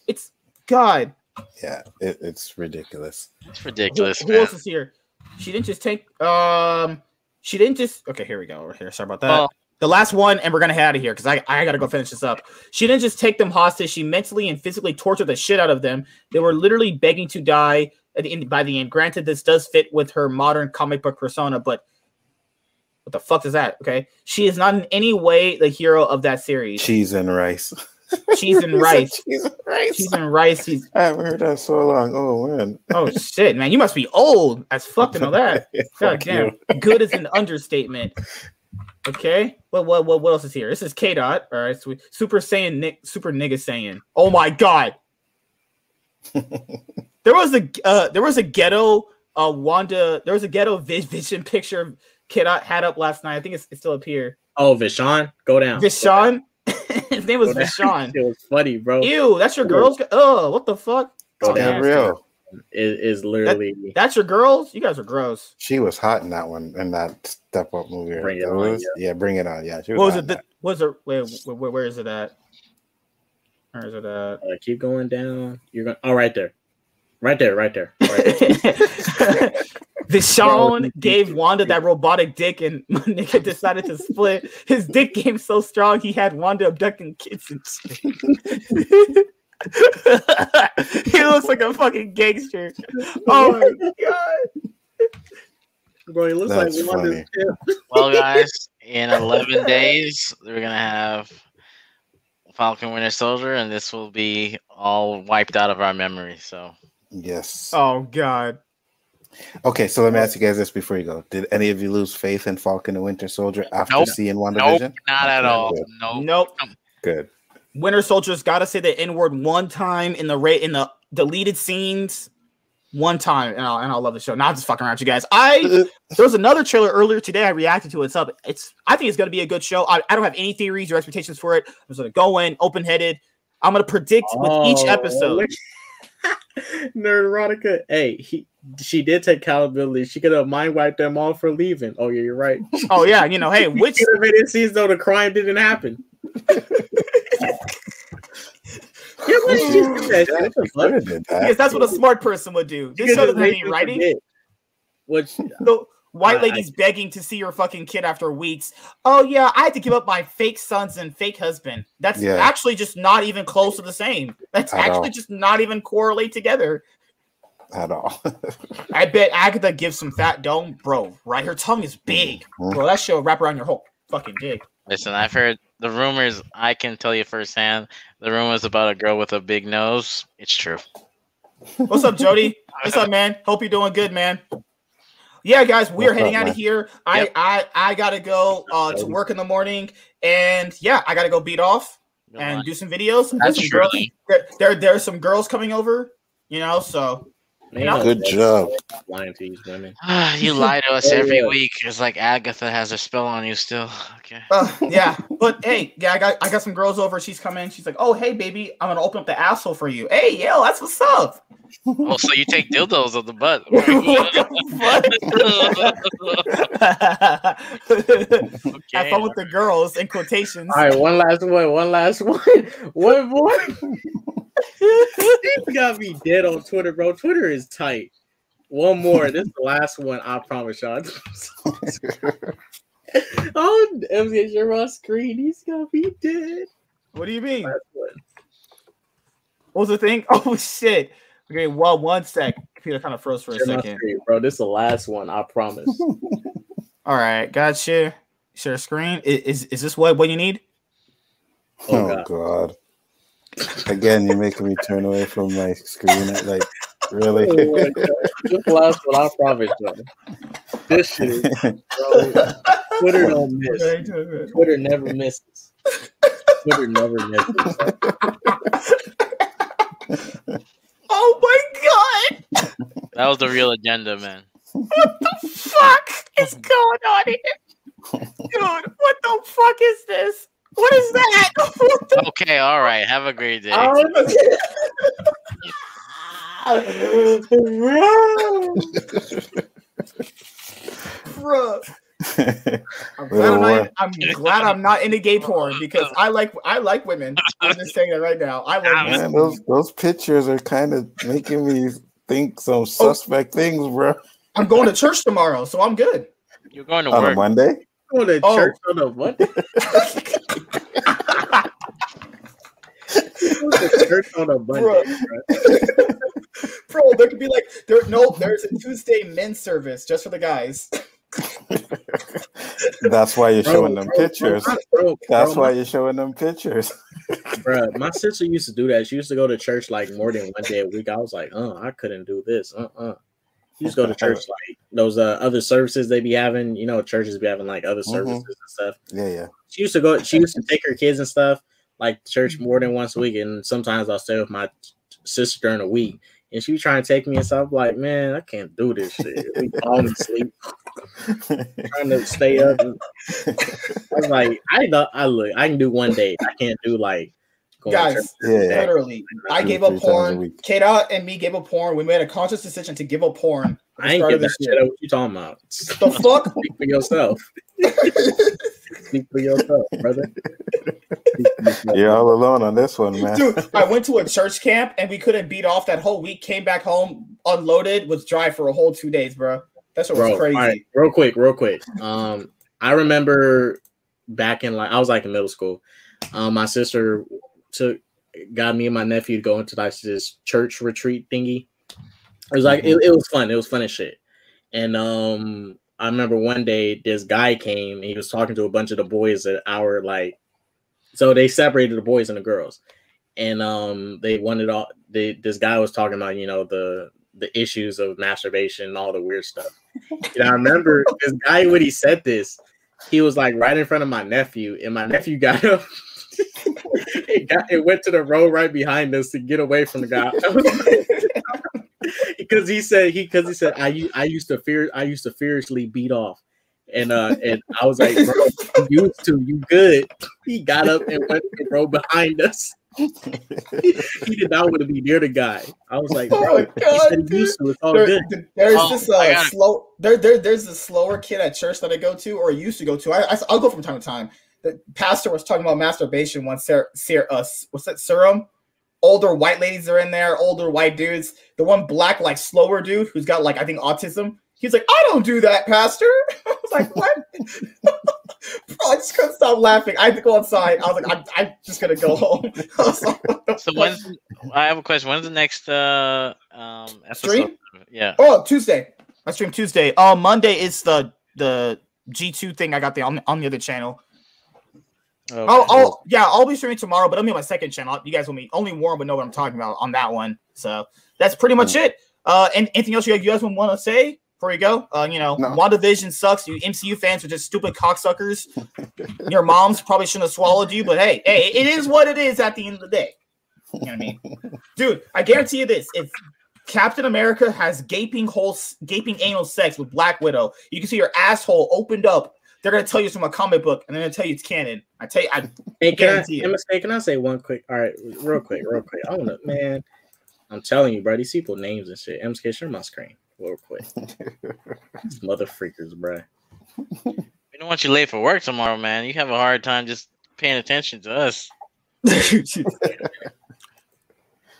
it's god Yeah, it, it's ridiculous. It's ridiculous, who man. else is here? She didn't just take. Um, she didn't just. Okay, here we go. Over here. Sorry about that. Well- the last one, and we're gonna head out of here because I I gotta go finish this up. She didn't just take them hostage. She mentally and physically tortured the shit out of them. They were literally begging to die at the end. By the end, granted, this does fit with her modern comic book persona, but what the fuck is that? Okay, she is not in any way the hero of that series. Cheese and rice. Cheese and rice. Cheese and rice. She's in rice. He's I haven't heard that so long. Oh man. oh shit, man. You must be old as fuck to know that. God damn. Good is an understatement. Okay. What what what what else is here? This is K dot. All right. So we, Super Saiyan Nick Super Nigga Saiyan. Oh my god. there was a uh there was a ghetto uh Wanda there was a ghetto vi- vision picture K dot had up last night. I think it's, it's still up here. Oh, Vishawn, go down. Vishawn. His name was Go down. Vishawn. It was funny, bro. Ew, that's your Ew. girls. Oh, what the fuck? Go Oh, down. Real. It is literally That's your girls? You guys are gross. She was hot in that one in that step up movie. Bring It That On, was- yeah. bring it on. Yeah, she was. What was it? in That, was it? Where, where, where is it at? Where is it at? uh, keep going down. You're going. Oh, right there, right there, right there. Right there. Vishawn gave Wanda that robotic dick, and my nigga decided to split. His dick game so strong, he had Wanda abducting kids and shit. he looks like a fucking gangster. Oh my god. Bro, he looks That's like one of funny. Well, guys, in 11 days, we're gonna have Falcon Winter Soldier, and this will be all wiped out of our memory. So Yes. Oh god. Okay, so let me ask you guys this before you go. Did any of you lose faith in Falcon and Winter Soldier after Nope. seeing nope, WandaVision? not at all. Good. Nope. Nope. Good. Winter Soldier's got to say the N word one time in the rate in the deleted scenes, one time, and I'll and I'll love the show. Not just fucking around you guys. I uh, there was another trailer earlier today. I reacted to it. It's up. It's I think it's gonna be a good show. I, I don't have any theories or expectations for it. I'm just gonna go in open headed. I'm gonna predict with each Oh, episode. Nerdotica. Hey, he she did take accountability. She could have mind wiped them all for leaving. Oh yeah, you're right. Oh yeah, you know, hey, which She could have made it seem as though the crime didn't happen. Yeah, why did you do that? Yeah, What the she fuck? that. because that's what a smart person would do. You This show doesn't have any writing. forget. Which The white I- lady's begging to see her fucking kid after weeks. Oh yeah, I had to give up my fake sons and fake husband. That's Yeah. actually just not even close to the same. That's At actually all. just not even correlate together. at all. I bet Agatha gives some fat dome, bro. Right, her tongue is big, Mhm. bro. That shit wrap around your whole fucking dick. Listen, I've heard the rumors. I can tell you firsthand. The rumors about a girl with a big nose. It's true. What's up, Jody? What's up, man? Hope you're doing good, man. Yeah, guys, we're heading up, out man? of here. I Yep. I I gotta go uh, to work in the morning, and yeah, I gotta go beat off Good and luck. do some videos. There's That's some true. girls, there, there there's some girls coming over, you know. So They know? know Good job. Lying to these women. you lie to us every week. It's like Agatha has a spell on you still. Okay. Uh, yeah, but hey, yeah, I got I got some girls over. She's coming. She's like, "Oh, hey, baby, I'm gonna open up the asshole for you." Hey, yo, that's what's up. Oh, so you take dildos of the butt. Have fun with the girls in quotations. All right, one last one. One last one. One more. You got me dead on Twitter, bro. Twitter is tight. One more. This is the last one. I promise y'all. oh, MCH, you're on screen. He's gonna be dead. What do you mean? Last. What was the thing? Oh shit. Okay, well, one sec. Computer kind of froze for a Share second. screen, bro. This is the last one. I promise. All right, gotcha. Share screen. I- Is is this what what you need? Oh, Oh God. Again, you're making me turn away from my screen. Like, really? Oh my God. This is last one. I promise, bro. This shit, bro, Twitter don't miss. Twitter never misses. Twitter never misses. Oh my god! That was the real agenda, man. What the fuck is going on here? Dude, what the fuck is this? What is that? What Okay, all right. Have a great day. Bruh. I'm glad I'm, not, I'm glad I'm not into gay porn because I like I like women. I'm just saying that right now. I like Man, those those pictures are kind of making me think some oh. suspect things, bro. I'm going to church tomorrow, so I'm good. You're going to On a work. Monday? Go to Oh. church on a what? Go to church on a Monday. bro. Bro, there could be like there no there's a Tuesday men's service just for the guys. That's why you're Bro, showing them bro, bro, pictures. my- bro, That's bro, why my- you're showing them pictures. bro, my sister used to do that. She used to go to church like more than one day a week. I was like, uh, I couldn't do this. Uh uh She used to go to church like those uh, other services they be having, you know, churches be having like other Mhm. services and stuff. Yeah, yeah. She used to go, she used to take her kids and stuff like church more than once a week. And sometimes I'll stay with my sister during the week. And she was trying to take me and stuff. I'm like, man, I can't do this shit. We falling asleep, trying to stay up. I was like, I know, I look, I can do one day. I can't do like going to church. Guys, Yeah, yeah. literally. I gave up three times a porn. week. And me gave up porn. We made a conscious decision to give up porn. I ain't start give of that this shit year. up. What you talking about? The fuck? Speak for yourself. Speak for yourself, brother. Speak for yourself. You're all alone on this one, man. Dude, I went to a church camp and we couldn't beat off that whole week. Came back home, unloaded, was dry for a whole two days, bro. That shit was crazy. all right, real quick, real quick. Um, I remember back in like I was like in middle school. Um, my sister took got me and my nephew to go into like this church retreat thingy. It was like it, it was fun. It was fun as shit. And um, I remember one day this guy came and he was talking to a bunch of the boys at our like. So they separated the boys and the girls, and um, they wanted all. They, this guy was talking about you know the the issues of masturbation and all the weird stuff. And I remember this guy when he said this, he was like right in front of my nephew, and my nephew got up. it got it went to the row right behind us to get away from the guy. because he said he because he said I u- I used to fear I used to fiercely beat off. And uh and I was like, bro, you used to, you good. He got up and went to the row behind us. he did not want to be near the guy. I was like, Oh bro, my God, he used to, it's all There- good. there's Oh, this uh, slow there, there there's a slower kid at church that I go to or used to go to. I, I will go from time to time. The pastor was talking about masturbation once. Ser, ser, uh, what's that serum? Older white ladies are in there. Older white dudes. The one black like slower dude who's got like I think autism. He's like, I don't do that, pastor. I was like, what? Bro, I just couldn't stop laughing. I had to go outside. I was like, I'm, I'm just gonna go home. Like, So when's I have a question. When's the next uh um episode? Stream? Yeah. Oh, Tuesday. I stream Tuesday. Uh, Monday is the the G two thing. I got the on, on the other channel. Okay. I'll, I'll yeah, I'll be streaming tomorrow, but I'll be on my second channel. You guys will meet. Only Warren would know what I'm talking about on that one. So that's pretty much it. Uh, and anything else you guys, you guys want to say before you go? Uh, you know, No. WandaVision sucks. You MCU fans are just stupid cocksuckers. Your moms probably shouldn't have swallowed you, but hey, hey, it is what it is at the end of the day. You know what I mean, dude? I guarantee you this: if Captain America has gaping holes, gaping anal sex with Black Widow. You can see her asshole opened up. They're gonna tell you it's from a comic book, and they're gonna tell you it's canon. I tell you, I Hey, can I, guarantee it. MSK, can I say one quick? All right, real quick, real quick. I wanna, man. I'm telling you, bro. These people names and shit. MSK, share my screen real quick. These mother freakers, bro. We don't want you late for work tomorrow, man. You have a hard time just paying attention to us.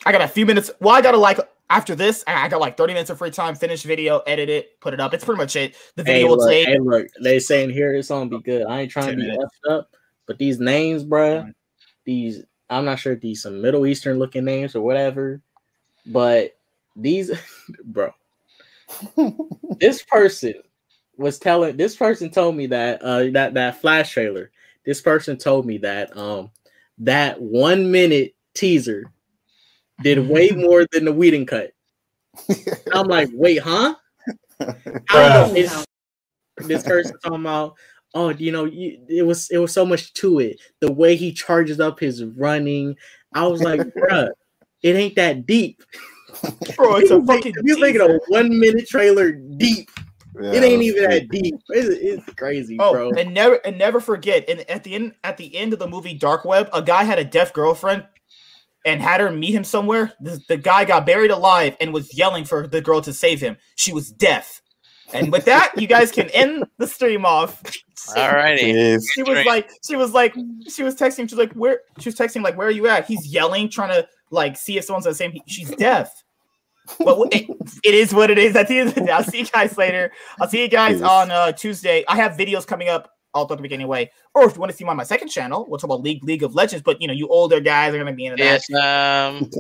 I got a few minutes. Well, I gotta like after this, I got like 30 minutes of free time, finish video, edit it, put it up. It's pretty much it. The Hey, video will look, take hey, look, they saying here it's gonna be good. I ain't trying to 10 be minutes. effed up, but these names, bruh, these I'm not sure if these some Middle Eastern looking names or whatever, but these, bro, this person was telling this person told me that uh that that flash trailer. This person told me that um that one minute teaser did way more than the Whedon cut. I'm like, wait, huh? I don't know. This person talking about, oh, you know, you, it was it was so much to it. The way he charges up his running, I was like, bruh, it ain't that deep. bro, it's a You make- fucking if you making a one minute trailer deep, Yeah, it ain't even that deep. It's, it's crazy, Oh, bro. and never and never forget. And at the end, at the end of the movie Dark Web, a guy had a deaf girlfriend and had her meet him somewhere. The, the guy got buried alive and was yelling for the girl to save him. She was deaf. And with that, you guys can end the stream off. Alrighty. Jeez. She was like, she was like, she was texting. She's like, where? She was texting like, where are you at? He's yelling, trying to like see if someone's the same. She's deaf. But it, it is what it is. At the end of the day, I'll see you guys later. I'll see you guys on uh, Tuesday. I have videos coming up all throughout the week anyway. Or if you want to see me on my second channel, we'll talk about League League of Legends. But you know, you older guys are gonna be into Yes, um,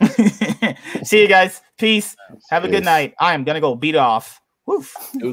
that. see you guys. Peace. Have a good night. I am gonna go beat off. Woof. Deuces.